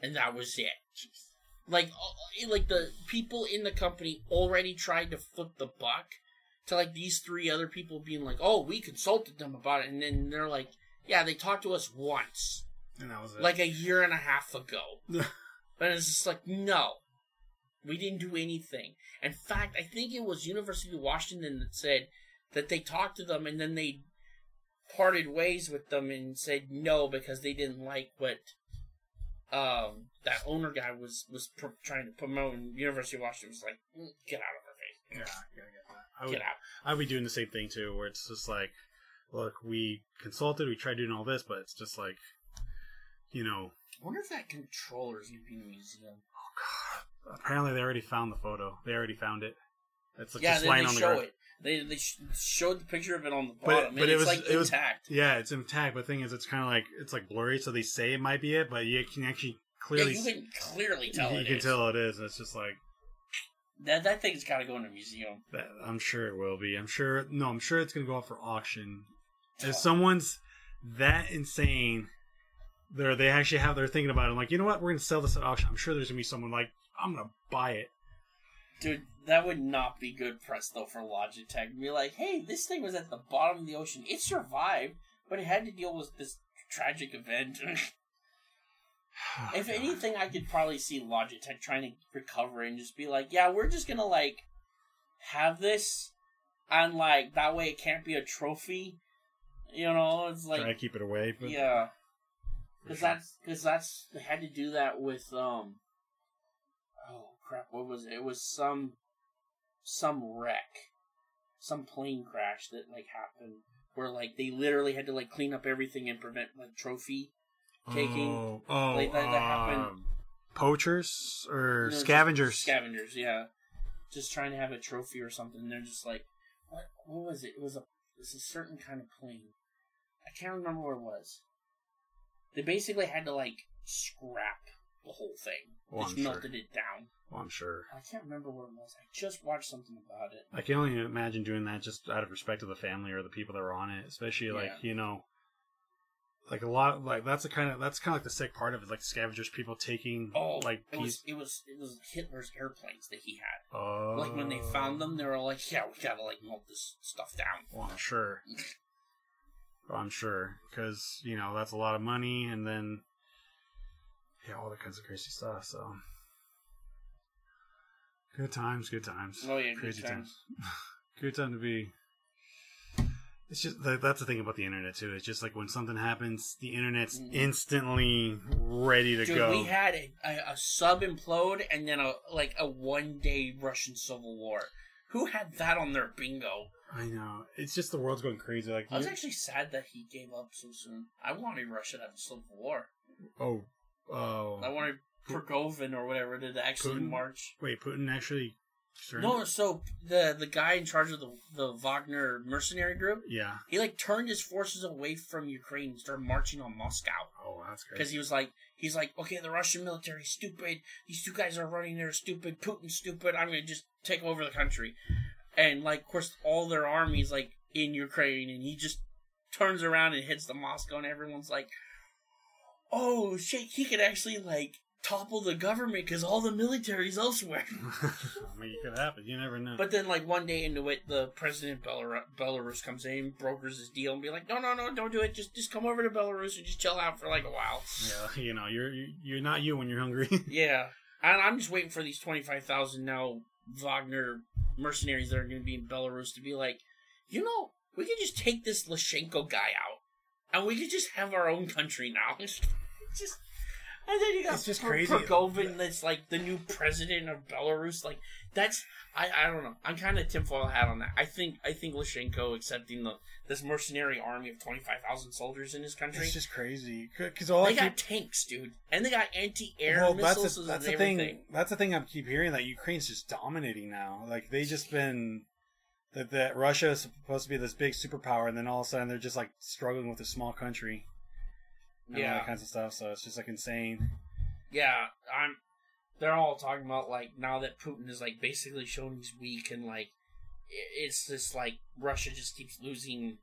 and that was it." Like, uh, like the people in the company already tried to flip the buck to like these three other people being like, "Oh, we consulted them about it," and then they're like, "Yeah, they talked to us once." and that was it. like a year and a half ago. but it's just like, no, we didn't do anything. In fact, I think it was University of Washington that said that they talked to them and then they parted ways with them and said no because they didn't like what um, that owner guy was was pr- trying to promote. And University of Washington was like, "Mm, get out of our face, yeah, I gotta get that. I would, get out. I'd be doing the same thing too, where it's just like, look, we consulted, we tried doing all this, but it's just like, you know, I wonder if that controller's gonna be in the museum. Oh god! Apparently they already found the photo. They already found it. It's like yeah, just lying they on the show ground. it. They they showed the picture of it on the But- bottom, but and it it's was- like it was- intact. Yeah, it's intact. But the thing is, it's kind of like it's like blurry, so they say it might be it, but you can actually Yeah, clearly you can clearly tell you can is. tell it is. It's just like that that thing's got to go in a museum. that. I'm sure it will be. I'm sure. No, I'm sure it's gonna go up for auction. Oh. If someone's that insane, they're they actually have they're thinking about it. I'm like, you know what? We're gonna sell this at auction. I'm sure there's gonna be someone like I'm gonna buy it. Dude, that would not be good press though for Logitech. Be like, hey, this thing was at the bottom of the ocean. It survived, but it had to deal with this tragic event. if anything, I could probably see Logitech trying to recover and just be like, yeah, we're just gonna like have this, and like that way it can't be a trophy. You know, it's like try to keep it away. But yeah, because sure. that's because that's they had to do that with um. Crap! What was it? It was some some wreck, some plane crash that like happened where like they literally had to like clean up everything and prevent like trophy taking. Oh, oh like, that- that happened. um, poachers or No, scavengers. Scavengers, yeah. Just trying to have a trophy or something. They're just like, what? What was it? It was a. It was a certain kind of plane. I can't remember what it was. They basically had to like scrap the whole thing. Oh, just sure. melted it down. Well, I'm sure. I can't remember what it was. I just watched something about it. I can only imagine doing that just out of respect to the family or the people that were on it, especially like Yeah. you know, like a lot like that's the kind of that's kind of like the sick part of it, like scavengers, people taking Oh, like it was it was it was Hitler's airplanes that he had. Oh, Like when they found them, they oh. were like, "Yeah, we gotta like melt this stuff down." Well, I'm sure. Well, I'm sure because you know that's a lot of money, and then yeah, all that kinds of crazy stuff. So good times, good times. Oh yeah, good crazy times. good time to be. It's just that- that's the thing about the internet too. It's just like when something happens, the internet's Mhm. instantly ready to Dude, go. we had a, a, a sub implode and then a like a one day Russian civil war. Who had that on their bingo? I know. It's just the world's going crazy. Like, I was actually sad that he gave up so soon. I wanted Russia to have a civil war. oh, oh, I wanted Prigozhin or whatever to actually Putin? march. wait, Putin actually. No, so the the guy in charge of the the Wagner mercenary group, Yeah. he like turned his forces away from Ukraine and started marching on Moscow. Oh, that's crazy. because he was like he's like okay the russian military's stupid these two guys are running they're stupid Putin stupid i'm gonna just take over the country and like of course all their armies like in ukraine and he just turns around and hits the moscow and everyone's like oh shit he could actually like topple the government because all the military's elsewhere I mean, it could happen. You never know. but then like one day into it the president of Belarus, belarus comes in brokers his deal and be like no no no don't do it just just come over to belarus and just chill out for like a while yeah, you know, you're you're not you when you're hungry. Yeah, and I'm just waiting for these twenty five thousand now Wagner mercenaries that are going to be in Belarus to be like, you know, we could just take this Lashenko guy out, and we could just have our own country now. just, and then you got It's just Pr- crazy. Prokopin that's like the new president of Belarus. Like that's I I don't know. I'm kind of tinfoil hat on that. I think I think Lashenko accepting the this mercenary army of twenty five thousand soldiers in his country. it's just crazy because all they I got keep. tanks, dude, and they got anti-air Well, that's missiles the, that's and the everything. thing. That's the thing I keep hearing that Ukraine's just dominating now. Like they just been that that Russia is supposed to be this big superpower, and then all of a sudden they're just like struggling with a small country. And all Yeah. that kinds of stuff. So it's just like insane. Yeah, I'm. They're all talking about like now that Putin is like basically showing he's weak and like it's just like Russia just keeps losing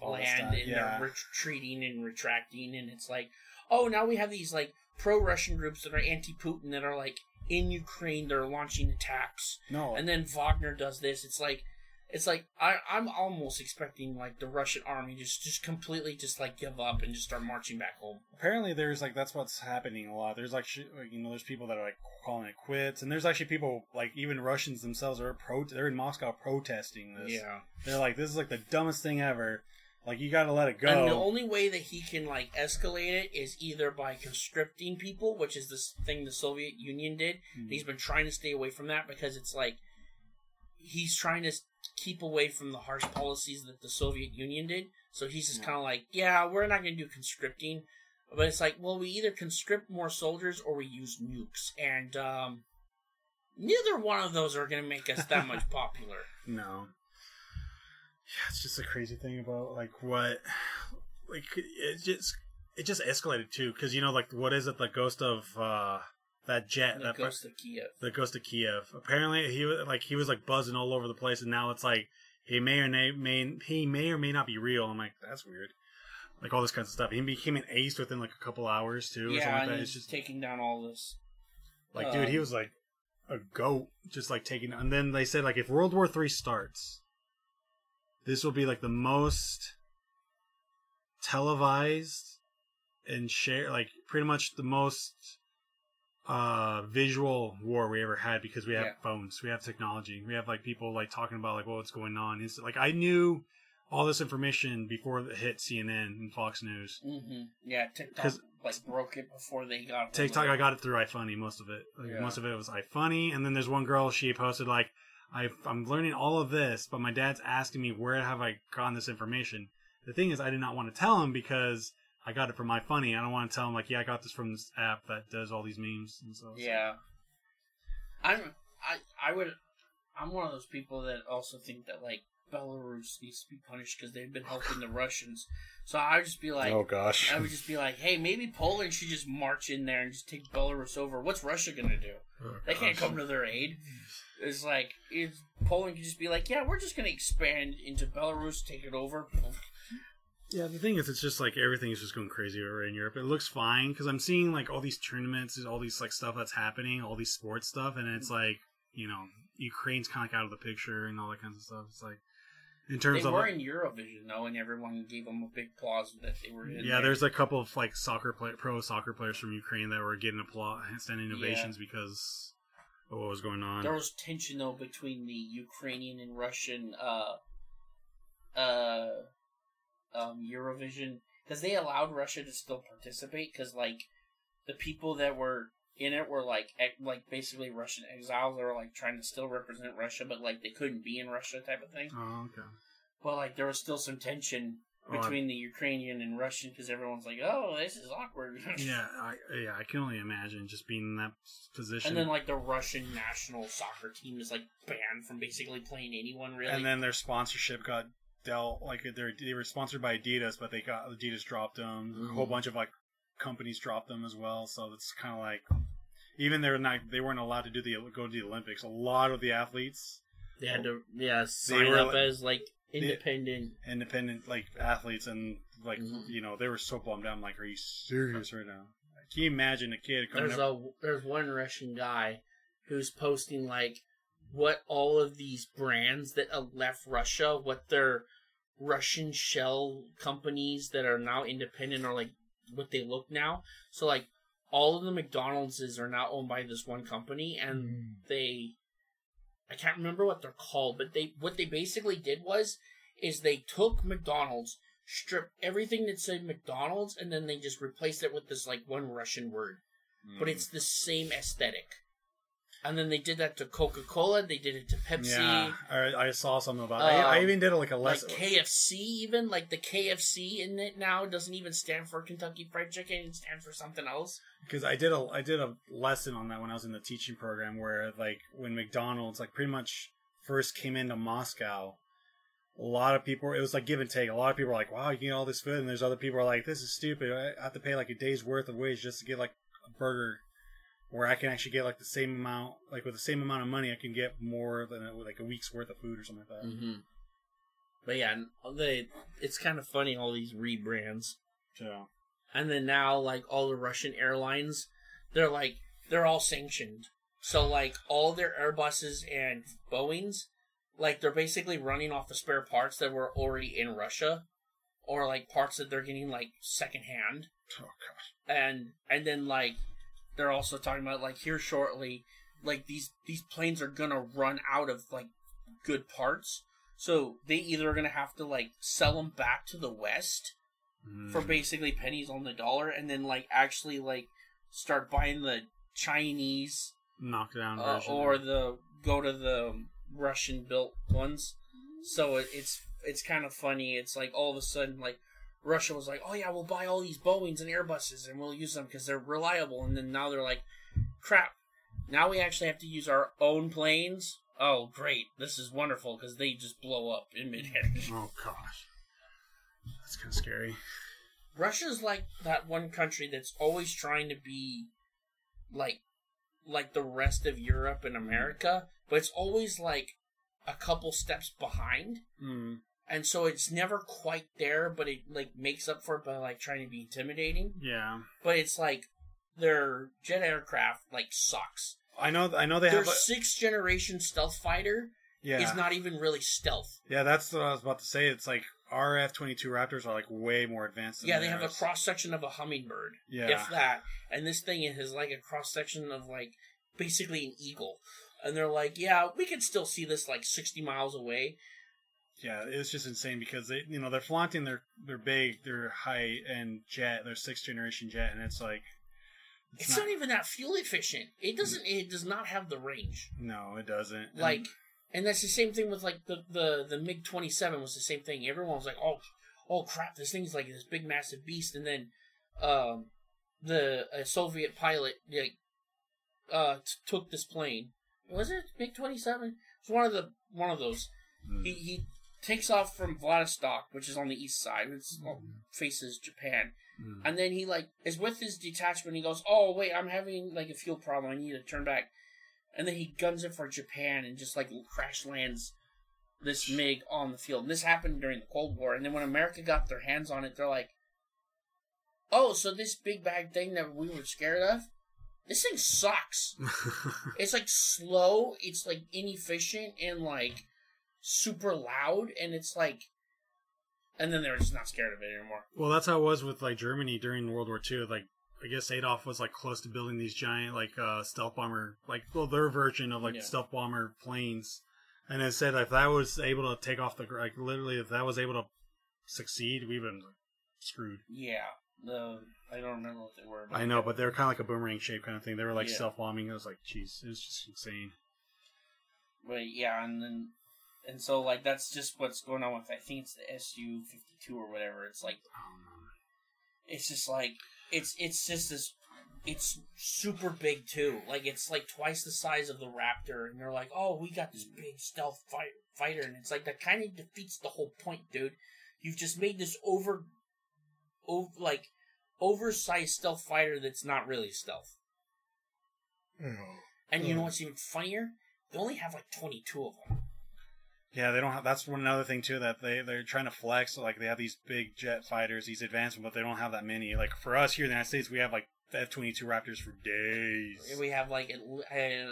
All land and yeah. they're retreating and retracting and it's like oh now we have these like pro-Russian groups that are anti-Putin that are like in Ukraine they're launching attacks No, and then Wagner does this it's like it's like I, I'm almost expecting like the Russian army just just completely just like give up and just start marching back home. apparently there's like that's what's happening a lot. There's like, sh- you know there's people that are like calling it quits, and there's actually people like even Russians themselves are pro. They're in Moscow protesting this. Yeah. They're like, this is like the dumbest thing ever. Like you got to let it go. And the only way that he can like escalate it is either by conscripting people, which is this thing the Soviet Union did. Mhm. He's been trying to stay away from that because it's like he's trying to keep away from the harsh policies that the Soviet Union did. So he's just kind of like, yeah, we're not going to do conscripting, but it's like, well, we either conscript more soldiers or we use nukes, and um, Neither one of those are going to make us that much popular. No. Yeah, it's just a crazy thing about like what, like it just it just escalated too because you know like what is it the ghost of uh that jet The that Ghost of Kiev. the ghost of Kiev. Apparently he was like he was like buzzing all over the place, and now it's like he may or may, may he may or may not be real. I'm like that's weird. Like all this kinds of stuff. He became an ace within like a couple hours too. Yeah, like that. he's It's just taking down all this. like dude, he um, was like a goat, just like taking. And then they said like if World War Three starts, this will be like the most televised and share like pretty much the most uh visual war we ever had because we have Yeah. phones we have technology we have like people like talking about like what's going on. It's like i knew all this information before it hit cnn and fox news. Hmm Yeah, TikTok like broke it before they got tiktok i got it through ifunny most of it. Like Yeah. most of it was ifunny and then there's one girl she posted like i i'm learning all of this but my dad's asking me where have i gotten this information? The thing is i did not want to tell him because i got it from my funny. i don't want to tell him like yeah i got this from this app that does all these memes and so Yeah. I'm I I would I'm one of those people that also think that like Belarus needs to be punished because they've been helping the Russians. So I would just be like oh gosh I would just be like, hey, maybe Poland should just march in there and just take Belarus over. What's Russia gonna do? Oh, They can't come to their aid. It's like if Poland could just be like, yeah, we're just gonna expand into Belarus, take it over. Yeah, the thing is, it's just like everything is just going crazy over in Europe. It looks fine because I'm seeing like all these tournaments, all these like stuff that's happening, all these sports stuff, and it's like you know Ukraine's kind of like out of the picture and all that kinds of stuff. It's like in They terms of They were in Eurovision though, and everyone gave them a big applause that they were in. yeah, there. there's a couple of like soccer play, pro soccer players from Ukraine that were getting applause, standing ovations because of what was going on. There was tension though between the Ukrainian and Russian uh uh um Eurovision because they allowed Russia to still participate because like the people that were in it were like ex- like basically Russian exiles that were like trying to still represent Russia but like they couldn't be in Russia type of thing. oh, okay. But like there was still some tension Oh, between the Ukrainian and Russian because everyone's like, oh, this is awkward. yeah, I, yeah, I can only imagine just being in that position. And then like the Russian national soccer team is like banned from basically playing anyone really. And then their sponsorship got dealt like they they were sponsored by Adidas, but they got Adidas dropped them. A whole Mhm. bunch of like companies dropped them as well. So it's kind of like even they're not they weren't allowed to do the go to the Olympics. A lot of the athletes, They had to, yeah, sign were up as like independent. independent like athletes, and like Mhm. you know they were so bummed out. I'm like, are you serious right now? Can you imagine a kid coming There's up? a there's one Russian guy who's posting like what all of these brands that uh, left Russia, what their Russian shell companies that are now independent are like what they look now. So like all of the McDonald's are now owned by this one company, and Mm. they I can't remember what they're called, but they what they basically did was is they took McDonald's, stripped everything that said McDonald's, and then they just replaced it with this like one Russian word. Mm. But it's the same aesthetic. And then they did that to Coca Cola, they did it to Pepsi, yeah, I, I saw something about. Um, I, I even did like a like. KFC even, like the KFC in it now doesn't even stand for Kentucky Fried Chicken, it stands for something else. because I did a I did a lesson on that when I was in the teaching program where like when McDonald's like pretty much first came into Moscow, a lot of people it was like give and take. A lot of people were like, "Wow, you get all this food," and there's other people who are like, "This is stupid. I have to pay like a day's worth of wage just to get like a burger." Where I can actually get like the same amount, like with the same amount of money, I can get more than a, like a week's worth of food or something like that. Mm-hmm. But yeah, they it's kind of funny all these rebrands. So And then now like all the Russian airlines, they're like they're all sanctioned. So like all their Airbuses and Boeings, like they're basically running off of spare parts that were already in Russia, or like parts that they're getting like secondhand. oh gosh, and and then like they're also talking about like here shortly like these these planes are gonna run out of like good parts. So they either are gonna have to like sell them back to the west for Mm. basically pennies on the dollar and then like actually like start buying the chinese knockdown uh, version, or the go to the russian built ones. So it, it's it's kind of funny. It's like all of a sudden like Russia was like, "Oh yeah, we'll buy all these Boeing's and Airbuses and we'll use them because they're reliable." And then now they're like, "Crap, Now we actually have to use our own planes. Oh, great! This is wonderful because they just blow up in midair. Oh gosh, that's kind of scary. Russia's like that one country that's always trying to be like like the rest of Europe and America, but it's always like a couple steps behind. Mm, And so it's never quite there, but it like makes up for it by like trying to be intimidating. yeah, But it's like their jet aircraft like sucks. I know. I know they Their have. A, sixth generation stealth fighter yeah, is not even really stealth. yeah. That's what I was about to say. It's like our F twenty two Raptors are like way more advanced. Than Yeah, they have a cross section of a hummingbird, Yeah, if that. And this thing is like a cross section of like basically an eagle. And they're like, yeah, we can still see this like 60 miles away. Yeah. It's just insane because they, you know, they're flaunting their their big, their high end jet, their sixth generation jet, and it's like It's, not, even that fuel efficient. It doesn't. It does not have the range. No, it doesn't. Like, and that's the same thing with like the the the MiG 27 was the same thing. Everyone was like, oh, oh crap, this thing's like this big massive beast. And then, um, the a Soviet pilot like uh t- took this plane. Was it MiG 27? It's one of the one of those. Mm. He he takes off from Vladivostok, which is on the east side, which faces Japan. Mm. And then he like is with his detachment. He goes, "Oh wait, I'm having like a fuel problem. I need to turn back." And then he guns it for Japan and just like crash lands this MiG on the field. And this happened during the Cold War. And then when America got their hands on it, they're like, "Oh, so this big bag thing that we were scared of, this thing sucks. it's like slow. It's like inefficient and like super loud. And it's like." And then they're just not scared of it anymore. well, that's how it was with like Germany during World War II. Like, I guess Adolf was like close to building these giant like uh stealth bomber, like well their version of like Yeah. stealth bomber planes, and it said if that was able to take off the gr- like literally if that was able to succeed, we've been screwed. Yeah, the I don't remember what they were. I know, but they were kind of like a boomerang shape kind of thing. They were like Yeah. stealth bombing. It was like, jeez, it was just insane. but yeah, and then and so like that's just what's going on with I think it's the SU fifty two or whatever. It's like it's just like it's it's just this. It's super big too. Like it's like twice the size of the Raptor, and they're like, "Oh, we got this big stealth fight, fighter," and it's like that kind of defeats the whole point, dude. You've just made this over, over like oversized stealth fighter that's not really stealth. And you know what's even funnier? They only have like twenty two of them. Yeah, they don't have. That's one another thing too that they they're trying to flex. Like they have these big jet fighters, these advanced, but they don't have that many. Like for us here in the United States, we have like F twenty two Raptors for days, We have like, I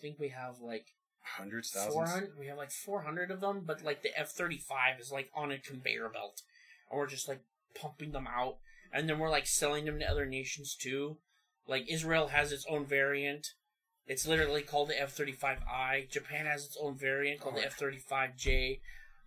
think we have like hundreds, thousands. We have like four hundred of them, but like the F thirty five is like on a conveyor belt, and we're just like pumping them out, and then we're like selling them to other nations too. Like Israel has its own variant. It's literally called the F thirty five I. Japan has its own variant called the F thirty five J.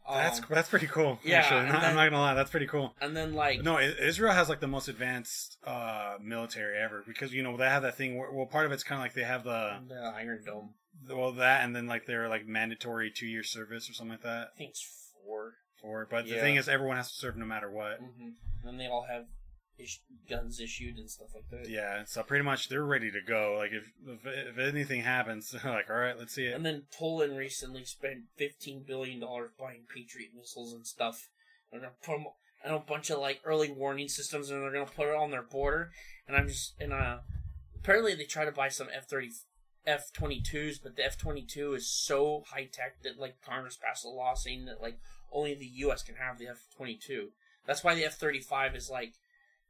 That's Um, that's pretty cool. yeah, actually, not, then- I'm not gonna lie, that's pretty cool. and then like No, Israel has like the most advanced uh military ever because you know they have that thing. Where, well, part of it's kind of like they have the the Iron Dome. well that, and then like they're like mandatory two year service or something like that I think it's four. Four, But the thing is, everyone has to serve no matter what. Mm-hmm. And they all have ish- guns issued and stuff like that. Yeah, so pretty much they're ready to go. Like if if, if anything happens, they're like, all right, let's see it. And then Poland recently spent fifteen billion dollars buying Patriot missiles and stuff. They're gonna put 'em- and a bunch of like early warning systems, and they're gonna put it on their border. And I'm just and uh, apparently they try to buy some F thirty F twenty twos, but the F twenty two is so high tech that like Congress passed a law saying that like only the U.S. can have the F twenty two. That's why the F thirty five is like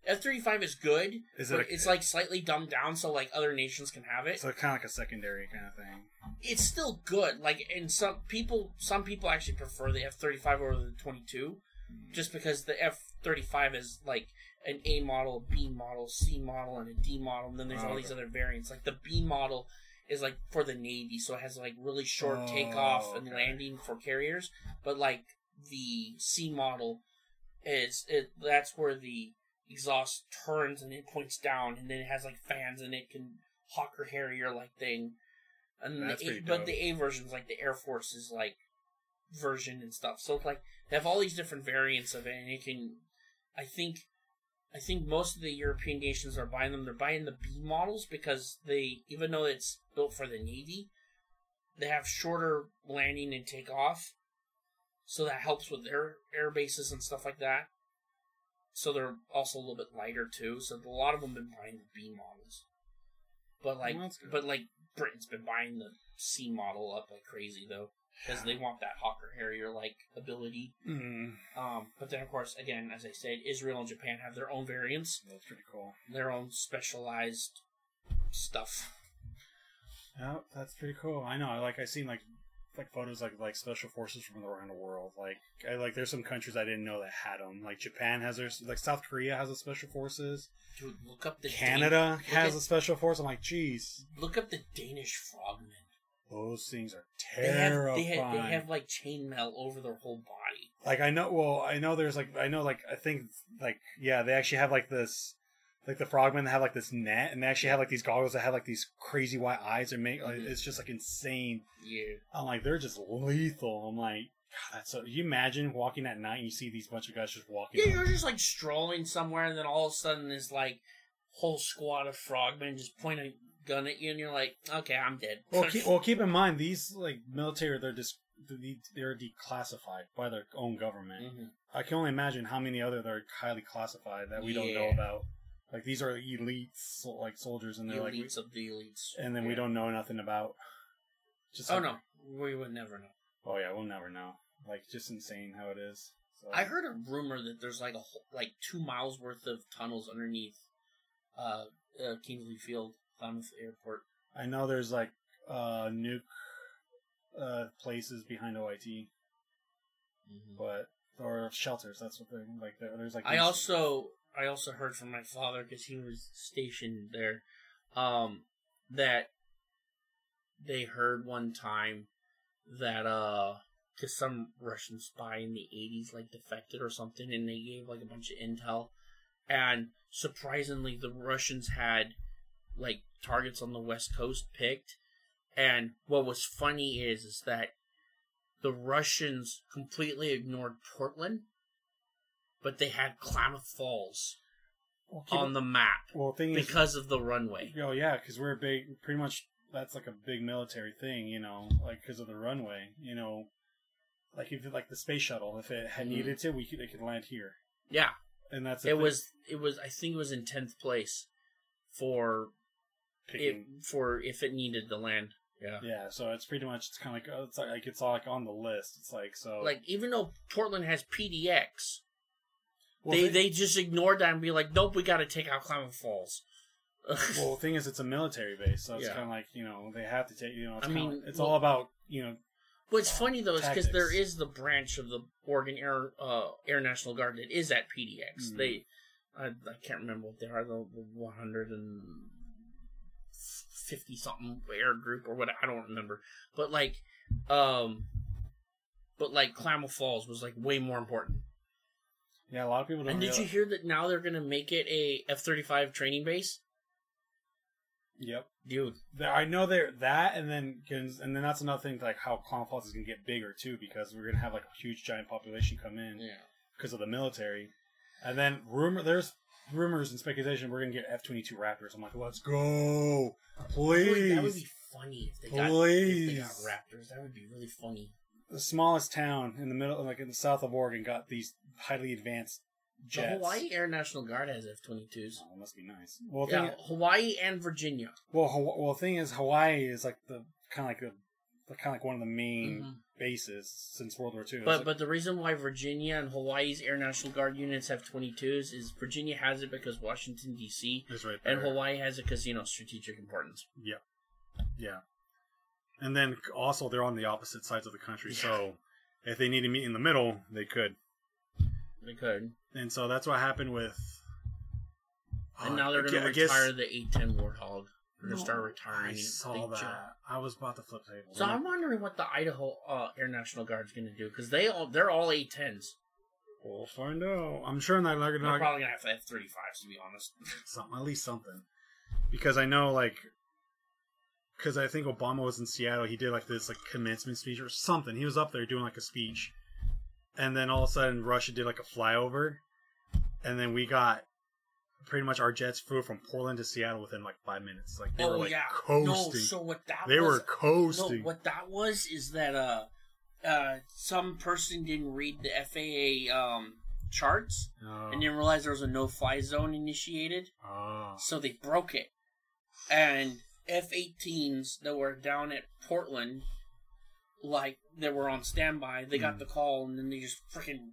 F thirty five is good, Is it but a- it's like slightly dumbed down so like other nations can have it So it's kind of like a secondary kind of thing. it's still good. Like, and some people, some people actually prefer the F thirty five over the twenty two, mm-hmm. just because the F thirty five is like an A model, a B model, C model, and a D model, and then there's Oh, all these other variants. Like the B model is like for the Navy, so it has like really short Oh, takeoff and okay. landing for carriers. But like the C model is it that's where the exhaust turns and it points down, and then it has like fans and it can Hawker Harrier like thing. And That's the A, but the A version's like the Air Force's like version and stuff. So like they have all these different variants of it, and it can. I think I think most of the European nations are buying them. They're buying the B models because they, even though it's built for the Navy, they have shorter landing and takeoff, so that helps with their air bases and stuff like that. So they're also a little bit lighter too. So a lot of them have been buying the B models, but like, Well, but like Britain's been buying the C model up like crazy though, because they want that Hawker Harrier like ability. Mm, Um, but then of course, again, as I said, Israel and Japan have their own variants, that's pretty cool. their own specialized stuff. Yeah, that's pretty cool. I know. I like I seen like like photos like like special forces from around the world. Like I like there's some countries I didn't know that had them. Like Japan has their like South Korea has a special forces. Dude, look up the Canada Dan- has look, a special force. I'm like, geez, look up the Danish frogmen. those things are They have, terrifying. they have they have like chainmail over their whole body. like I know. Well, I know there's like I know like I think like yeah they actually have like this. Like the frogmen that have like this net, and they actually have like these goggles that have like these crazy white eyes, and make like, Mhm. it's just like insane. Yeah. I'm like, they're just lethal. I'm like, God, that's so. You imagine walking at night and you see these bunch of guys just walking. Yeah, up. you're just like strolling somewhere, and then all of a sudden this like whole squad of frogmen just point a gun at you, and you're like, okay, I'm dead. Well, keep, well, keep in mind these like military, they're just they're declassified by their own government. Mhm. I can only imagine how many other they're highly classified that we don't know about. Like these are elite sol- like soldiers, and The they're like, elites of the elites. and then we don't know nothing about. Just Oh like- no, we would never know. Oh yeah, we'll never know. Like just insane how it is. So. I heard a rumor that there's like a whole, like two miles worth of tunnels underneath uh, uh Kingsley Field, Klamath Airport. I know there's like uh nuke uh places behind OIT, but or shelters. That's what they're like. There's like. I also I also heard from my father because he was stationed there, um, that they heard one time that uh, because some Russian spy in the '80s like defected or something, and they gave like a bunch of intel, and surprisingly, the Russians had like targets on the west coast picked, and what was funny is is that the Russians completely ignored Portland but they had Klamath Falls well, on it- the map well thing is, because of the runway. oh yeah, because we're big. Pretty much that's like a big military thing, you know, like because of the runway, you know. Like if like the space shuttle, if it had Mhm. needed to, we could it could land here, Yeah, and that's it thing, was. It was. I think it was in tenth place for it for if it needed to land. Yeah. Yeah, so it's pretty much it's kind of like oh, it's like, like it's all like on the list. It's like so Like even though Portland has PDX, well, they the- they just ignored that and be like, nope, we got to take out Klamath Falls. well, the thing is, it's a military base, so it's Yeah. kind of like you know they have to take you know. It's I mean, like- it's well- all about you know. What's funny though is because there is the branch of the Oregon Air uh, Air National Guard that is at PDX. Mhm. They, I, I can't remember what they are, the one hundred and fifty something air group or what I don't remember. But like, um, but like Klamath Falls was like way more important. Yeah, a lot of people don't. And did you hear that now they're gonna make it a F thirty five training base, Yep, dude? I know there that, and then and then that's another thing like how Clown Falls is gonna get bigger too because we're gonna have like a huge giant population come in Yeah. because of the military, and then rumor there's rumors and speculation we're gonna get F twenty two Raptors. I'm like, let's go, please. That would be funny if they got if they got Raptors. That would be really funny. The smallest town in the middle, like in the south of Oregon, got these highly advanced jets. The Hawaii Air National Guard has F twenty twos. Oh, it must be nice. Well, Yeah, thing, Hawaii and Virginia. well, Haw- well, the thing is, Hawaii is like the kind of like the, the kind of like one of the main Mhm. bases since World War II. But like- but the reason why Virginia and Hawaii's Air National Guard units have twenty twos is Virginia has it because Washington D.C. it's right there. and. Hawaii has it because you know strategic importance. Yeah, yeah. And then also they're on the opposite sides of the country, so if they need to meet in the middle, they could. They could, And so that's what happened with. and Uh, now they're going to guess- retire the A-10 Warthog. They're going to start retiring. I saw that. ju- I was about to flip tables. So I'm wondering what the Idaho uh, Air National Guard's going to do because they all they're all A-10s. We'll find out. I'm sure not. They're They're not probably going to have to have thirty fives to be honest. something, at least something. Because I know, like, because I think Obama was in Seattle. He did like this like commencement speech or something. He was up there doing like a speech, and then all of a sudden Russia did like a flyover, and then we got pretty much our jets flew from Portland to Seattle within like five minutes. Like they oh were like yeah, coasting. no. So what that they was, were coasting. No, what that was is that uh, uh, some person didn't read the FAA um charts oh. and didn't realize there was a no-fly zone initiated, oh. so they broke it. And F-18s that were down at Portland, like they were on standby, they got Mm. the call and then they just freaking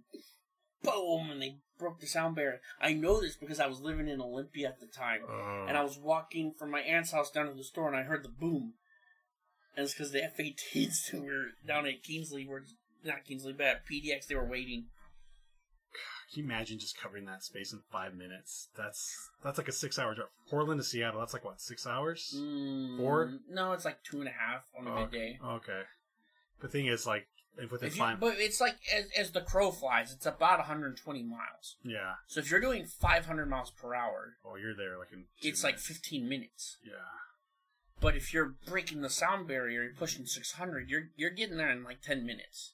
boom and they broke the sound barrier. I know this because I was living in Olympia at the time. Oh. and I was walking from my aunt's house down to the store, and I heard the boom. And it's because the F-18s that were down at Kingsley were not Kingsley, but at PDX they were waiting. Can you imagine just covering that space in five minutes? That's that's like a six-hour drive. Portland to Seattle. That's like what six hours? Mm, Four? No, it's like two and a half on a Oh, midday. Okay. The thing is, like, if within If you, five, but it's like as, as the crow flies, it's about 120 miles. yeah. So if you're doing 500 miles per hour, Oh, you're there like in. it's like 15 minutes. Yeah. But if you're breaking the sound barrier, you're pushing 600, you're you're getting there in like 10 minutes.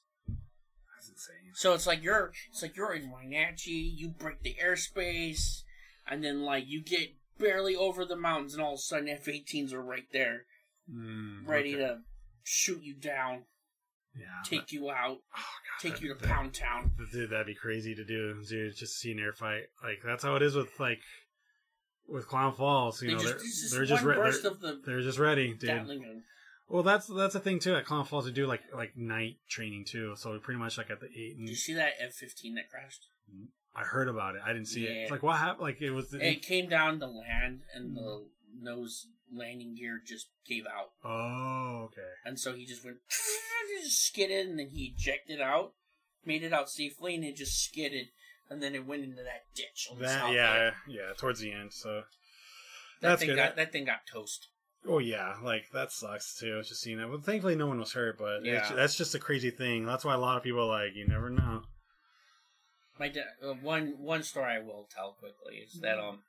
Insane. So it's like you're it's like you're in Wenatchee, you break the airspace, and then like you get barely over the mountains, and all of a sudden F-18s are right there, Mm, ready okay. to shoot you down, yeah, take you out, oh, God, take that- you to that- Pound Town. Dude, that'd be crazy to do. Dude, just see an air fight. Like that's how it is with like with Clown Falls. You They know, just, they're, just they're just re- they're, the they're just ready, dude. Well, that's that's the thing too. At Clown Falls, they do like like night training too. So pretty much like at the eight. Did you see that F-15 that crashed? I heard about it. I didn't see it. It's like what happened? Like it was. It came down to land, and the Mm-hmm. nose landing gear just gave out, oh, okay. and so he just went just skidded, and then he ejected out, made it out safely, and it just skidded, and then it went into that ditch. On the That south yeah end. yeah towards the end. So that that's thing good. got that thing got toast. Oh yeah, like that sucks too. It's just seeing that. Well, thankfully no one was hurt, but it's, Yeah. that's just a crazy thing. That's why a lot of people are like you never know. My dad. Uh, one one story I will tell quickly is that um,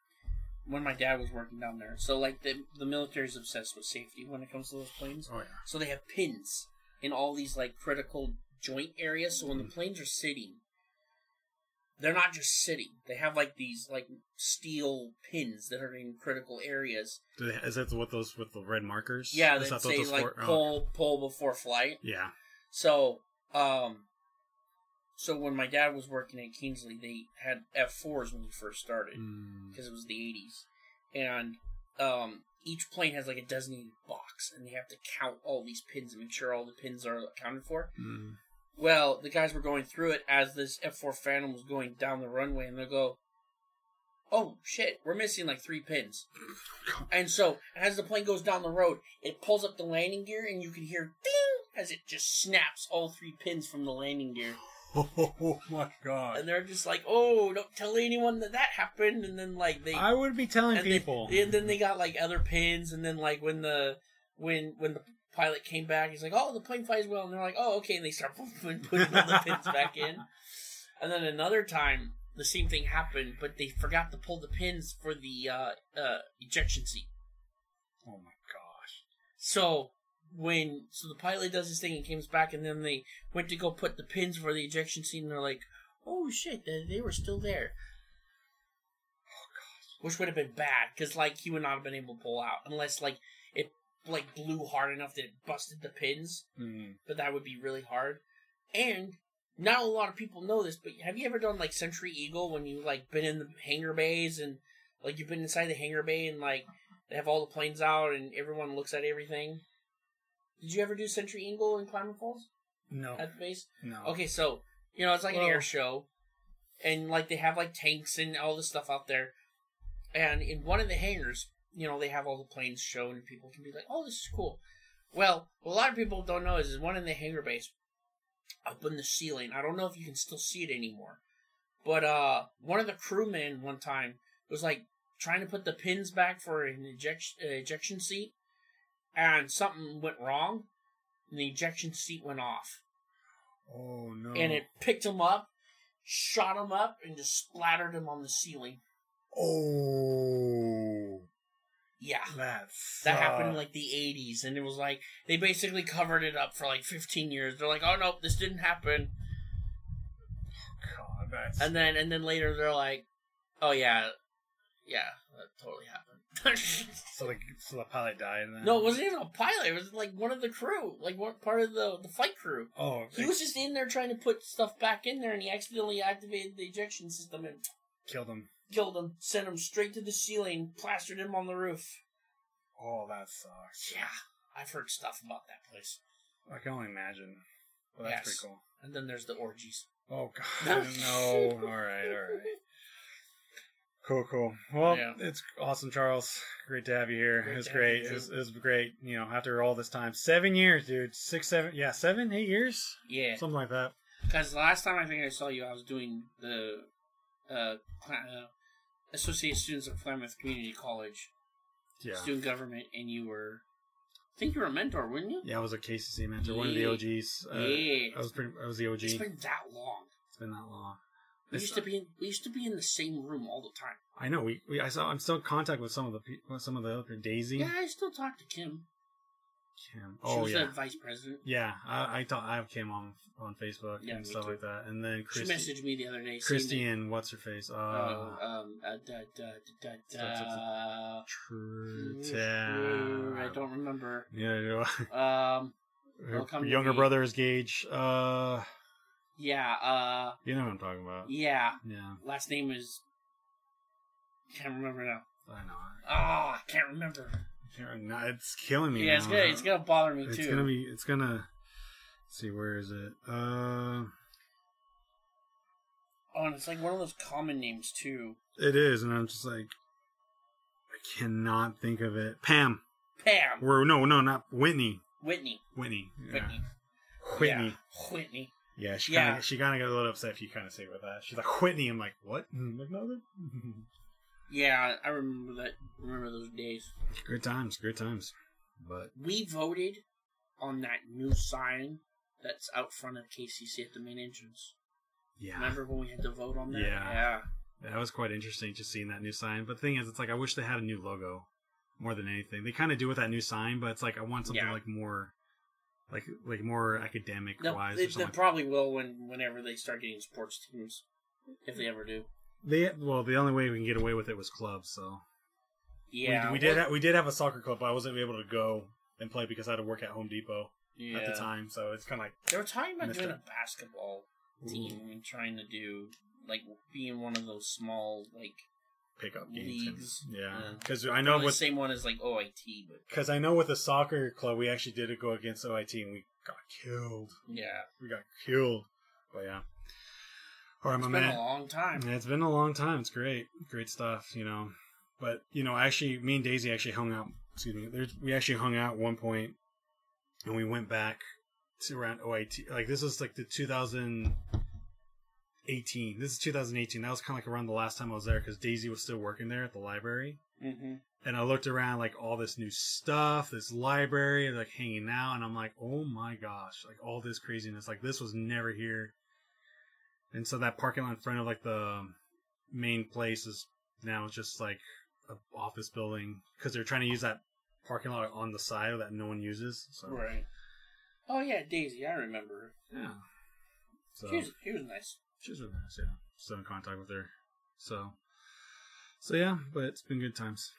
when my dad was working down there, so like the the military's obsessed with safety when it comes to those planes. Oh yeah. So they have pins in all these like critical joint areas. So when the planes are sitting, they're not just sitting. They have like these like steel pins that are in critical areas. Do they, is that what those with the red markers? Yeah, Is that say like for- oh, pull pull before flight. Yeah. So um, so when my dad was working at Kingsley, they had F fours when we first started Mm. because it was the 80s. And um, each plane has like a designated box, and they have to count all these pins and make sure all the pins are accounted for. Mm. Well, the guys were going through it as this F4 Phantom was going down the runway, and they'll go, Oh shit, we're missing like three pins. And so, as the plane goes down the road, it pulls up the landing gear, and you can hear ding as it just snaps all three pins from the landing gear. Oh my god. And they're just like, Oh, don't tell anyone that that happened. And then, like, they. I would be telling and people. They, and then they got like other pins, and then like when the when when the pilot came back, he's like, "Oh, the plane flies well," and they're like, "Oh, okay," and they start putting all the pins back in. And then another time, the same thing happened, but they forgot to pull the pins for the uh, uh, ejection seat. oh my gosh. So when so the pilot does his thing and comes back, and then they went to go put the pins for the ejection seat, and they're like, "Oh shit, they, they were still there." Which would have been bad because like he would not have been able to pull out unless like like blew hard enough that it busted the pins. Mm. But that would be really hard. And not a lot of people know this, but have you ever done like Sentry Eagle when you like been in the hangar bays and like you've been inside the hangar bay and like they have all the planes out and everyone looks at everything? Did you ever do Sentry Eagle in Klamath Falls No. at the base? No. Okay, so you know it's like an air show, and like they have like tanks and all this stuff out there. And in one of the hangars, you know, they have all the planes shown, and people can be like, "Oh, this is cool." Well, what a lot of people don't know is, is one in the hangar base, up in the ceiling. I don't know if you can still see it anymore, but uh, one of the crewmen one time was like trying to put the pins back for an ejection uh, ejection seat, and something went wrong, and the ejection seat went off Oh no. and it picked him up, shot him up, and just splattered him on the ceiling. Oh. Yeah. That's That happened in uh, like the 80s, and it was like they basically covered it up for like 15 years. They're like, "Oh no, this didn't happen," God, that's and then and then later they're like, "Oh yeah, Yeah, that totally happened. So like, so the pilot died. Then... no, it wasn't even a pilot. It was like one of the crew, like one part of the the flight crew. Oh, He was just in there trying to put stuff back in there, and he accidentally activated the ejection system and killed him. Killed him. Sent him straight to the ceiling, plastered him on the roof. Oh, that sucks. Yeah, I've heard stuff about that place. I can only imagine. But that's Yes. pretty cool. And then there's the orgies. Oh god, no. All right, all right. Cool, cool. Well, Yeah. it's awesome, Charles. Great to have you here. Great it was great. It was, it was great. You know, after all this time, seven years, dude. Six, seven, yeah, seven, eight years, Yeah, something like that. because the last time I think I saw you, I was doing the uh, Cla- uh Associated Students of Klamath Community College Yeah, student government, and you were, I think you were a mentor, weren't you? yeah. I was a KCC mentor, one of the Yeah. OGs. Uh, Yeah. I was pretty. I was the OG. It's been that long. It's been that long. We It's- used to be in, we used to be in the same room all the time. I know. We, we. I saw. I'm still in contact with some of the some of the other Daisy. Yeah, I still talk to Kim. Kim. She Oh was yeah. the vice president. Yeah, I I, thought, I have Kim on on Facebook Yeah, and stuff too. like that, and then She messaged me the other day. and what's her face? that, Uh, uh, um, uh, da, da, da, da, da, True I don't remember. Yeah, Um, her It'll come to younger brother is Gage. Uh, yeah, uh, you know what I'm talking about. yeah. Yeah, Last name is. Can't remember now. I know. Oh, I can't remember. It's killing me. Yeah, it's gonna it's gonna bother me It's too. gonna be. It's gonna. Let's see, where is it? Uh, Oh, and it's like one of those common names too. it is, and I'm just like, I cannot think of it. Pam. Pam Or no, no, not Whitney. Whitney. Whitney. Yeah. Whitney. Whitney. Yeah, Whitney. Yeah, she Yeah. kind of she kind of got a little upset if you kind of say it with that. She's like Whitney. I'm like, what? I'm like, no, Yeah, I remember that. Remember those days. good times, good times. But We voted on that new sign that's out front of KCC at the main entrance. yeah, Remember when we had to vote on that? Yeah. Yeah. that was quite interesting just seeing that new sign. But the thing is, it's like I wish they had a new logo more than anything. They kind of do with that new sign, but it's like I want something Yeah. like more, like like more academic wise. they, or they probably will when whenever they start getting sports teams, if they ever do. They well, the only way we can get away with it was clubs. So Yeah, we, we did ha- we did have a soccer club, but I wasn't able to go and play because I had to work at Home Depot yeah. at the time. So it's kind of like They were talking about doing it. a basketball team and trying to do like being one of those small like pickup games. leagues. Yeah, Yeah. because I know the with same one as like OIT, but because I know with the soccer club we actually did go against OIT and we got killed. yeah, We got killed. But yeah. Right, it's my been man. a long time. Yeah, it's been a long time. It's great, great stuff. You know, but you know, actually, me and Daisy actually hung out. Excuse me. There's, we actually hung out at one point, and we went back to around OIT. Like this was like the 2018. This is 2018. That was kind of like around the last time I was there because Daisy was still working there at the library. hmm And I looked around like all this new stuff, this library, like hanging out, and I'm like, oh my gosh, like all this craziness. Like this was never here. And so that parking lot in front of like the main place is now just like a office building because they're trying to use that parking lot on the side that no one uses. So Right. Oh yeah, Daisy, I remember. yeah. So She was she was nice. she's really nice. Yeah, still in contact with her. So so yeah, but it's been good times.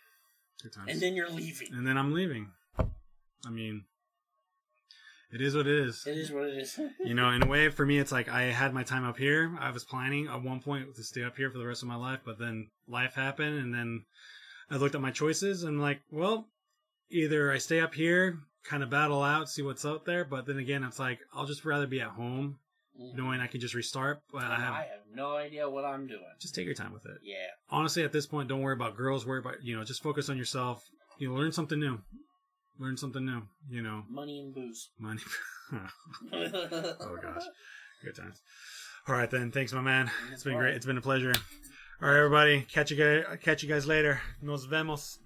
Good times. And then you're leaving. and then I'm leaving. I mean, it is what it is. It is what it is. You know, in a way, for me, it's like I had my time up here. I was planning at one point to stay up here for the rest of my life, but then life happened, and then I looked at my choices and like, well, either I stay up here, kind of battle out, see what's out there, but then again, it's like I'll just rather be at home, Mhm. knowing I can just restart. But I have I have no idea what I'm doing. just take your time with it. Yeah. Honestly, at this point, don't worry about girls. Worry about you know, just focus on yourself. You know, learn something new. Learn something new. You know, Money and booze. money. oh gosh, good times. All right then, thanks, my man. It's been great. It's been a pleasure. All right, everybody. Catch you guys. Catch you guys later. Nos vemos.